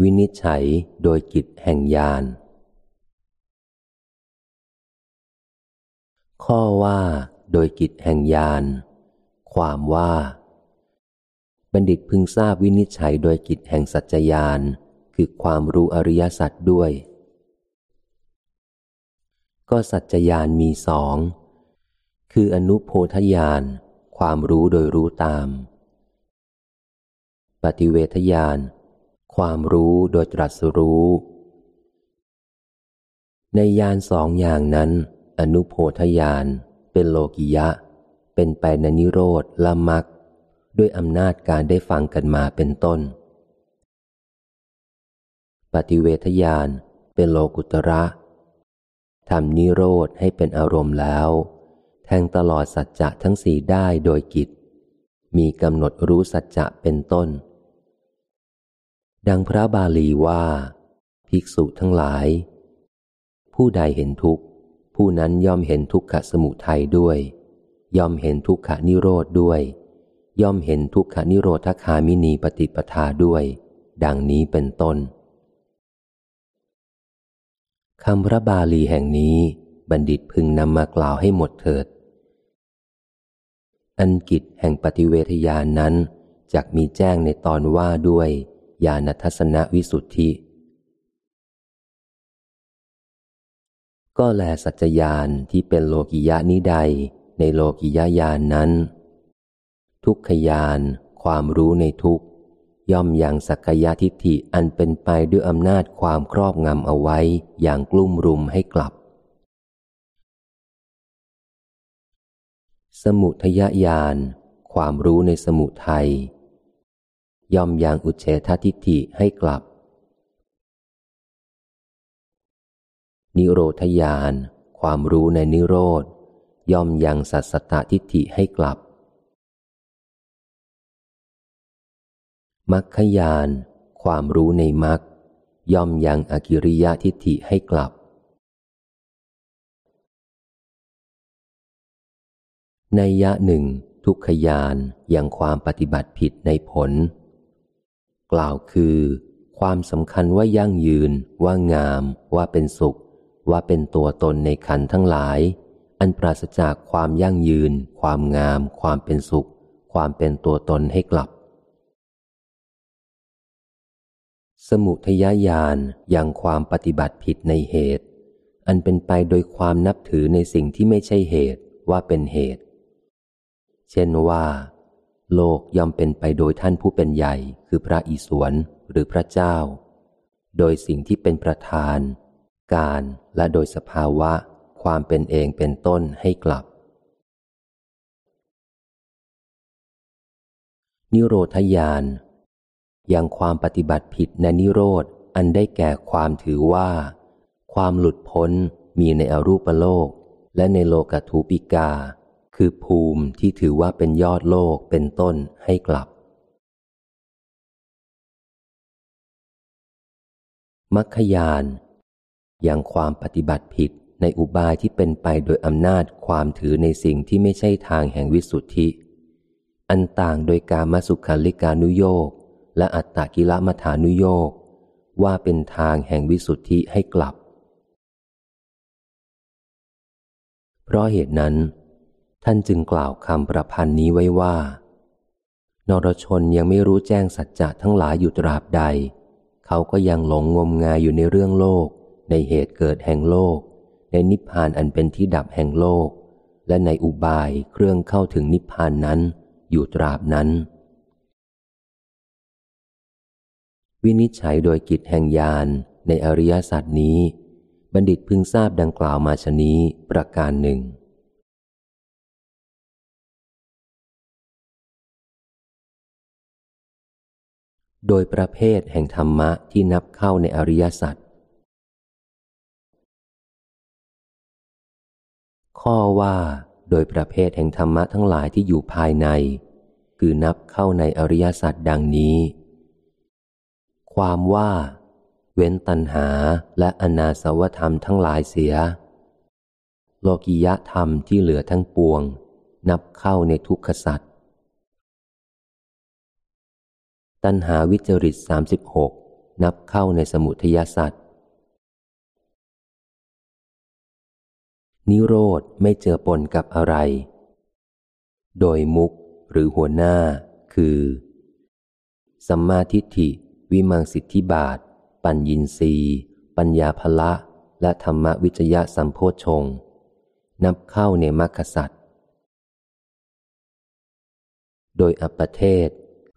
วินิจฉัยโดยกิจแห่งญาณ ข้อว่า โดยกิจแห่งญาณ ความว่า บัณฑิตพึงทราบวินิจฉัยโดยกิจแห่งสัจจยาน คือความรู้อริยสัจด้วย ก็สัจจยานมีสอง คืออนุโพธยานความรู้โดยรู้ตาม ปฏิเวทยานความรู้โดยตรัสรู้ ในยานสองอย่างนั้น อนุโพธยานเป็นโลกิยะ เป็นไปในนิโรธละมัก ด้วยอำนาจการได้ฟังกันมาเป็นต้น ปฏิเวทญาณเป็นโลกุตระทำนิโรธให้เป็นอารมณ์แล้ว แทงตลอดสัจจะทั้งสี่ได้โดยกิจ มีกำหนดรู้สัจจะเป็นต้น ดังพระบาลีว่า ภิกษุทั้งหลาย ผู้ใดเห็นทุกข์ ผู้นั้นย่อมเห็นทุกขสมุทัยด้วย ย่อมเห็นทุกขนิโรธด้วย ย่อมเห็นทุกขานิโรธคามินีปฏิปทาด้วย ดังนี้เป็นต้นคำพระบาลีแห่งนี้บัณฑิตพึงนำมากล่าวให้หมดเถิด อันกิจแห่งปฏิเวทญานนั้นจกมีแจ้งในตอนว่าด้วยญาณทัศนวิสุทธิ ก็แลสัจจญาณที่เป็นโลกิยะนิใดในโลกิยญาณนนั้น ทุกขยาน ความรู้ในทุกย่อมอยังสักยะทิฏฐิอันเป็นไปด้วยอำนาจความครอบงำเอาไว้อย่างกลุ่มรุมให้กลับ สมุทยญาณความรู้ในสมุทัยย่อมอยังอุเฉททิฏฐิให้กลับ นิโรธญาณความรู้ในนิโรธย่อมอยังสัสตทิฏฐิให้กลับ มัคคยาน ความรู้ในมัคย่อมยังอกิริยะทิฏฐิให้กลับ ในยะหนึ่ง ทุกขยานยังความปฏิบัติผิดในผล กล่าวคือ ความสำคัญว่ายั่งยืน ว่างาม ว่าเป็นสุข ว่าเป็นตัวตนในขันทั้งหลาย อันปราศจากความยั่งยืน ความงาม ความเป็นสุข ความเป็นตัวตนให้กลับ สมุทยญาณอย่างความปฏิบัติผิดในเหตุ อันเป็นไปโดยความนับถือในสิ่งที่ไม่ใช่เหตุว่าเป็นเหตุ เช่นว่า โลกย่อมเป็นไปโดยท่านผู้เป็นใหญ่คือพระอิศวรหรือพระเจ้า โดยสิ่งที่เป็นประธาน การและโดยสภาวะ ความเป็นเองเป็นต้นให้กลับ นิโรธยาน ยังความปฏิบัติผิดในนิโรธ อันได้แก่ความถือว่า ความหลุดพ้นมีในอรูปโลก และในโลกทูปิกา คือภูมิที่ถือว่าเป็นยอดโลกเป็นต้นให้กลับมัคคยานอยังความปฏิบัติผิดในอุบายที่เป็นไปโดยอำนาจความถือในสิ่งที่ไม่ใช่ทางแห่งวิสุทธิ อันต่างโดยการมาสุขาลิกานุโยก และอัตตกิลมัฐานุโยกว่าเป็นทางแห่งวิสุทธิให้กลับ เพราะเหตุนั้น ท่านจึงกล่าวคำประพันธ์นี้ไว้ว่า นรชนยังไม่รู้แจ้งสัจจะทั้งหลายอยู่ตราบใด เขาก็ยังหลงงมงายอยู่ในเรื่องโลก ในเหตุเกิดแห่งโลก ในนิพพานอันเป็นที่ดับแห่งโลก และในอุบายเครื่องเข้าถึงนิพพานนั้นอยู่ตราบนั้น วินิจฉัยโดยกิจแห่งญาณในอริยสัจนี้ บัณฑิตพึงทราบดังกล่าวมาชนี้ประการหนึ่ง โดยประเภทแห่งธรรมะที่นับเข้าในอริยสัจข้อว่าโดยประเภทแห่งธรรมะทั้งหลายที่อยู่ภายใน คือนับเข้าในอริยสัจดังนี้ ความว่า เว้นตัณหาและอนาสวธรรมทั้งหลายเสีย โลกิยธรรมที่เหลือทั้งปวง นับเข้าในทุกขสัตว์ตัณหาวิจริตสามสิบหกนับเข้าในสมุทยสัตว์นิโรธไม่เจอปนกับอะไร โดยมุกหรือหัวหน้าคือ สัมมาทิฏฐิ วิมังสิทธิบาท ปัญญินรีปัญญาภละ และธรรมวิจยะสัมโพชง นับเข้าในมรรคสัตว์โดยอัปเทศ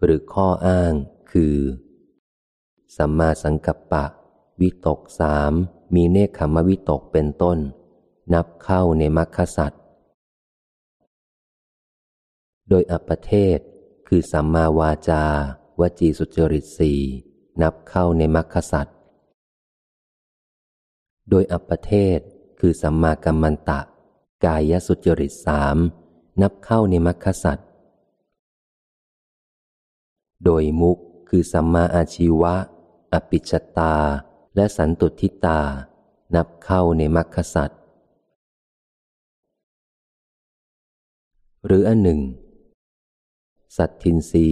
หรือข้ออ้างคือ สัมมาสังกัปปะ วิตกสามมีเนคขมวิตกเป็นต้น นับเข้าในมรรคสัตว์โดยอัปเทศคือสัมมาวาจา วจีสุจริตสี่นับเข้าในมรรคสัตว์โดยอัปเทศคือสัมมากัมมันตะ กายสุจริตสามนับเข้าในมรรคสัตว์โดยมุกคือสัมมาอาชีวะ อปิชตา และสันตุทิตา นับเข้าในมรรคสัตว์หรืออันหนึ่ง สัตทินรี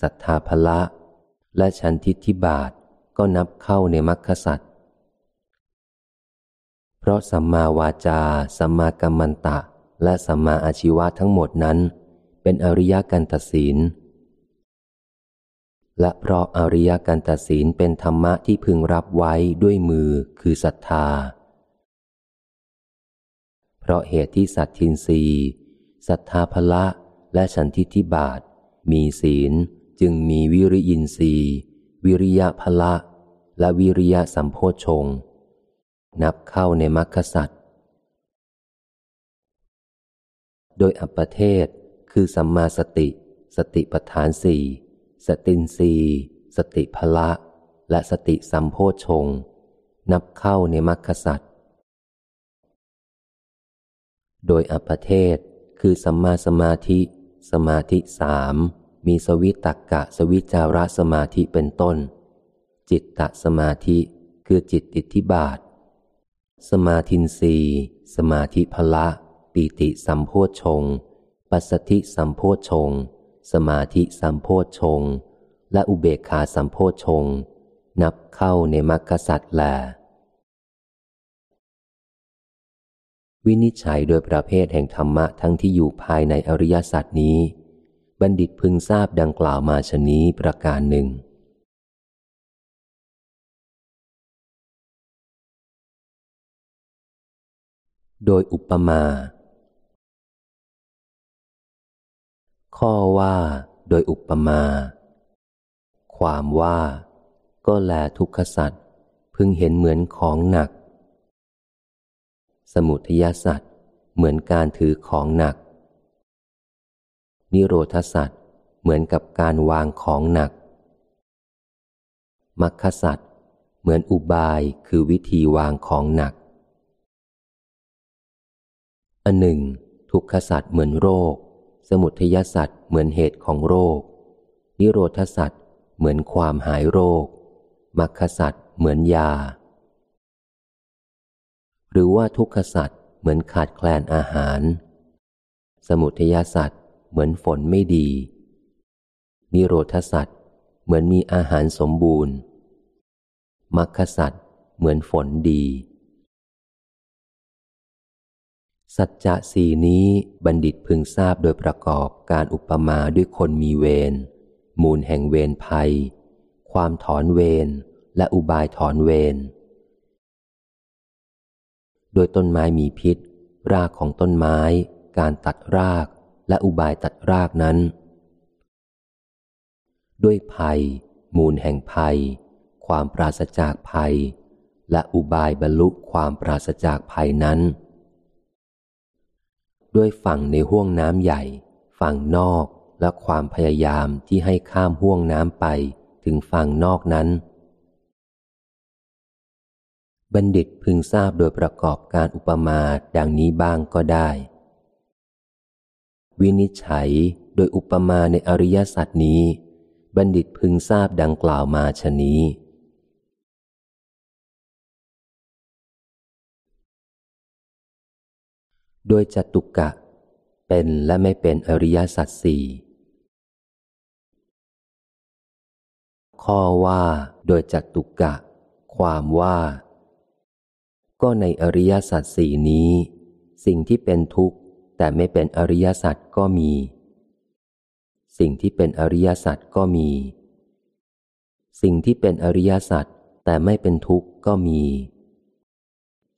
ศรัทธาภละ และชันทิฏฐิบาทก็นับเข้าในมรรคสัตว์เพราะสัมมาวาจา สัมมากัมมันตะ และสัมมาอาชีวะทั้งหมดนั้น เป็นอริยกันตศีล และเพราะอริยกันตศีลเป็นธรรมะที่พึงรับไว้ด้วยมือคือศรัทธา เพราะเหตุที่สัตทินรีศรัทธาภละและฉันทิฏฐิบาท มีศีลจึงมีวิริยินทรีย์วิริยะพละ และวิริยะสัมโพชง นับเข้าในมรรคสัตว์โดยอัปเทศคือสัมมาสติ สติปทานสี่สตินสีสติพละ และสติสัมโพชง นับเข้าในมรรคสัตว์โดยอัปเทศคือสัมมาสมาธิ สมาธิสามมีสวิตักกะสวิจาระสมาธิเป็นต้น จิตตสมาธิคือจิตติทิบาท สมาธินรีสมาธิพละปีติสัมโพชงปัสสธิสัมโพชงสมาธิสัมโพชงและอุเบกขาสัมโพชงนับเข้าในมรรคสัตว์แล วินิจฉัยโดยประเภทแห่งธรรมะทั้งที่อยู่ภายในอริยสัจนี้ บัณฑิตพึงทราบดังกล่าวมาชนี้ประการหนึ่ง โดยอุปมา ข้อว่า โดยอุปมา ความว่า ก็แลทุกขสัตว์พึงเห็นเหมือนของหนัก สมุทยสัตว์เหมือนการถือของหนัก นิโรธสัตว์เหมือนกับการวางของหนัก มัคคสัตว์เหมือนอุบายคือวิธีวางของหนัก อันหนึ่ง ทุกขสัตว์เหมือนโรค สมุทยสัตว์เหมือนเหตุของโรค นิโรธสัตว์เหมือนความหายโรค มัคคสัตว์เหมือนยา หรือว่าทุกขสัตว์เหมือนขาดแคลนอาหาร สมุทยสัตว์เหมือนฝนไม่ดี นิโรธสัตว์เหมือนมีอาหารสมบูรณ์มัคคสัตว์เหมือนฝนดี สัจจะสี่นี้บัณฑิตพึงทราบโดยประกอบการอุปมาด้วยคนมีเวรมูลแห่งเวรภัย ความถอนเวรและอุบายถอนเวร โดยต้นไม้มีพิษ รากของต้นไม้ การตัดราก และอุบายตัดรากนั้น ด้วยภัย มูลแห่งภัย ความปราศจากภัย และอุบายบรรลุความปราศจากภัยนั้น ด้วยฝั่งในห้วงน้ำใหญ่ ฝั่งนอกและความพยายามที่ให้ข้ามห้วงน้ำไปถึงฝั่งนอกนั้น บัณฑิตพึงทราบโดยประกอบการอุปมาดังนี้บ้างก็ได้ วินิจฉัยโดยอุปมาในอริยสัจนี้ บัณฑิตพึงทราบดังกล่าวมาชนี้ โดยจตุกะ เป็นและไม่เป็นอริยสัจสี่ข้อว่าโดยจตุกะ ความว่า ก็ในอริยสัจสี่นี้ สิ่งที่เป็นทุกข์แต่ไม่เป็นอริยสัจก็มี สิ่งที่เป็นอริยสัจก็มี สิ่งที่เป็นอริยสัจแต่ไม่เป็นทุกข์ก็มี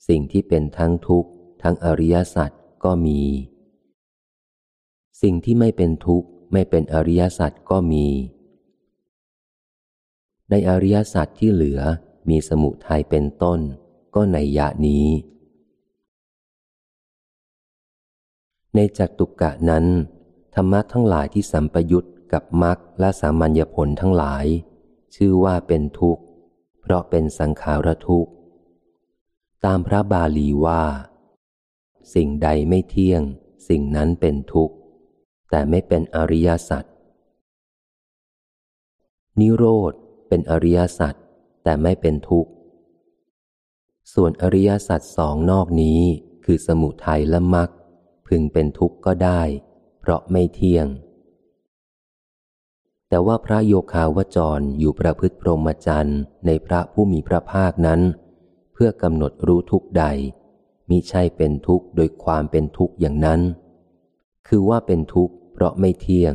สิ่งที่เป็นทั้งทุกข์ทั้งอริยสัจก็มี สิ่งที่ไม่เป็นทุกข์ไม่เป็นอริยสัจก็มี ในอริยสัจที่เหลือมีสมุทัยเป็นต้น ก็ในยะนี้ ในจัตุกะนั้น ธรรมะทั้งหลายที่สัมปยุตกับมรรคและสามัญญผลทั้งหลาย ชื่อว่าเป็นทุกข์ เพราะเป็นสังขารทุกข์ ตามพระบาลีว่า สิ่งใดไม่เที่ยง สิ่งนั้นเป็นทุกข์ แต่ไม่เป็นอริยสัจนิโรธเป็นอริยสัจแต่ไม่เป็นทุกข์ ส่วนอริยสัจสองนอกนี้คือสมุทัยและมรรคพึงเป็นทุกข์ก็ได้ เพราะไม่เที่ยง แต่ว่าพระโยคาวจรอยู่ประพฤติพรหมจรรย์ในพระผู้มีพระภาคนั้น เพื่อกำหนดรู้ทุกใดมิใช่เป็นทุกข์โดยความเป็นทุกข์อย่างนั้น คือว่าเป็นทุกข์เพราะไม่เที่ยง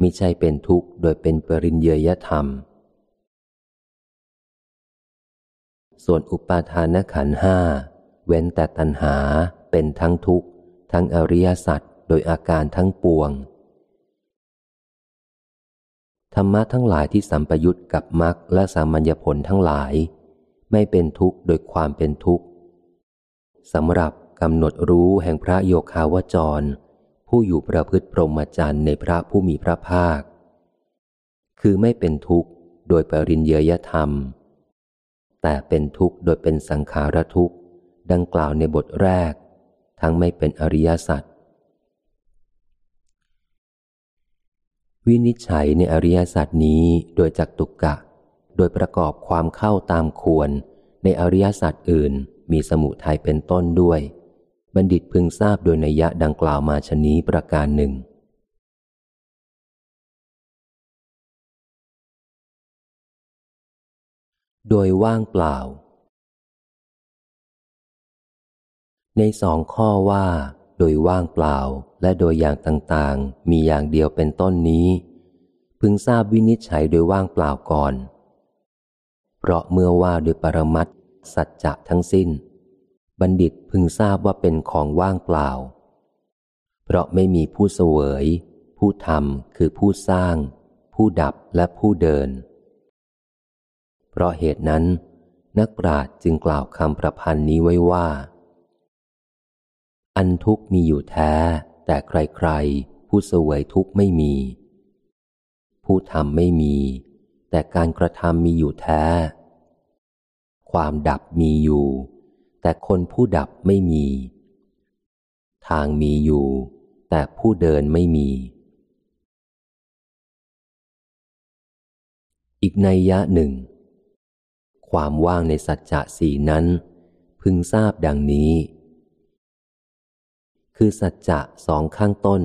มิใช่เป็นทุกข์โดยเป็นปริญเยยธรรม ส่วนอุปาทานขันห้าเว้นแต่ตัณหาเป็นทั้งทุกข์ ทั้งอริยสัจโดยอาการทั้งปวง ธรรมะทั้งหลายที่สัมปยุตกับมรรคและสามัญญผลทั้งหลาย ไม่เป็นทุกข์โดยความเป็นทุกข์สำหรับกำหนดรู้แห่งพระโยคาวจร ผู้อยู่ประพฤติพรหมจรรย์ในพระผู้มีพระภาค คือไม่เป็นทุกข์โดยปริญเยยธรรม แต่เป็นทุกข์โดยเป็นสังขารทุกข์ ดังกล่าวในบทแรก ทั้งไม่เป็นอริยสัจวินิจฉัยในอริยสัจนี้โดยจักตุกกะ โดยประกอบความเข้าตามควร ในอริยสัจอื่นมีสมุทัยเป็นต้นด้วย บัณฑิตพึงทราบโดยนัยยะดังกล่าวมาชนี้ประการหนึ่ง โดยว่างเปล่า ในสองข้อว่า โดยว่างเปล่าและโดยอย่างต่างๆ มีอย่างเดียวเป็นต้นนี้ พึงทราบวินิจฉัยโดยว่างเปล่าก่อน เพราะเมื่อว่าโดยปรมัตสัจจะทั้งสิ้น บัณฑิตพึงทราบว่าเป็นของว่างเปล่า เพราะไม่มีผู้เสวยผผู้ทำคือผู้สร้าง ผู้ดับและผู้เดิน เพราะเหตุนั้น นักปราชญ์จึงกล่าวคำประพันธ์นี้ไว้ว่า อันทุกมีอยู่แท้ แต่ใครๆ ผู้เสวยทุกไม่มี ผู้ทำไม่มี แต่การกระทำมีอยู่แท้ ความดับมีอยู่ แต่คนผู้ดับไม่มี ทางมีอยู่ แต่ผู้เดินไม่มีอีกในยะหนึ่ง ความว่างในสัจจะสี่นั้น พึงทราบดังนี้ คือสัจจะสองข้างต้น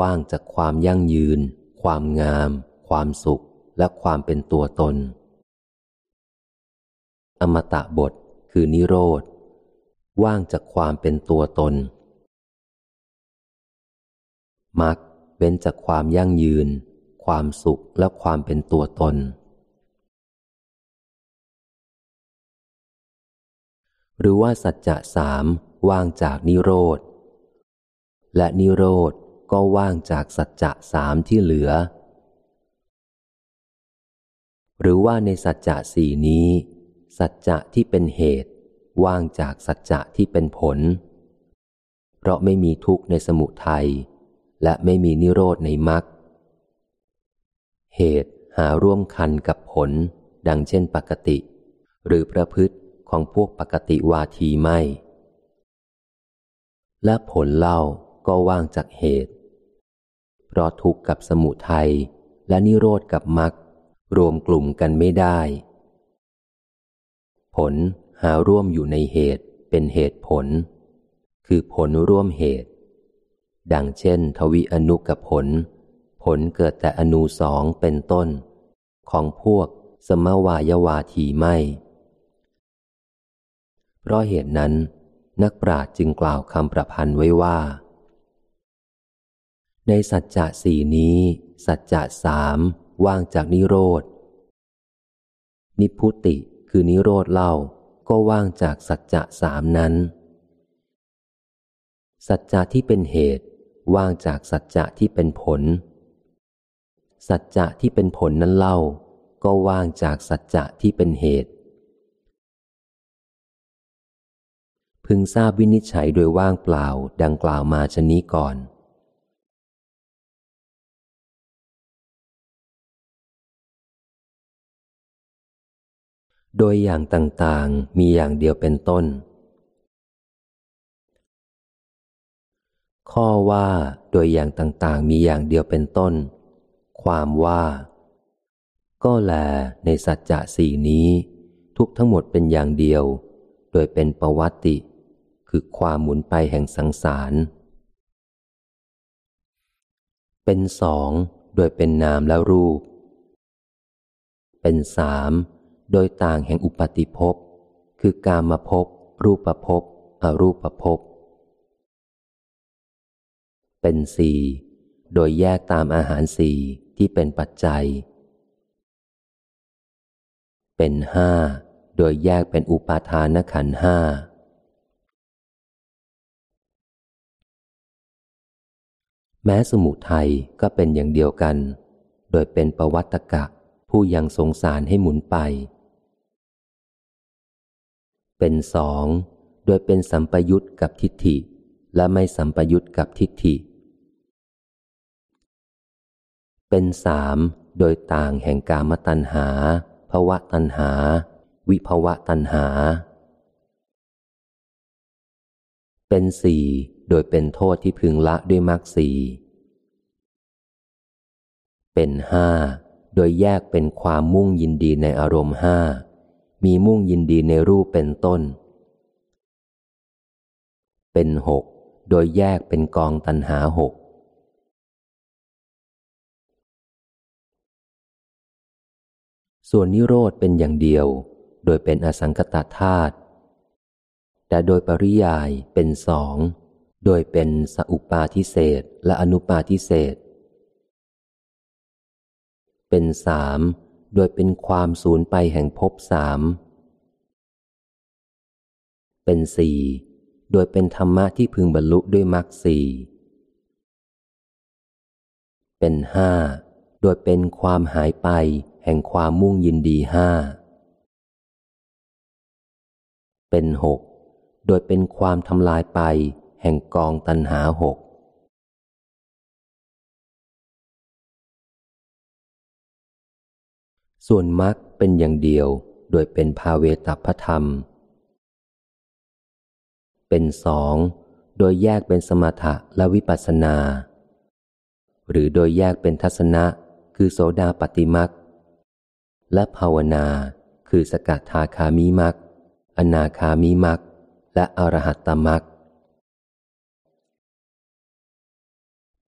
ว่างจากความยั่งยืน ความงาม ความสุข และความเป็นตัวตน อมตะบทคือนิโรธ ว่างจากความเป็นตัวตนมักเว้นจากความยั่งยืน ความสุขและความเป็นตัวตน หรือว่าสัจจะสามว่างจากนิโรธ และนิโรธก็ว่างจากสัจจะสามที่เหลือ หรือว่าในสัจจะสี่นี้ สัจจะที่เป็นเหตุ ว่างจากสัจจะที่เป็นผล เพราะไม่มีทุกข์ในสมุทัยและไม่มีนิโรธในมรรคเหตุหาร่วมคันกับผล ดังเช่นปกติ หรือประพฤติ ของพวกปกติวาทีไม่ และผลเล่าก็ว่างจากเหตุ เพราะทุกข์กับสมุทัยและนิโรธกับมรรครวมกลุ่มกันไม่ได้ ผลหาร่วมอยู่ในเหตุเป็นเหตุผล คือผลร่วมเหตุ ดังเช่น ทวิอนุกับผล ผลเกิดแต่อนุสองเป็นต้น ของพวกสมวายวาทีไม่ เพราะเหตุนั้น นักปราชญ์จึงกล่าวคำประพันธ์ไว้ว่า ในสัจจะสี่นี้ สัจจะสามว่างจากนิโรธ นิพุติคือนิโรธเล่าก็ว่างจากสัจจะสามนั้น สัจจะที่เป็นเหตุ ว่างจากสัจจะที่เป็นผล สัจจะที่เป็นผลนั้นเล่า ก็ว่างจากสัจจะที่เป็นเหตุ พึงทราบวินิจฉัยโดยว่างเปล่าดังกล่าวมาชนี้ก่อน โดยอย่างต่างๆ มีอย่างเดียวเป็นต้น ข้อว่า โดยอย่างต่างๆ มีอย่างเดียวเป็นต้น ความว่า ก็แลในสัจจะสี่นี้ ทุกทั้งหมดเป็นอย่างเดียว โดยเป็นประวัติ คือความหมุนไปแห่งสังสาร เป็นสองโดยเป็นนามและรูป เป็นสามโดยต่างแห่งอุปติภพ คือกามภพ รูปภพ อรูปภพ เป็นสี่โดยแยกตามอาหารสี่ที่เป็นปัจจัย เป็นห้าโดยแยกเป็นอุปาทานขันห้า แม้สมุทัยก็เป็นอย่างเดียวกัน โดยเป็นประวัตกะ ผู้ยังสงสารให้หมุนไป เป็นสองโดยเป็นสัมปยุตกับทิฏฐิ และไม่สัมปยุตกับทิฏฐิ เป็นสามโดยต่างแห่งกามตัณหาภวะตัณหา วิภวะตัณหา เป็นสี่ โดยเป็นโทษที่พึงละด้วยมรรคสีเป็นห้าโดยแยกเป็นความมุ่งยินดีในอารมณ์ห้ามีมุ่งยินดีในรูปเป็นต้น เป็นหกโดยแยกเป็นกองตันหาหกส่วนนิโรธเป็นอย่างเดียว โดยเป็นอสังกตธาตุแต่โดยปริยายเป็นสอง โดยเป็นสัอุปาทิเศษและอนุปาทิเศษ เป็นสามโดยเป็นความสูญไปแห่งภพสาม เป็นสี่โดยเป็นธรรมะที่พึงบรรลุด้วยมรรคสี่ เป็นห้าโดยเป็นความหายไปแห่งความมุ่งยินดีห้า เป็นหกโดยเป็นความทำลายไป แห่งกองตันหาหกส่วนมรรคเป็นอย่างเดียวโดยเป็นภาเวตพธรรม เป็นสองโดยแยกเป็นสมถะและวิปัสสนา หรือโดยแยกเป็นทัศนะคือโสดาปฏิมักและภาวนาคือสกัดทาคามิมักอนาคามิมักและอรหัตตมัก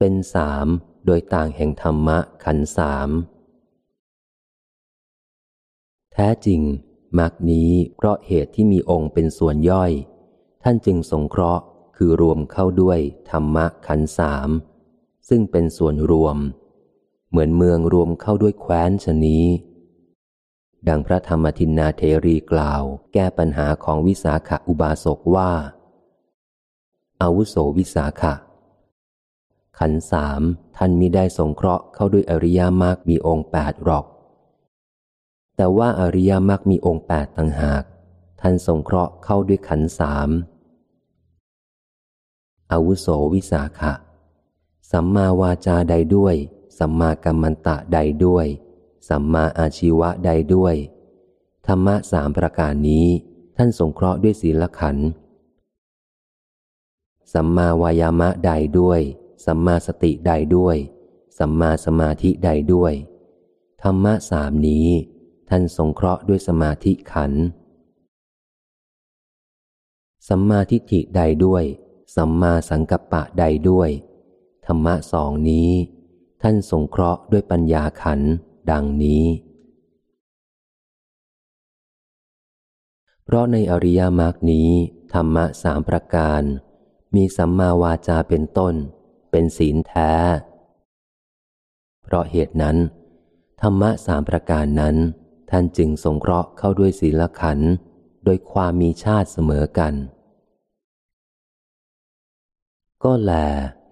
เป็นสามโดยต่างแห่งธรรมะขันสามแท้จริงมักนี้เพราะเหตุที่มีองค์เป็นส่วนย่อย ท่านจึงสงเคราะห์คือรวมเข้าด้วยธรรมะขันสามซึ่งเป็นส่วนรวม เหมือนเมืองรวมเข้าด้วยแคว้นชนี้ ดังพระธรรมทินนาเทรีกล่าว แก้ปัญหาของวิสาขาอุบาสกว่าอาวุโสวิสาขะ ขันสามท่านมิได้สงเคราะห์เข้าด้วยอริยมรรคมีองค์แปดหรอก แต่ว่าอริยมรรคมีองค์แปดต่างหาก ท่านสงเคราะห์เข้าด้วยขันสามอาวุโสวิสาขะ สัมมาวาจาใดด้วย สัมมากัมมันตะใดด้วย สัมมาอาชีวะใดด้วย ธรรมะสามประการนี้ ท่านสงเคราะห์ด้วยศีลขันสัมมาวายามะใดด้วย สัมมาสติใดด้วย สัมมาสมาธิใดด้วย ธรรมะสามนี้ ท่านสงเคราะห์ด้วยสมาธิขัน สัมมาทิฏฐิใดด้วย สัมมาสังกัปปะใดด้วย ธรรมะสองนี้ ท่านสงเคราะห์ด้วยปัญญาขัน ดังนี้ เพราะในอริยมรรคนี้ ธรรมะสามประการมีสัมมาวาจาเป็นต้น เป็นศีลแท้ เพราะเหตุนั้น ธรรมะสามประการนั้น ท่านจึงสงเคราะห์เข้าด้วยศีลขันโดยความมีชาติเสมอกัน ก็แล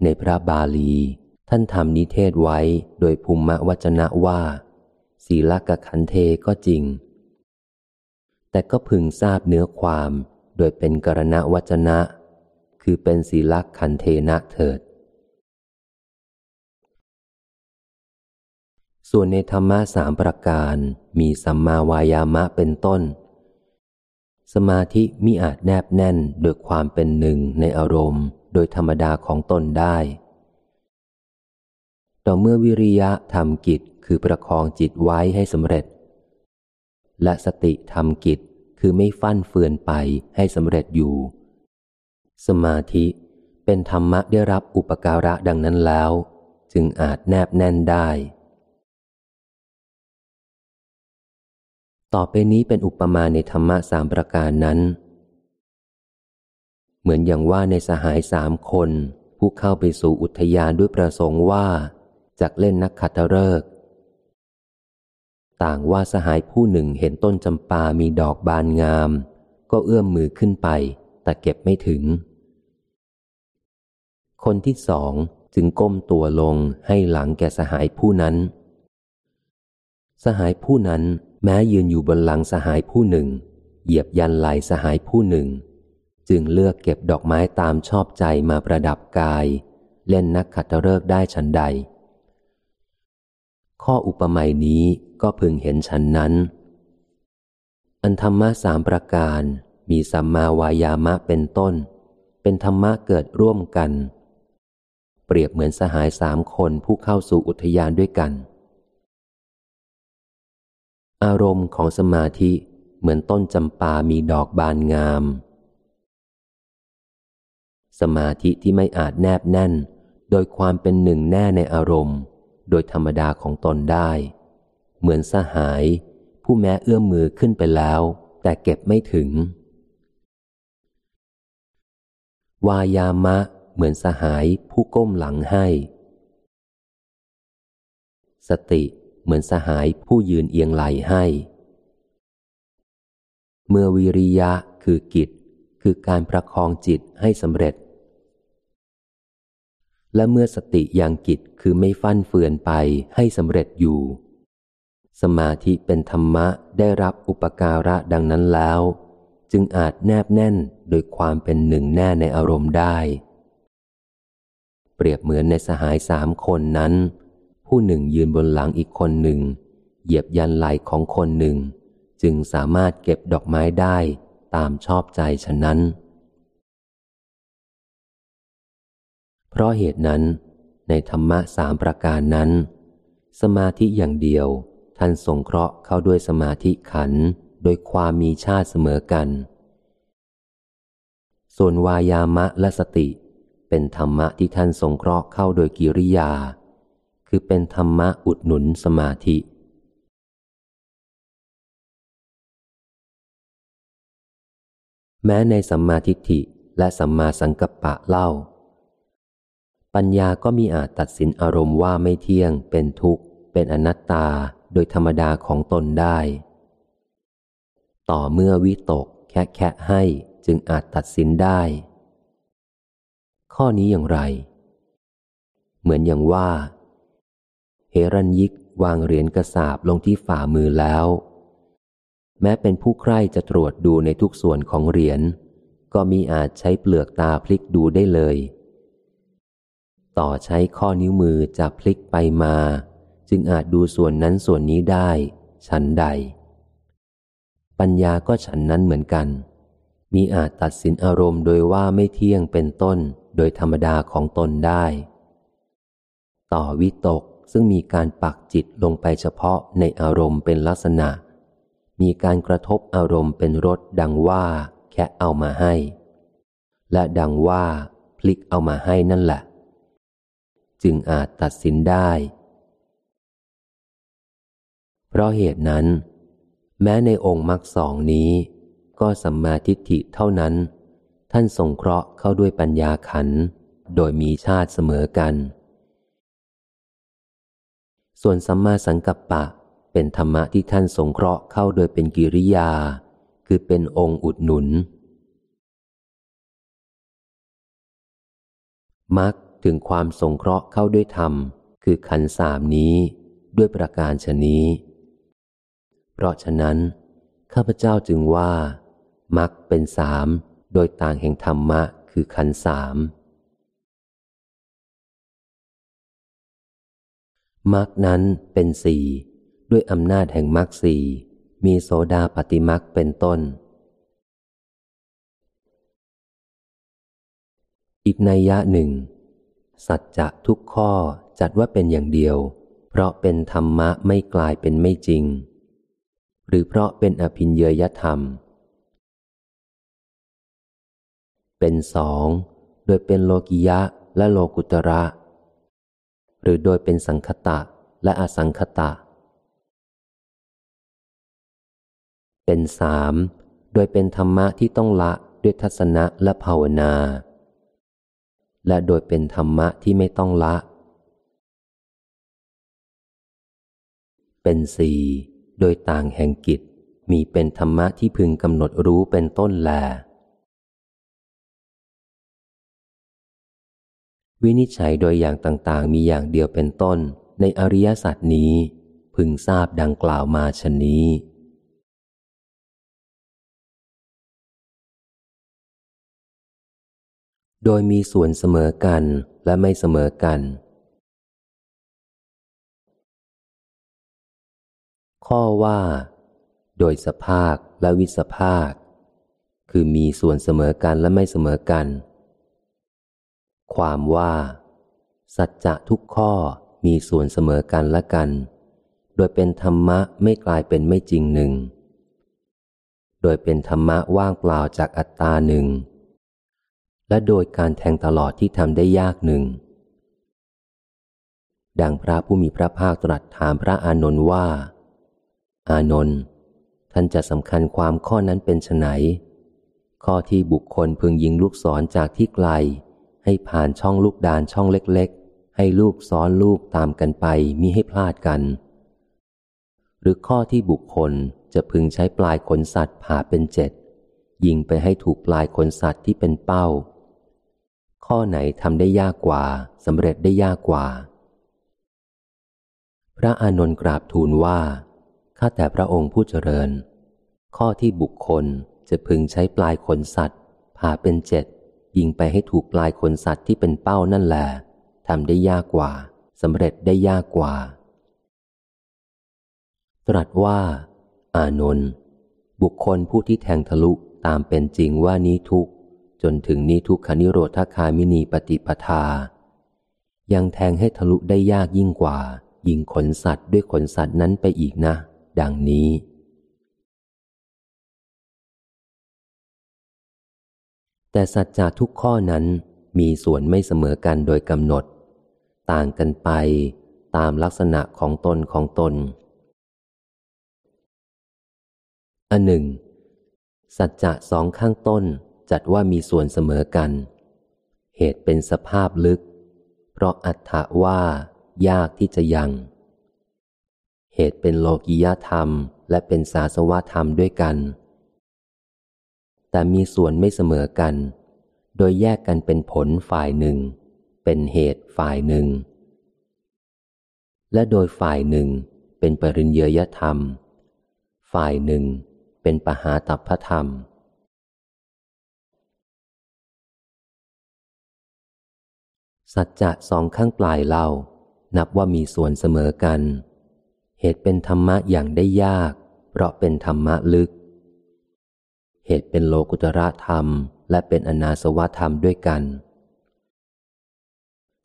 ในพระบาลี ท่านทำนิเทศไว้โดยภูมิวจนะว่า ศีลกขันเทก็จริง แต่ก็พึงทราบเนื้อความโดยเป็นกรณวจนะ คือเป็นศีลขันเทนะเถิด ส่วนในธรรมะสามประการมีสัมมาวายามะเป็นต้น สมาธิมิอาจแนบแน่นโดยความเป็นหนึ่งในอารมณ์ โดยธรรมดาของตนได้ ต่อเมื่อวิริยะทำกิจคือประคองจิตไว้ให้สำเร็จ และสติทำกิจคือไม่ฟั่นเฟือนไปให้สำเร็จอยู่ สมาธิเป็นธรรมะได้รับอุปการะดังนั้นแล้ว จึงอาจแนบแน่นได้ ต่อไปนี้เป็นอุปมาในธรรมะสามประการนั้น เหมือนอย่างว่าในสหายสามคน ผู้เข้าไปสู่อุทยานด้วยประสงค์ว่าจากเล่นนักขัตฤกษ์ต่างว่าสหายผู้หนึ่งเห็นต้นจำปามีดอกบานงาม ก็เอื้อมมือขึ้นไป แต่เก็บไม่ถึง คนที่สองจึงก้มตัวลงให้หลังแก่สหายผู้นั้น สหายผู้นั้น แม้ยืนอยู่บนหลังสหายผู้หนึ่ง เหยียบยันไหลสหายผู้หนึ่ง จึงเลือกเก็บดอกไม้ตามชอบใจมาประดับกาย เล่นนักขัตฤกษ์ได้ฉันใด ข้ออุปมานี้ก็พึงเห็นฉันนั้น อันธรรมะสามประการมีสัมมาวายามะเป็นต้น เป็นธรรมะเกิดร่วมกัน เปรียบเหมือนสหายสามคนผู้เข้าสู่อุทยานด้วยกัน อารมณ์ของสมาธิเหมือนต้นจำปามีดอกบานงาม สมาธิที่ไม่อาจแนบแน่น โดยความเป็นหนึ่งแน่ในอารมณ์ โดยธรรมดาของตนได้ เหมือนสหาย ผู้แม้เอื้อมมือขึ้นไปแล้ว แต่เก็บไม่ถึง วายามะเหมือนสหายผู้ก้มหลังให้ สติ เหมือนสหายผู้ยืนเอียงไหลให้ เมื่อวิริยะคือกิจ คือการประคองจิตให้สำเร็จ และเมื่อสติอยังกิจคือไม่ฟั่นเฟือนไปให้สำเร็จอยู่ สมาธิเป็นธรรมะได้รับอุปการะดังนั้นแล้ว จึงอาจแนบแน่นโดยความเป็นหนึ่งแน่ในอารมณ์ได้ เปรียบเหมือนในสหายสามคนนั้น ผู้หนึ่งยืนบนหลังอีกคนหนึ่ง เหยียบยันไหลของคนหนึ่ง จึงสามารถเก็บดอกไม้ได้ตามชอบใจฉะนั้น เพราะเหตุนั้น ในธรรมะสามประการนั้น สมาธิอย่างเดียวท่านสงเคราะห์เข้าด้วยสมาธิขันโดยความมีชาติเสมอกัน ส่วนวายามะและสติ เป็นธรรมะที่ท่านสงเคราะห์เข้าโดยกิริยา คือเป็นธรรมะอุดหนุนสมาธิ แม้ในสัมมาทิฏฐิและสัมมาสังกัปปะเล่า ปัญญาก็มีอาจตัดสินอารมณ์ว่าไม่เที่ยง เป็นทุกข์ เป็นอนัตตาโดยธรรมดาของตนได้ ต่อเมื่อวิตกแค่แค่ให้จึงอาจตัดสินได้ ข้อนี้อย่างไร เหมือนอย่างว่า เฮรัญยิกวางเหรียญกระสาบลงที่ฝ่ามือแล้ว แม้เป็นผู้ใคร่จะตรวจดูในทุกส่วนของเหรียญก็มีอาจใช้เปลือกตาพลิกดูได้เลย ต่อใช้ข้อนิ้วมือจะพลิกไปมา จึงอาจดูส่วนนั้นส่วนนี้ได้ ฉันใด ปัญญาก็ฉันนั้นเหมือนกัน มีอาจตัดสินอารมณ์โดยว่าไม่เที่ยงเป็นต้นโดยธรรมดาของตนได้ ต่อวิตก ซึ่งมีการปักจิตลงไปเฉพาะในอารมณ์เป็นลักษณะ มีการกระทบอารมณ์เป็นรสดังว่าแค่เอามาให้ และดังว่าพลิกเอามาให้นั่นแหละ จึงอาจตัดสินได้ เพราะเหตุนั้น แม้ในองค์มรรคสองนี้ ก็สัมมาทิฏฐิเท่านั้น ท่านสงเคราะห์เข้าด้วยปัญญาขันโดยมีชาติเสมอกัน ส่วนสัมมาสังกัปปะ เป็นธรรมะที่ท่านสงเคราะห์เข้าโดยเป็นกิริยา คือเป็นองค์อุดหนุนมรรคถึงความสงเคราะห์เข้าด้วยธรรม คือขันสามนี้ด้วยประการชนี้ เพราะฉะนั้น ข้าพเจ้าจึงว่ามักเป็นสามโดยต่างแห่งธรรมะคือขันสาม มักนั้นเป็นสี่ด้วยอำนาจแห่งมักสี่มีโสดาปฏิมักเป็นต้น อีกนัยยะหนึ่ง สัจจะทุกข้อจัดว่าเป็นอย่างเดียว เพราะเป็นธรรมะไม่กลายเป็นไม่จริง หรือเพราะเป็นอภินเยยธรรม เป็นสอง โดยเป็นโลกิยะและโลกุตระ หรือโดยเป็นสังคตะและอสังคตะ เป็นสามโดยเป็นธรรมะที่ต้องละด้วยทัศนะและภาวนา และโดยเป็นธรรมะที่ไม่ต้องละ เป็นสี่โดยต่างแห่งกิจมีเป็นธรรมะที่พึงกำหนดรู้เป็นต้นแล วินิจฉัยโดยอย่างต่างๆ มีอย่างเดียวเป็นต้น ในอริยสัจนี้ พึงทราบดังกล่าวมาชนนี้ โดยมีส่วนเสมอกันและไม่เสมอกัน ข้อว่า โดยสภาคและวิสภาค คือมีส่วนเสมอกันและไม่เสมอกัน ความว่า สัจจะทุกข้อมีส่วนเสมอกันและกัน โดยเป็นธรรมะไม่กลายเป็นไม่จริงหนึ่ง โดยเป็นธรรมะว่างเปล่าจากอัตตาหนึ่ง และโดยการแทงตลอดที่ทำได้ยากหนึ่ง ดังพระผู้มีพระภาคตรัสถามพระอานนท์ว่า อานนท์ท่านจะสำคัญความข้อนั้นเป็นไนข้อที่บุคคลพึงยิงลูกศรจากที่ไกล ให้ผ่านช่องลูกดานช่องเล็กๆ ให้ลูกซ้อนลูกตามกันไปมิให้พลาดกัน หรือข้อที่บุคคลจะพึงใช้ปลายขนสัตว์ผ่าเป็นเจ็ดยิงไปให้ถูกปลายขนสัตว์ที่เป็นเป้า ข้อไหนทำได้ยากกว่าสำเร็จได้ยากกว่า พระอานนท์กราบทูลว่าข้าแต่พระองค์ผู้เจริญ ข้อที่บุคคลจะพึงใช้ปลายขนสัตว์ผ่าเป็นเจ็ด ยิงไปให้ถูกปลายขนสัตว์ที่เป็นเป้านั่นแหละทำได้ยากกว่าสำเร็จได้ยากกว่า ตรัสว่า อานนท์บุคคลผู้ที่แทงทะลุตามเป็นจริงว่านี้ทุกจนถึงนี้ทุกขนิโรธคามินีปฏิปทา ยังแทงให้ทะลุได้ยากยิ่งกว่า ยิงขนสัตว์ด้วยขนสัตว์นั้นไปอีกนะ ดังนี้ แต่สัจจะทุกข้อนั้นมีส่วนไม่เสมอกันโดยกำหนด ต่างกันไปตามลักษณะของตนของตน อันหนึ่ง สัจจะสองข้างต้นจัดว่ามีส่วนเสมอกัน เหตุเป็นสภาพลึก เพราะอัตถะว่า ยากที่จะยัง เหตุเป็นโลกิยธรรมและเป็นสาสวธรรมด้วยกัน แต่มีส่วนไม่เสมอกัน โดยแยกกันเป็นผลฝ่ายหนึ่ง เป็นเหตุฝ่ายหนึ่ง และโดยฝ่ายหนึ่งเป็นปริญเยยธรรม ฝ่ายหนึ่งเป็นปหาตัพพธรรม สัจจะสองข้างปลายเล่า นับว่ามีส่วนเสมอกัน เหตุเป็นธรรมะอย่างได้ยาก เพราะเป็นธรรมะลึก เหตุเป็นโลกุตระธรรม และเป็นอนาสวธรรมด้วยกัน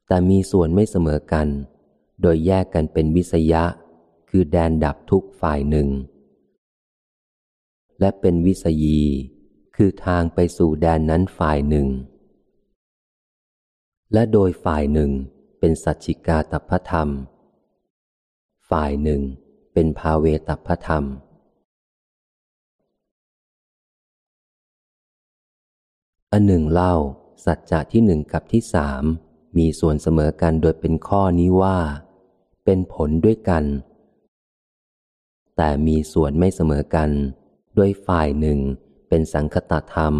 แต่มีส่วนไม่เสมอกัน โดยแยกกันเป็นวิสยะ คือแดนดับทุกฝ่ายหนึ่ง และเป็นวิสยี คือทางไปสู่แดนนั้นฝ่ายหนึ่ง และโดยฝ่ายหนึ่งเป็นสัจจิกาตพธรรม ฝ่ายหนึ่งเป็นภาเวตพธรรม อันหนึ่งเล่า สัจจะที่หนึ่งกับที่สามมีส่วนเสมอกันโดยเป็นข้อนี้ว่า เป็นผลด้วยกัน แต่มีส่วนไม่เสมอกัน ด้วยฝ่ายหนึ่งเป็นสังคตธรรม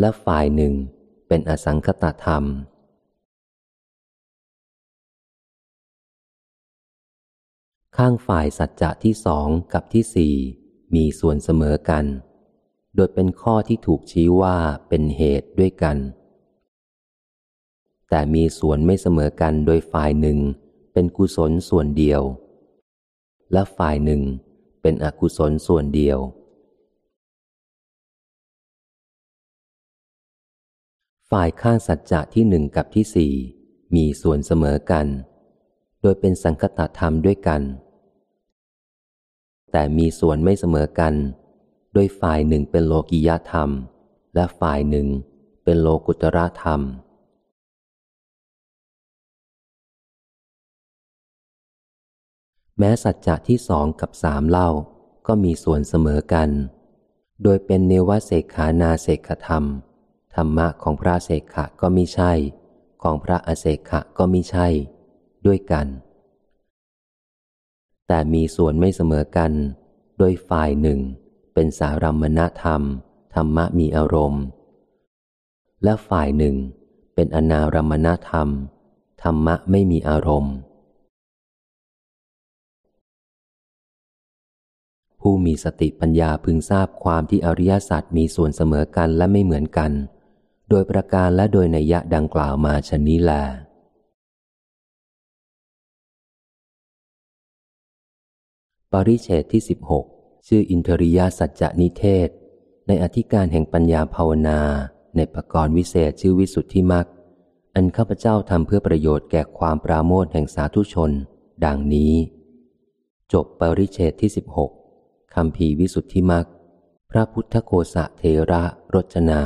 และฝ่ายหนึ่งเป็นอสังคตธรรมข้างฝ่ายสัจจะที่สองกับที่สี่มีส่วนเสมอกัน โดยเป็นข้อที่ถูกชี้ว่าเป็นเหตุด้วยกัน แต่มีส่วนไม่เสมอกันโดยฝ่ายหนึ่ง เป็นกุศลส่วนเดียว และฝ่ายหนึ่งเป็นอกุศลส่วนเดียว ฝ่ายข้างสัจจะที่หนึ่งกับที่สี่มีส่วนเสมอกัน โดยเป็นสังคตธรรมด้วยกัน แต่มีส่วนไม่เสมอกัน โดยฝ่ายหนึ่งเป็นโลกิยธรรม และฝ่ายหนึ่งเป็นโลกุตระธรรม แม้สัจจะที่สองกับสามเล่าก็มีส่วนเสมอกัน โดยเป็นเนวเสกขานาเสกธรรม ธรรมะของพระเสกขะก็มิใช่ ของพระอเสกขะก็มิใช่ ด้วยกัน แต่มีส่วนไม่เสมอกัน โดยฝ่ายหนึ่ง เป็นสารัมณธรรม ธรรมะมีอารมณ์ และฝ่ายหนึ่ง เป็นอนารมณธรรม ธรรมะไม่มีอารมณ์ ผู้มีสติปัญญาพึงทราบความที่อริยสัจมีส่วนเสมอกันและไม่เหมือนกัน โดยประการและโดยนัยยะดังกล่าวมาชนี้แลปริเชตที่สิบหก ชื่ออินทริยสัจจนิเทศ ในอธิการแห่งปัญญาภาวนา ในประกรณ์วิเศษชื่อวิสุทธิมักอันข้าพเจ้าทำเพื่อประโยชน์แก่ความปราโมทแห่งสาธุชน ดังนี้ จบปริเชตที่สิบหกคำภีวิสุทธิมักพระพุทธโคสะเทระรจนา